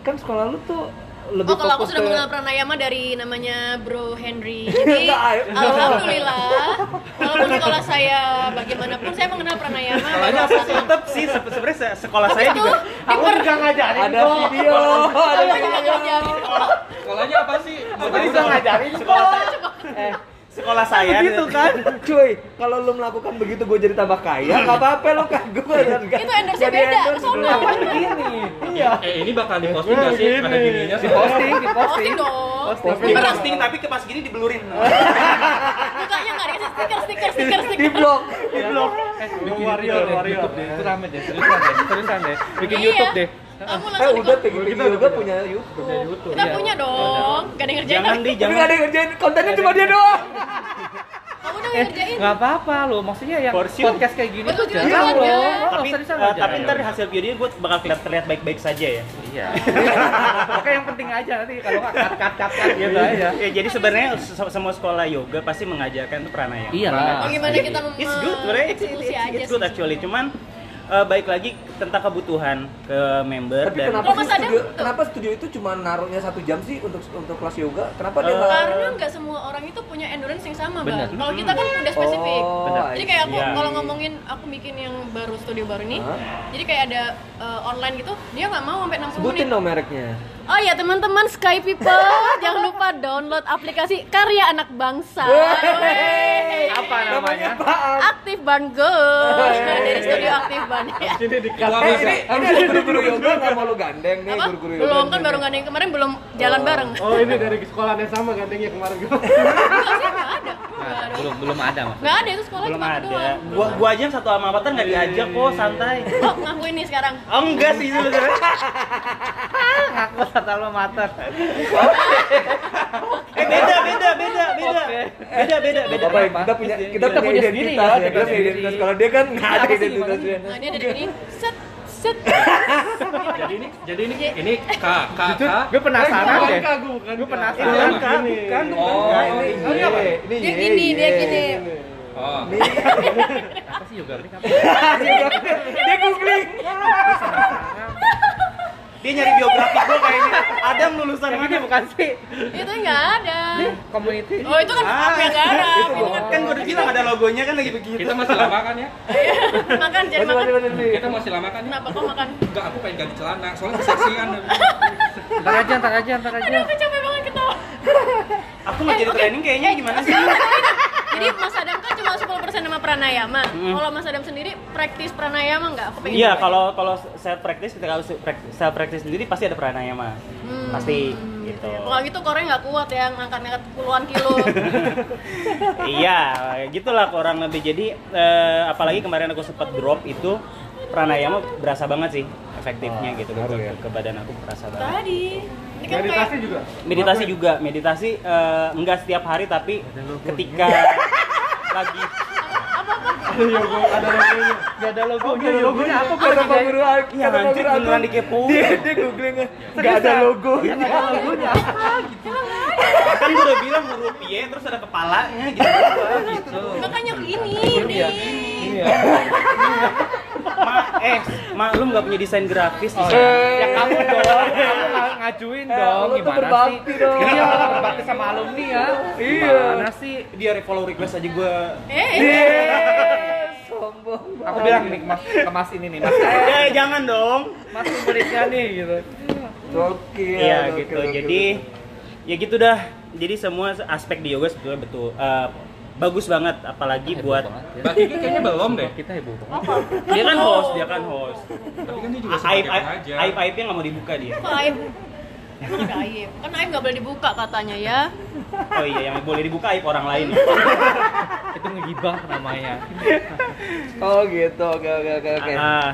Kan sekolah lu tuh lebih Oh kalau aku sudah ke- mengenal pranayama dari namanya Bro Henry Jadi alhamdulillah Walaupun sekolah saya bagaimanapun saya mengenal pranayama dari sana. tetap sih se- sebenarnya se- sekolah saya Itu juga. aku juga ngajarin Ada video, ada Aku juga video. ngajarin. sekolahnya apa sih Aku bisa ngajarin sekolah saya. Eh, sekolah saya Begitu kan? Cuy, kalau lu melakukan begitu gue jadi tambah kaya, nggak apa-apa lu kan gue Itu endorse-nya beda, kesono. begini. Iya. eh ini bakal diposting nggak sih ada gininya Di posting, di Posting posting. dong Posting, posting tapi ke pas gini dibelurin. Mukanya nggak dikasih stiker, stiker, stiker, Di stiker blog. Di blog. Bikin warrior, YouTube deh. Itu rame deh, seriusan deh, seriusan deh. Bikin Iya. YouTube deh. Kamu Eh langsung udah Peggy Peggy Yoga punya YouTube. Kita punya dong Gak ada yang ngerjain Jangan di jangan. nggak ada yang ngerjain kontennya cuma dia doang. Kamu udah Eh, ngerjain apa-apa loh. Maksudnya yang Porsi. podcast kayak gini Betul tuh juga, jarang loh. Oh, Tapi eh, loh, tapi ntar hasil videonya gue bakal terlihat, terlihat baik-baik saja ya. Iya. Oke yang penting aja nanti kalau nggak cut cut cut gitu aja. Ya, jadi sebenarnya se- semua sekolah yoga pasti mengajarkan tuh pranayama. Iya lah. Bagaimana kita mem- It's good, sebenarnya it's, it's, it's, good actually. Cuman eh, baik lagi tentang kebutuhan ke member Tapi dan kenapa sih Adam studio, kenapa studio itu cuma naruhnya satu jam sih untuk untuk kelas yoga? Kenapa dia Eh, nggak? Karena nggak semua orang itu punya endurance yang sama, Bener. Bang. Kalau kita kan udah spesifik. Oh, Bener. Jadi kayak aku Iya. kalau ngomongin aku bikin yang baru studio baru ini, Hah? jadi kayak ada eh, online gitu, dia nggak mau sampai 60 Sebutin menit. dong mereknya. Oh ya teman-teman Sky People, jangan lupa download aplikasi karya anak bangsa. Wey. Apa namanya? Aktif Banget dari studio Aktif Ban. Ya. Sini di Eh, sih? ini, ini ada guru-guru yoga nggak mau lu gandeng nih guru-guru yoga. Belum kan baru yang kemarin belum jalan bareng. Oh ini dari sekolah yang sama gandengnya kemarin. Enggak ada. Nah, belum belum ada mas. Nggak ada itu sekolah belum ada. doang. Gua gua aja satu sama angkatan nggak diajak kok santai. Oh, ngaku ini sekarang. Oh enggak sih sebenarnya. Aku satu alma mater. Eh beda beda beda beda. Beda beda beda. Apa, kita punya kita Kita punya punya sendiri identitas ya, ya, kita kita punya identitas. Kalau dia kan nggak ada identitasnya. Nah, dia dari ini set set. jadi ini jadi ini ini K K K Gue penasaran deh. Gue bukan. Gue Kak. penasaran. Kak. Ini. Bukan, Oh, bukan. ini Dia gini, dia gini. oh Apa sih yoga? Ini? Dia googling. Dia nyari biografi gua kayaknya. Adam lulusan mana bukan sih? Itu nggak ada. Community. Oh itu kan apa yang garap? itu gua kan gua udah bilang ada logonya kan lagi begitu. kita masih lama kan ya Makan jangan makan. kita masih lama kan ya Kenapa kok makan? enggak aku pengen ganti celana soalnya keseksian Ntar aja, ntar aja, ntar aja. Aku capek banget ketawa. Aku mau jadi training kayaknya gimana sih? Jadi Mas Adam kan cuma 10% sama pranayama. Kalau Mas Adam sendiri praktis pranayama nggak? Aku pengen Iya, kalau kalau self practice ketika harus self practice sendiri pasti ada pranayama. Hmm. Pasti gitu. Kalau gitu Korea nggak kuat ya ngangkat-ngangkat puluhan kilo. iya, gitulah kurang lebih. Jadi eh, apalagi kemarin aku sempat drop itu pranayama berasa banget sih efektifnya gitu ke, ke, ke badan aku berasa banget. Tadi. Ini kan Meditasi kayak juga. Meditasi juga, meditasi eh, enggak setiap hari tapi ketika lagi Iya, ada logonya. Gak ada logonya. Ada logonya apa? Kata Pak Guru Iya, kata Pak anjir, Guru beneran dikepoin. Dia dia googling nggak ada logonya. Gak ada logonya. kan gue udah bilang huruf Y terus ada kepalanya gitu. gitu. makanya begini Iya. nih. Ma, eh, maklum nggak punya desain grafis Oh, di ya. ya kamu dong, kamu nga- ngajuin Eh, dong, lu gimana berbakti sih? dong. Iya, berbakti sama alumni ya. Iya. Gimana sih? Dia follow request aja gue. Eh, Iya. eh. Sombong. Aku bilang nih, mas, ke mas ini nih, mas. Eh, jangan dong. Mas muridnya nih, gitu. Oke. Iya gitu. Jadi ya gitu dah. Jadi semua aspek di yoga sebetulnya betul eh, bagus banget apalagi Heboh buat banget ya. Mbak Kiki kayaknya belum deh Kita heboh banget. dia kan host, dia kan host. tapi kan dia juga Aib aib aibnya nggak mau dibuka dia. Aib? Ada aib. Kan aib nggak boleh dibuka katanya ya. Oh iya yang boleh dibuka aib orang lain. Itu ngegibah namanya. Oh gitu. Oke oke oke oke. Ah,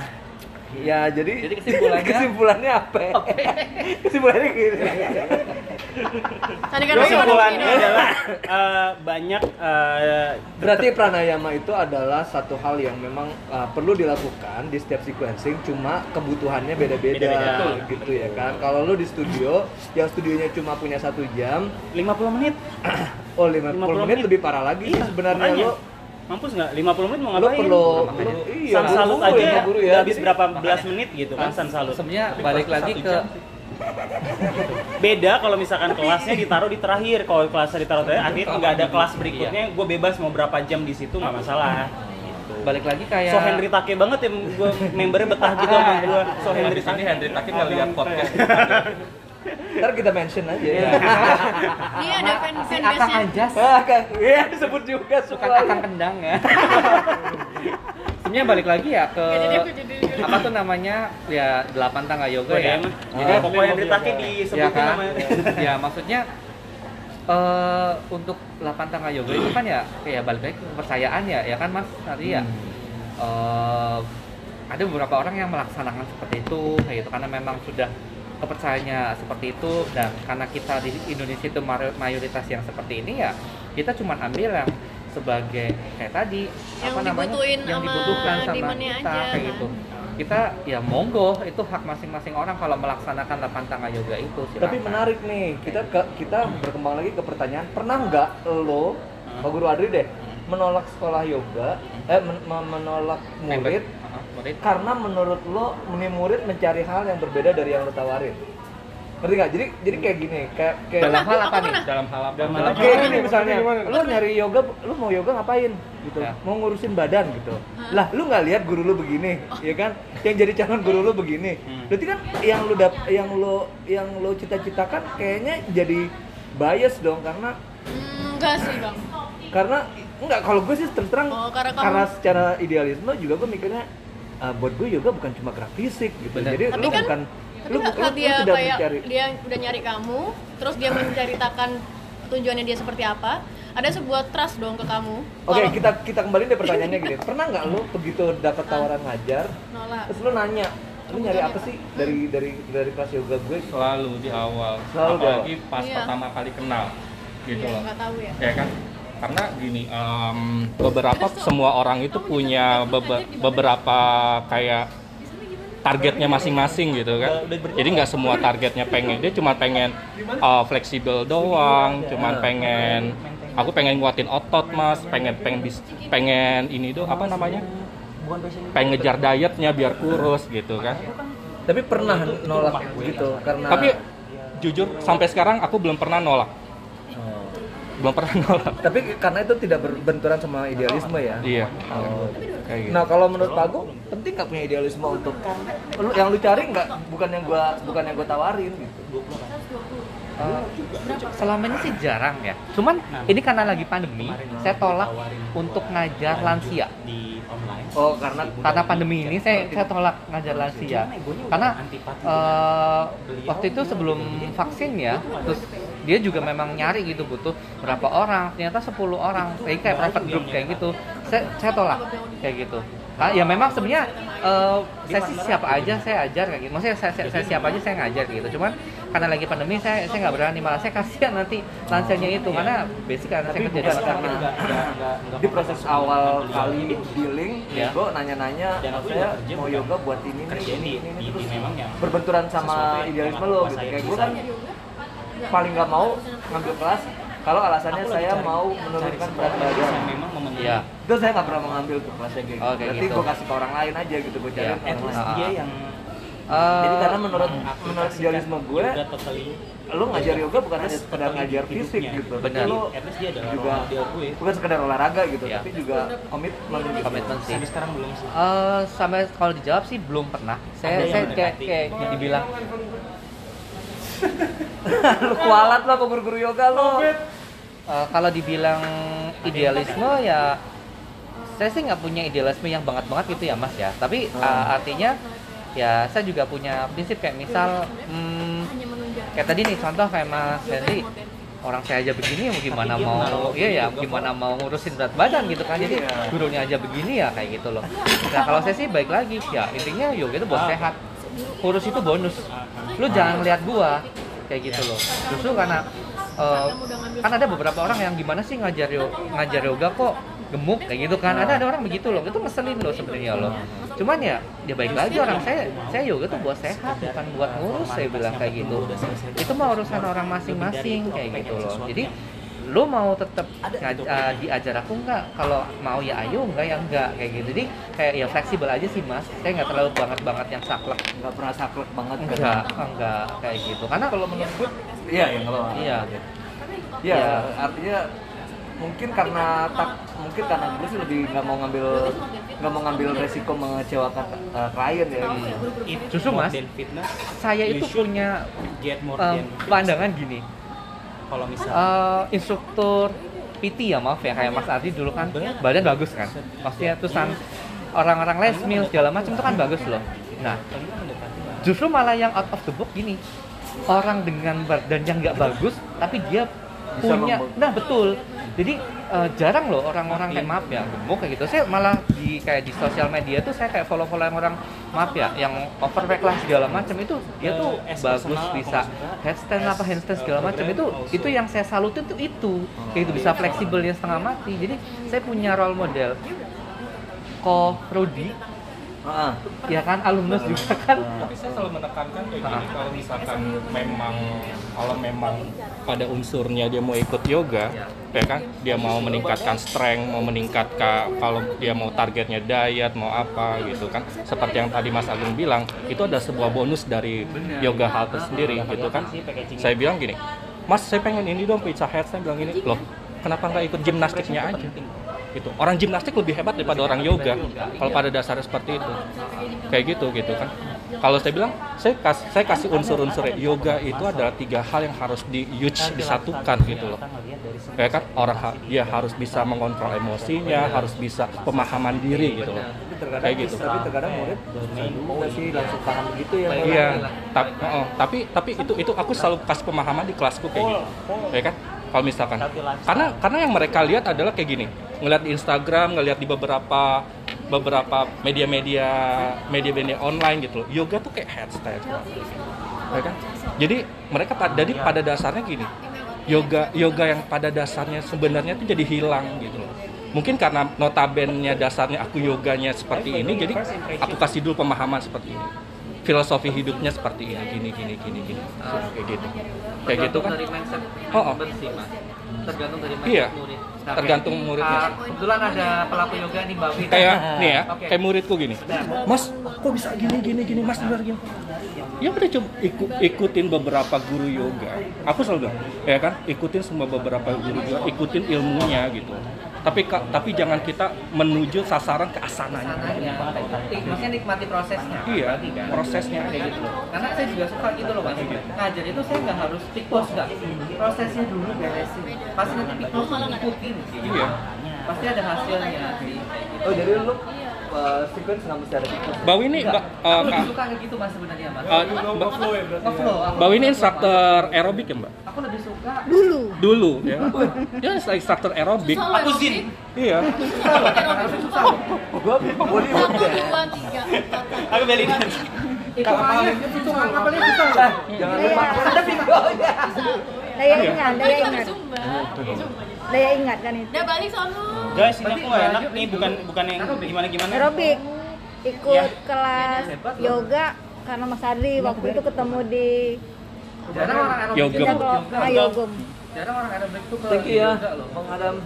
Ya, jadi Jadi kesimpulannya- kesimpulannya apa? kesimpulannya gini. Tadi kan Kesimpulannya adalah eh, banyak eh, Berarti pranayama itu adalah satu hal yang memang uh, perlu dilakukan di setiap sequencing, cuma kebutuhannya beda-beda gitu ya kan. Kalau lu di studio, yang studionya cuma punya satu jam, 50 menit. oh 50, 50 menit menit. lebih parah lagi Iya, sebenarnya makanya. Mampus nggak? 50 menit mau lu ngapain? perlu Makanya. lu- iya, San salut aja ya, guru ya. habis berapa belas menit gitu kan San salut. sebenarnya balik lagi ke Beda kalau misalkan kelasnya ditaruh di terakhir. Kalau kelasnya ditaruh di terakhir, artinya nggak ada kelas berikutnya, gue bebas mau berapa jam di situ nggak masalah. Gitu. balik lagi kayak So Henry Take banget ya, gue membernya betah gitu sama gue. So Henry Henry sini Take. Henry Taki ngeliat podcast Ntar kita mention aja ya. Dia ada fan si fanbase Akang nya. Anjas Ah. Iya, disebut juga suka akang kendang ya. Sebenarnya balik lagi ya ke apa tuh namanya ya delapan tangga yoga Gue ya. emang. Jadi pokoknya Henry Take ya disebutin kan? namanya. ya maksudnya eh untuk delapan tangga yoga itu kan ya kayak balik lagi ke kepercayaan ya, ya kan Mas tadi ya. Eh, ada beberapa orang yang melaksanakan seperti itu kayak gitu karena memang sudah kepercayaannya seperti itu dan karena kita di Indonesia itu mayoritas yang seperti ini ya kita cuma ambil yang sebagai kayak tadi Yang apa namanya dibutuhin yang sama dibutuhkan sama kita aja, kayak kan. gitu kita ya monggo itu hak masing-masing orang kalau melaksanakan delapan tangga yoga itu Tapi silakan. menarik nih, kita ke, kita berkembang lagi ke pertanyaan, pernah nggak lo, Pak Guru Adri deh, menolak sekolah yoga, eh men- men- menolak murid murid karena menurut lo ini murid mencari hal yang berbeda dari yang lo tawarin? Ngerti nggak? Jadi jadi kayak gini, kayak kayak dalam hal apa nih dalam hal apa? Dalam hal apa? kayak gini misalnya, lo nyari yoga, lo mau yoga ngapain? Gitu, Ya. mau ngurusin badan gitu. Lah, lu nggak lihat guru lu begini, ya kan? Yang jadi calon guru lu begini. Berarti kan yang lu dap, yang lo yang lo cita-citakan kayaknya jadi bias dong karena Hmm, enggak sih bang. karena enggak kalau gue sih terus terang Oh, karena kamu- secara idealisme juga gue mikirnya ah, buat gue yoga bukan cuma gerak fisik gitu. Bener. Jadi Tapi lu kan- bukan Tapi lu, lu, lu dia tidak kayak mencari dia udah nyari kamu, terus dia menceritakan tujuannya dia seperti apa, ada sebuah trust dong ke kamu. Oke, Kalau kita kita kembali deh pertanyaannya gini. Pernah nggak lu begitu dapat tawaran ngajar, nolak. terus lu nanya, lu nyari apa sih dari dari dari kelas yoga gue? Selalu di awal, Selalu di apalagi pas Iya. pertama kali kenal, gitu Iya, loh. tahu ya. ya kan karena gini em, beberapa semua orang itu punya bebe- beberapa kayak targetnya masing-masing gitu kan. Jadi nggak semua targetnya pengen. Dia cuma pengen uh, fleksibel doang cuman pengen aku pengen nguatin otot mas. Pengen pengen bis, pengen ini tuh apa namanya? Pengen ngejar dietnya biar kurus gitu kan. Tapi pernah nolak gitu karena tapi jujur sampai sekarang aku belum pernah nolak belum pernah nolak tapi karena itu tidak berbenturan sama idealisme ya. iya Oh. kayak gitu Nah kalau menurut Pak Agung penting nggak punya idealisme untuk lu yang lu cari nggak bukan yang gua bukan yang gua tawarin gitu. Eh, selama ini sih jarang ya. Cuman ini karena lagi pandemi, saya tolak untuk ngajar lansia. Oh karena Karena pandemi ini saya saya tolak ngajar lansia. Karena eh, waktu itu sebelum vaksin ya, terus dia juga memang nyari gitu butuh berapa orang, ternyata 10 orang. Kayak kayak private group kayak gitu. Saya saya tolak kayak gitu. Ah, ya memang sebenarnya eh, saya sih siapa aja saya ajar kayak gitu. Maksudnya saya, saya, saya siapa aja saya ngajar kayak gitu. Cuman karena lagi pandemi saya saya nggak berani malah saya kasihan nanti lansianya itu karena basic karena saya kerja di karena di proses awal kali dealing, Ya. gue nanya-nanya, saya mau yoga buat ini nih, ini, ini, ini, terus berbenturan sama idealisme lo gitu. Kayak gue kan paling nggak mau ngambil kelas kalau alasannya saya mau menurunkan berat badan. Iya. Itu saya nggak pernah mengambil tuh kelasnya kayak gitu. Oh, Berarti gitu. gue kasih ke orang lain aja gitu, gue cari Iya. ke orang lain. dia yang Eh, Jadi karena menurut menurut idealisme gue, lu ngajar yoga bukan hanya sekedar ngajar fisik gitu, tapi Benar. lu juga bukan sekedar olahraga gitu, Iya. tapi juga komitmen. gitu. komitmen sih. Sampai sekarang belum sih. Eh, sampai kalau dijawab sih belum pernah. Saya saya kayak kayak dibilang lu kualat lah pak guru-guru yoga lo. eh, kalau dibilang idealisme ya saya sih nggak punya idealisme yang banget banget gitu ya mas ya. Tapi eh, artinya ya saya juga punya prinsip kayak misal hmm, kayak tadi nih contoh kayak mas Henry orang saya aja begini mau gimana mau iya ya gimana mau ngurusin berat badan gitu kan. Jadi gurunya aja begini ya kayak gitu loh. Nah kalau saya sih baik lagi ya intinya yoga itu buat sehat kurus itu bonus. Lu jangan lihat gua kayak gitu loh. Justru karena eh, kan ada beberapa orang yang gimana sih ngajar yo ngajar yoga kok gemuk kayak gitu kan. Ada ada orang begitu loh. Itu ngeselin loh sebenarnya loh. Cuman ya ya baik lagi orang. Saya saya yoga tuh buat sehat bukan buat ngurus saya bilang kayak gitu. Itu mah urusan orang masing-masing kayak gitu loh. Jadi lu mau tetap ngaj- eh, diajar aku nggak? Kalau mau ya ayo enggak ya enggak kayak gitu. Jadi kayak ya fleksibel aja sih mas. Saya nggak terlalu banget banget yang saklek. Nggak pernah saklek banget enggak enggak kayak gitu. Karena kalau menurut gue iya ya kalau iya. Iya, Iya. artinya mungkin karena tak mungkin karena gue sih lebih nggak mau ngambil nggak mau ngambil resiko mengecewakan uh, klien ya. Justru, Mas, saya itu punya get more em, than pandangan gini kalau Eh, instruktur PT ya maaf ya kayak Mas Ardi dulu kan. Badan bagus kan? Maksudnya terusan orang-orang les meal segala macam itu kan bagus loh. Nah justru malah yang out of the box gini. Orang dengan badan yang nggak bagus tapi dia Bisa punya nah betul jadi eh, jarang loh orang-orang kayak maaf ya gemuk kayak gitu. Saya malah di kayak di sosial media tuh saya kayak follow-follow yang orang maaf ya yang overweight lah segala macam itu dia tuh es bagus bisa headstand apa handstand segala macam itu itu yang saya salutin tuh itu. Kayak itu bisa fleksibelnya setengah mati. Jadi saya punya role model. Ko Rudi. Heeh. ya kan alumnus juga kan. Tapi saya selalu menekankan kayak gini, Ah. kalau misalkan memang kalau memang pada unsurnya dia mau ikut yoga, ya kan, dia mau meningkatkan strength, mau meningkatkan kalau dia mau targetnya diet, mau apa gitu kan. Seperti yang tadi Mas Agung bilang, itu ada sebuah bonus dari yoga hal itu sendiri gitu kan. Saya bilang gini, Mas saya pengen ini dong pizza head, saya bilang ini, loh kenapa nggak ikut gimnastiknya aja? gitu. Orang gimnastik lebih hebat daripada orang yoga kalau pada dasarnya seperti itu. Kayak gitu gitu kan. Kalau saya bilang, saya kasih saya kasih unsur-unsur yoga itu adalah tiga hal yang harus di huge disatukan gitu loh. Kayak kan orang ha- dia harus bisa mengontrol emosinya, harus bisa pemahaman diri gitu loh. Kayak gitu. tapi terkadang murid sih langsung paham begitu ya. Iya, tapi, tapi tapi itu itu aku selalu kasih pemahaman di kelasku kayak gitu, ya kan? Kalau misalkan, karena karena yang mereka lihat adalah kayak gini, ngeliat di Instagram, ngeliat di beberapa beberapa media-media media-media online gitu loh. Yoga tuh kayak headstand, ya kan? Jadi mereka jadi pada dasarnya gini, yoga yoga yang pada dasarnya sebenarnya tuh jadi hilang gitu loh. Mungkin karena notabennya dasarnya aku yoganya seperti ini, jadi aku kasih dulu pemahaman seperti ini. Filosofi hidupnya seperti ini gini gini gini gini. Kayak gitu. kayak gitu kan? Dari mindset Oh, oh. member sih mas. Tergantung dari mindset Iya, Nah, tergantung muridnya. ah, kebetulan ada pelaku yoga nih mbak Wita kayak nih ya Oke. kayak muridku gini. Mas kok bisa gini gini gini? Mas benar gini. Ya udah coba ikut ikutin beberapa guru yoga. Aku selalu bilang ya kan? Ikutin semua beberapa guru yoga ikutin ilmunya gitu tapi ka- tapi jangan kita menuju sasaran ke asananya. Sananya, Nik- maksudnya nikmati prosesnya. Iya kan? prosesnya kayak gitu. Loh karena saya juga suka gitu loh mas ngajar itu saya nggak harus pose nggak prosesnya dulu beresin. Pasti nanti pick pose tuh ikutin sih iya. Pasti ada hasilnya gitu. Oh jadi lu uh, sequence nggak mesti ada tikus. Bau ini Enggak, aku eh, lebih suka kayak gitu mas sebenarnya mas. Eh, Mbak, Ngeflow, aku Bau ini suka instruktur aerobik ya Mbak? aku lebih suka dulu. Dulu ya. Dia instruktur aerobik. Aku zin. Iya. Gua deh. dua, tiga. Aku beli itu aja. itu kapalnya susah. Eh, jangan lupa. Ada videonya. daya ingat daya ingat. Zumba. Daya ingat kan itu. Udah balik sono. guys ini aku enak nih bukan bukan yang gimana gimana. Aerobik. Ikut Ya. kelas yoga karena Mas Adri waktu itu ketemu di jarang orang aerobik yoga. jarang orang aerobik tuh ke Thank you ya, Bang Adam.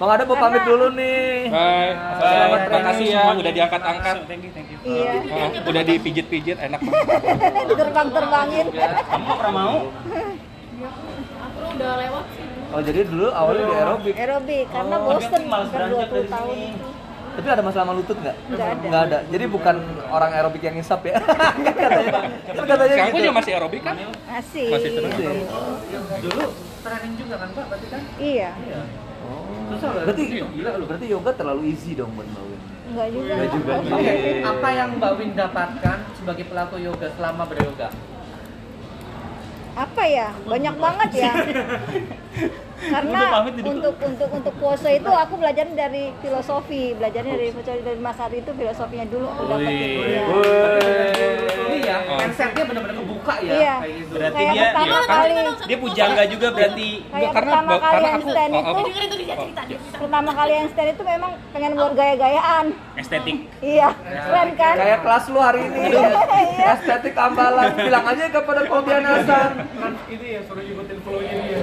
Bang Adam mau pamit dulu nih. Bye. Selamat Bye. Makasih ya udah diangkat-angkat. thank you thank you. Iya. Udah dipijit-pijit enak banget. terbang terbangin kamu pernah mau? Aku udah lewat sih. Oh jadi dulu awalnya di aerobik. aerobik karena Oh, bosen kan beranjak 20 dari tahun sini. itu Tapi ada masalah sama lutut nggak? Nggak ada. Nggak ada. Jadi bukan orang aerobik yang ngisap ya. Katanya. Kan katanya Sekarang gitu. juga masih aerobik kan? asik Masih terus. dulu training juga kan pak berarti kan iya susah loh Berarti gila loh berarti yoga terlalu easy dong buat Mbak Win. enggak juga Nggak juga. Oke, apa yang Mbak Win dapatkan sebagai pelaku yoga selama beryoga? apa ya banyak banget ya karena Untuk untuk untuk untuk pose itu aku belajar dari filosofi belajarnya dari dari Mas Ari itu filosofinya dulu aku dapat gitu ya. Ini ya, mindsetnya benar-benar kebuka ya. Iya. Kayak gitu. Berarti Kayak dia pertama dia, kali dia pujangga juga berarti. kayak karena- pertama kali karena yang aku- stand oh, itu oh. pertama kali yang stand itu memang pengen buat gaya-gayaan Estetik. iya keren kan Kayak kelas lu hari ini. Iya. Estetik ambalan. Bilang aja kepada Kobian Hasan. ini ya suruh ikutin flow-nya dia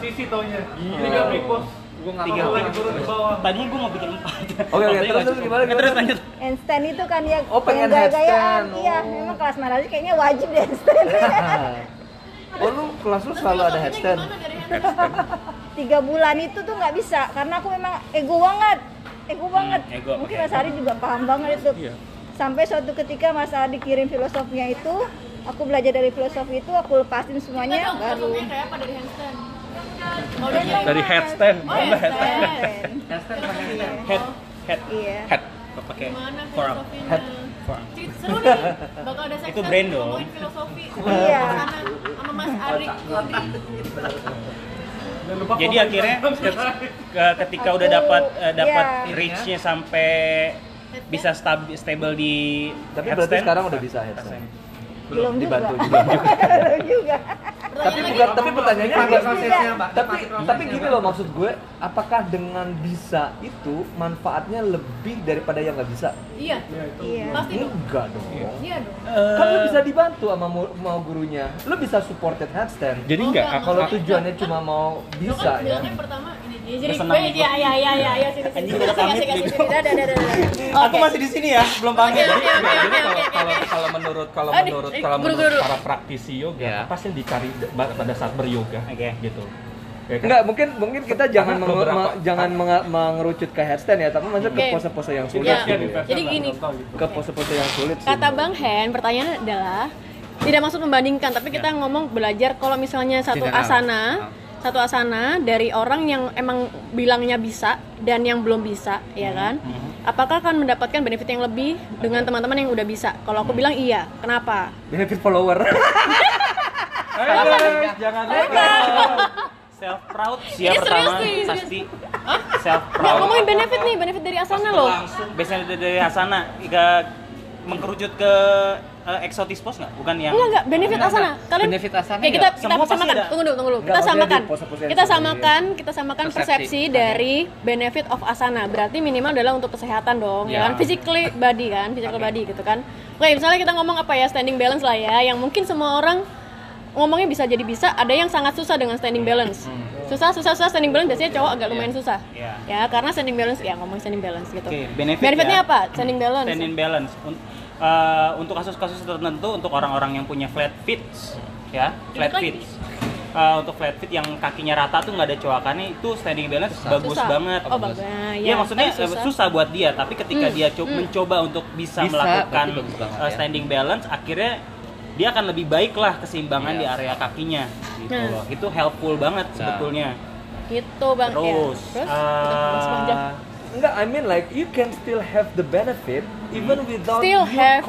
Transisi taunya. Ini gak repost Gua nggak Tiga lagi turun ke bawah Tadinya gue mau bikin empat. Oke, oke, terus, terus gimana, Oke, Terus lanjut. handstand itu kan ya Oh, pengen gaya-gayaan. handstand. iya Oh. memang kelas mana sih kayaknya wajib deh handstand Oh lu kelas lu selalu ada headstand. tiga bulan itu tuh nggak bisa karena aku memang ego banget. Ego banget. ego, mungkin. Mas Ari juga paham banget itu. Sampai suatu ketika Mas Ari kirim filosofinya itu aku belajar dari filosofi itu aku lepasin semuanya baru kayak apa dari handstand Dari headstand. Oh, Apa headstand. headstand? Head head iya Head. pakai filosofinya? Forearm. Cik, Seru nih, bakal ada Itu brand dong. filosofi Iya. Sama Mas Arik Jadi akhirnya ke- ketika udah dapat eh, dapat Iya. reach-nya sampai bisa stab- stable di Tapi berarti headstand. sekarang udah bisa headstand. belum juga Dibantu juga. belum juga. Tapi bukan tapi pertanyaannya Tapi bukan tapi tapi gini loh maksud gue apakah dengan bisa itu manfaatnya lebih daripada yang nggak bisa? Iya, iya pasti dong. enggak dong. Iya dong. Kan lu bisa dibantu sama mau gurunya. Lu bisa supported handstand. Jadi enggak kalau tujuannya cuma mau Lu bisa kan ya pertama dia jadi gue ya ya ya ya ya sini sini sini sini Aku masih di sini ya, belum pamit. Oke, oke, oke, Jadi oke, kalau kalau menurut kalau Ah, menurut eh, kalau menurut guru. para praktisi yoga Ya. pasti dicari pada saat beryoga Oke. gitu. Ya kan? Enggak, mungkin mungkin kita jangan Karena menge- beberapa- me- jangan menga- mengerucut ke headstand ya, tapi maksudnya ke Oke. pose-pose yang sulit Ya, gitu ya. jadi gini Ke pose-pose yang sulit sih. kata Bang Hen pertanyaannya adalah tidak maksud membandingkan tapi kita ngomong belajar kalau misalnya satu General. asana satu asana dari orang yang emang bilangnya bisa dan yang belum bisa ya kan? Apakah akan mendapatkan benefit yang lebih dengan teman-teman yang udah bisa? Kalau aku bilang iya. Kenapa? Benefit follower. Ayo guys, jangan lupa. Self proud sih ya Ini pertama serius. pasti. Self proud. ngomongin benefit nih benefit dari asana loh. Langsung biasanya dari, asana ke mengkerucut ke eh, eksotis pos nggak? Bukan yang enggak enggak benefit asana kalian Benefit asana kita ya? kita pasti samakan. ada. tunggu dulu tunggu. Dulu kita samakan. kita samakan kita samakan Persepsi. persepsi dari benefit of asana. Berarti minimal adalah untuk kesehatan dong ya, Ya. kan? Physically body kan? Physical body gitu kan? Oke misalnya kita ngomong apa ya? Standing balance lah ya. Yang mungkin semua orang ngomongnya bisa jadi bisa ada yang sangat susah dengan standing balance. Susah susah susah standing balance biasanya cowok agak lumayan susah. Iya. ya karena standing balance ya ngomong standing balance gitu. Oke, benefit benefitnya ya. apa? Standing balance. Standing balance. Eh, untuk kasus-kasus tertentu untuk orang-orang yang punya flat feet ya, flat lagi. feet. Eh, untuk flat feet yang kakinya rata tuh nggak ada coakannya itu standing balance bagus Susah. banget. Oh, bagus. Nah, Iya ya, maksudnya eh, susah. susah. buat dia, tapi ketika dia co- mencoba untuk bisa, Bisa, melakukan banget eh, ya. standing balance, akhirnya dia akan lebih baik lah keseimbangan di area kakinya gitu Nah. loh. Itu helpful banget sebetulnya. gitu bang Terus, ya. terus eh, Enggak, I mean like you can still have the benefit even without still have.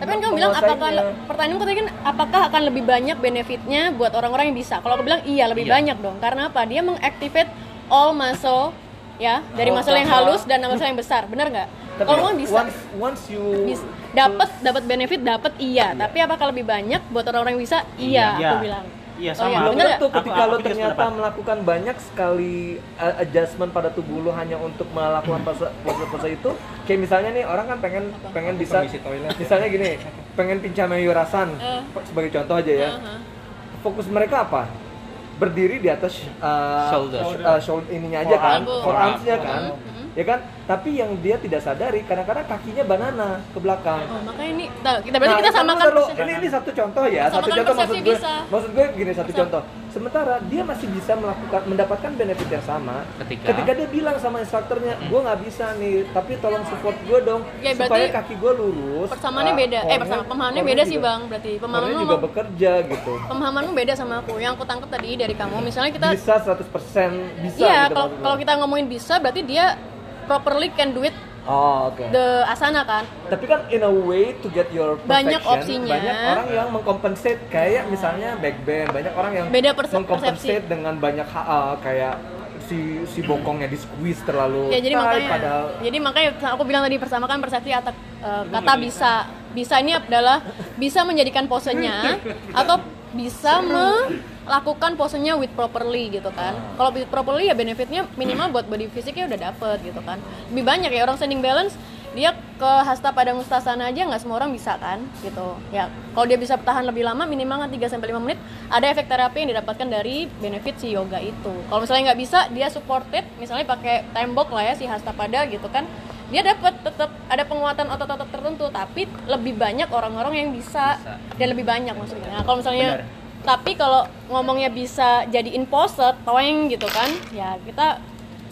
tapi kan kamu bilang apakah pertanyaan tadi kan apakah akan lebih banyak benefitnya buat orang-orang yang bisa? Kalau aku bilang iya lebih Iya. banyak dong. Karena apa? Dia mengactivate all muscle ya dari muscle yang halus dan muscle yang besar. Benar nggak? Kalau orang bisa once once you dapat dapat benefit dapat iya. Tapi apakah lebih banyak buat orang-orang yang bisa? Iya, Iya. aku bilang Iya Oh, sama. iya. Belum Bener tentu Aku- ketika aku lo ternyata melakukan banyak sekali uh, adjustment pada tubuh lo hanya untuk melakukan pose pose itu kayak misalnya nih orang kan pengen pengen bisa permisi toilet ya. misalnya gini pengen pincang mayurasan Eh. sebagai contoh aja ya Uh-huh. fokus mereka apa berdiri di atas uh, Shoulder. uh, shoulder ininya aja kan Forearm. forearmsnya Forearm. kan Mhm. Ya kan tapi yang dia tidak sadari kadang-kadang kakinya banana ke belakang oh makanya ini nah, kita berarti kita Nah, samakan bentar lo, ini ini satu contoh ya, satu Samakan contoh maksud gue. bisa. Maksud gue gini satu Bisa. contoh. Sementara dia masih bisa melakukan mendapatkan benefit yang sama Ketika? dia bilang sama instrukturnya, gue nggak bisa nih, tapi tolong support gue dong Ya, supaya kaki gue lurus. persamaannya beda eh persama pemahamannya beda sih juga- bang berarti core-nya pemahamanmu juga bekerja gitu. pemahamanmu beda sama aku yang aku tangkap tadi dari kamu misalnya kita Bisa 100% bisa iya gitu kalau kalau kita ngomongin bisa berarti dia properly can do it Oh, oke. the asana kan Tapi kan in a way to get your Banyak opsinya. Banyak orang yang mengcompensate kayak misalnya backband, banyak orang yang Beda persepsi. dengan banyak ha- uh, kayak si si bokongnya di squeeze terlalu ya jadi tight, makanya padahal jadi makanya aku bilang tadi pertama kan persepsi atau eh, kata bisa bisa ini adalah bisa menjadikan posenya atau bisa melakukan posenya with properly gitu kan. Kalau with properly ya benefitnya minimal buat body fisiknya udah dapet gitu kan. Lebih banyak ya orang standing balance dia ke hasta pada mustasana aja nggak semua orang bisa kan gitu. Ya kalau dia bisa tahan lebih lama minimal kan 3 sampai 5 menit ada efek terapi yang didapatkan dari benefit si yoga itu. Kalau misalnya nggak bisa dia supported misalnya pakai tembok lah ya si hasta pada gitu kan dia dapat tetap ada penguatan otot-otot tertentu tapi lebih banyak orang-orang yang bisa, dan lebih banyak maksudnya. Nah, kalau misalnya tapi kalau ngomongnya bisa jadi imposter toeng gitu kan ya kita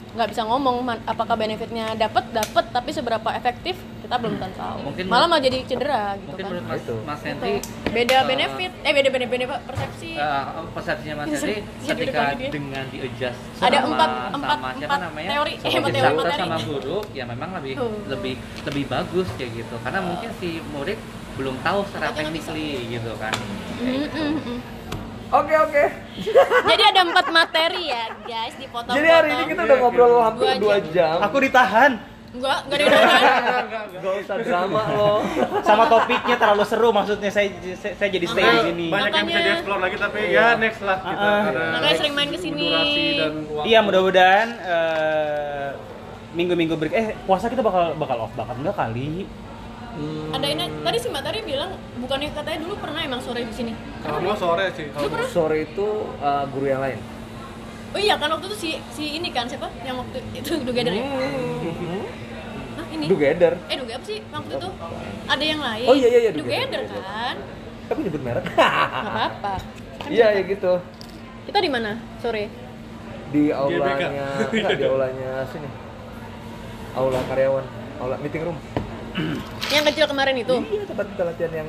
nggak bisa ngomong man- apakah benefitnya dapat dapat tapi seberapa efektif kita belum tentu tahu. Mungkin malah malah jadi cedera gitu Mungkin kan. Menurut Mas. Mas Henry beda eh, benefit eh beda beda benefit persepsi. Eh, persepsinya Mas Henry? Ketika dengan di adjust Ada sama, empat- empat- sama siapa empat namanya? teori. Eh, sama empat teori, teori. sama guru ya memang lebih Tuh. lebih lebih bagus kayak gitu. Karena mungkin si murid belum tahu secara technically gitu kan. Mm, mm, Oke oke. jadi ada empat materi ya guys di foto Jadi hari ini kita udah ngobrol hampir Dua 2 jam. Aku ditahan enggak enggak ada Gak usah drama lo. sama topiknya terlalu seru maksudnya saya saya, saya jadi stay di sini. Banyak yang bisa Makanya- dieksplor lagi tapi ya next lah kita Ah. karena Makanya sering main dan waktu. Iya mudah-mudahan eh, minggu-minggu berikut eh puasa kita bakal bakal off bakal enggak kali. Ada ini tadi si Mbak Tari bilang bukannya katanya dulu pernah emang sore di sini Kalau gua sore sih. Kalau gua- Sore itu uh, guru yang lain. oh iya kan waktu itu si si ini kan siapa yang waktu itu Together ya Hah, ini Together. eh Duga apa sih waktu itu ada yang lain Oh, iya, iya, iya, Together Together. kan Tapi nyebut merek. apa-apa Kan Iya ya gitu. kita di mana sore Di aulanya, enggak di aulanya sini. Aula karyawan, aula meeting room. yang kecil kemarin itu Iya tempat kita latihan yang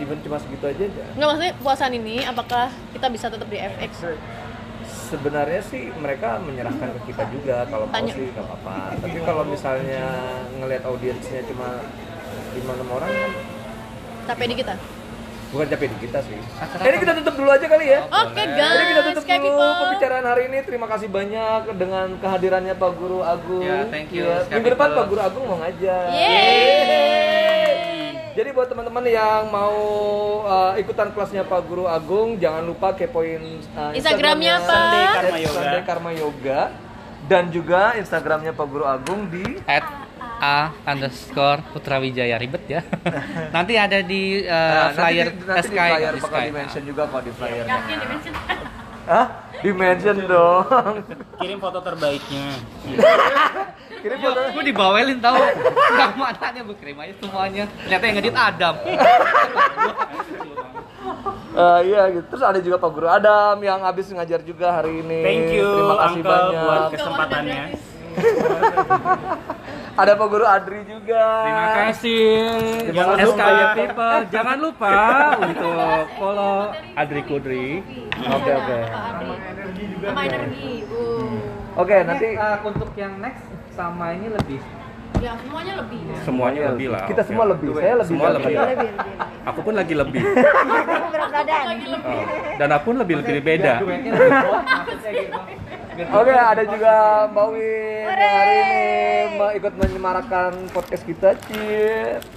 even cuma segitu aja. nggak maksudnya puasan ini apakah kita bisa tetap di FX Sebenarnya sih mereka menyerahkan ke kita juga kalau mau sih nggak apa-apa. Tapi kalau misalnya ngelihat audiensnya cuma lima enam orang kan capek di kita bukan capek di kita sih. Ini kita tutup dulu aja kali ya. oke Jadi kita guys tutup kayak dulu people pembicaraan hari ini. Terima kasih banyak dengan kehadirannya Pak Guru Agung. Ya, thank you, Ya, Minggu depan. Pak Guru Agung mau ngajar. Yeay. Jadi buat teman-teman yang mau uh, ikutan kelasnya Pak Guru Agung, jangan lupa kepoin uh, Instagramnya apa? Sunday Karma Yoga. Sunday Karma Yoga dan juga Instagramnya Pak Guru Agung di at a underscore Putra Wijaya ribet ya nanti ada di uh, Nah, flyer nanti di, nanti di Sky flyer di bakal Sky. di mention juga kok di flyernya. Hah? Di mention dong. Kirim foto terbaiknya. Kirim foto. gue dibawelin tau yang mananya gue kirim aja semuanya ternyata yang ngedit Adam Eh, iya gitu. Terus ada juga Pak Guru Adam yang habis ngajar juga hari ini. Thank you Terima kasih Uncle banyak. buat kesempatannya. Ada Pak Guru Adri juga. Terima kasih. Jangan lupa. People. Jangan lupa untuk follow Adri Kudri. Oke oke. sama energi uh. Oke nanti uh, untuk yang next sama ini lebih ya semuanya lebih Semuanya lebih lah. Kita oke. semua lebih. Saya lebih. Semua lebih. lebih lebih Aku pun lagi lebih. berat badan Oh, Dan aku pun lebih lebih beda. gitu Oke, ada juga Mbak Win yang hari ini mau ikut menyemarakan podcast kita, Ci.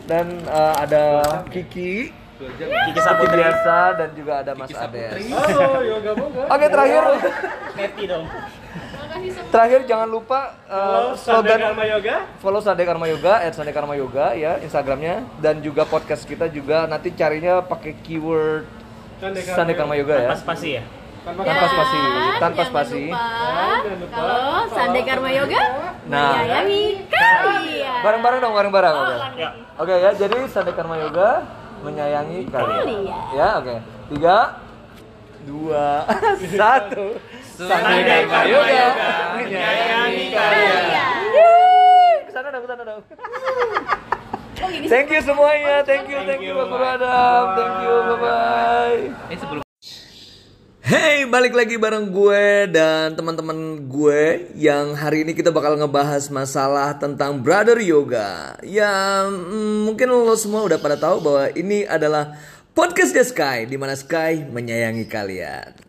Dan eh, ada Kiki, Kiki Saputri biasa dan juga ada Mas Ades. Oh, yoga boga. Oke, terakhir Neti dong. terakhir jangan lupa eh, slogan Karma Yoga. follow Sande Karma Yoga, at Sande Karma Yoga ya Instagramnya dan juga podcast kita juga nanti carinya pakai keyword Sande Karma Yoga ya. Pas pasti ya. Tanpa spasi, tanpa jangan spasi. lupa kalau Sande Karma Yoga Nah. menyayangi kalian Bareng-bareng dong, bareng-bareng. oke. Ya. Oke ya, jadi Sande Karma Yoga menyayangi kalian. Ya, oke. Tiga, dua, satu. Sande Karma Yoga menyayangi kalian. Yeay, Ke sana dong, ke sana dong. Thank you semuanya, thank you, thank you, Bapak Adam, thank you, bye bye. Hey, balik lagi bareng gue dan teman-teman gue yang hari ini kita bakal ngebahas masalah tentang brother yoga. Ya, mungkin lo semua udah pada tahu bahwa ini adalah podcast The Sky di mana Sky menyayangi kalian.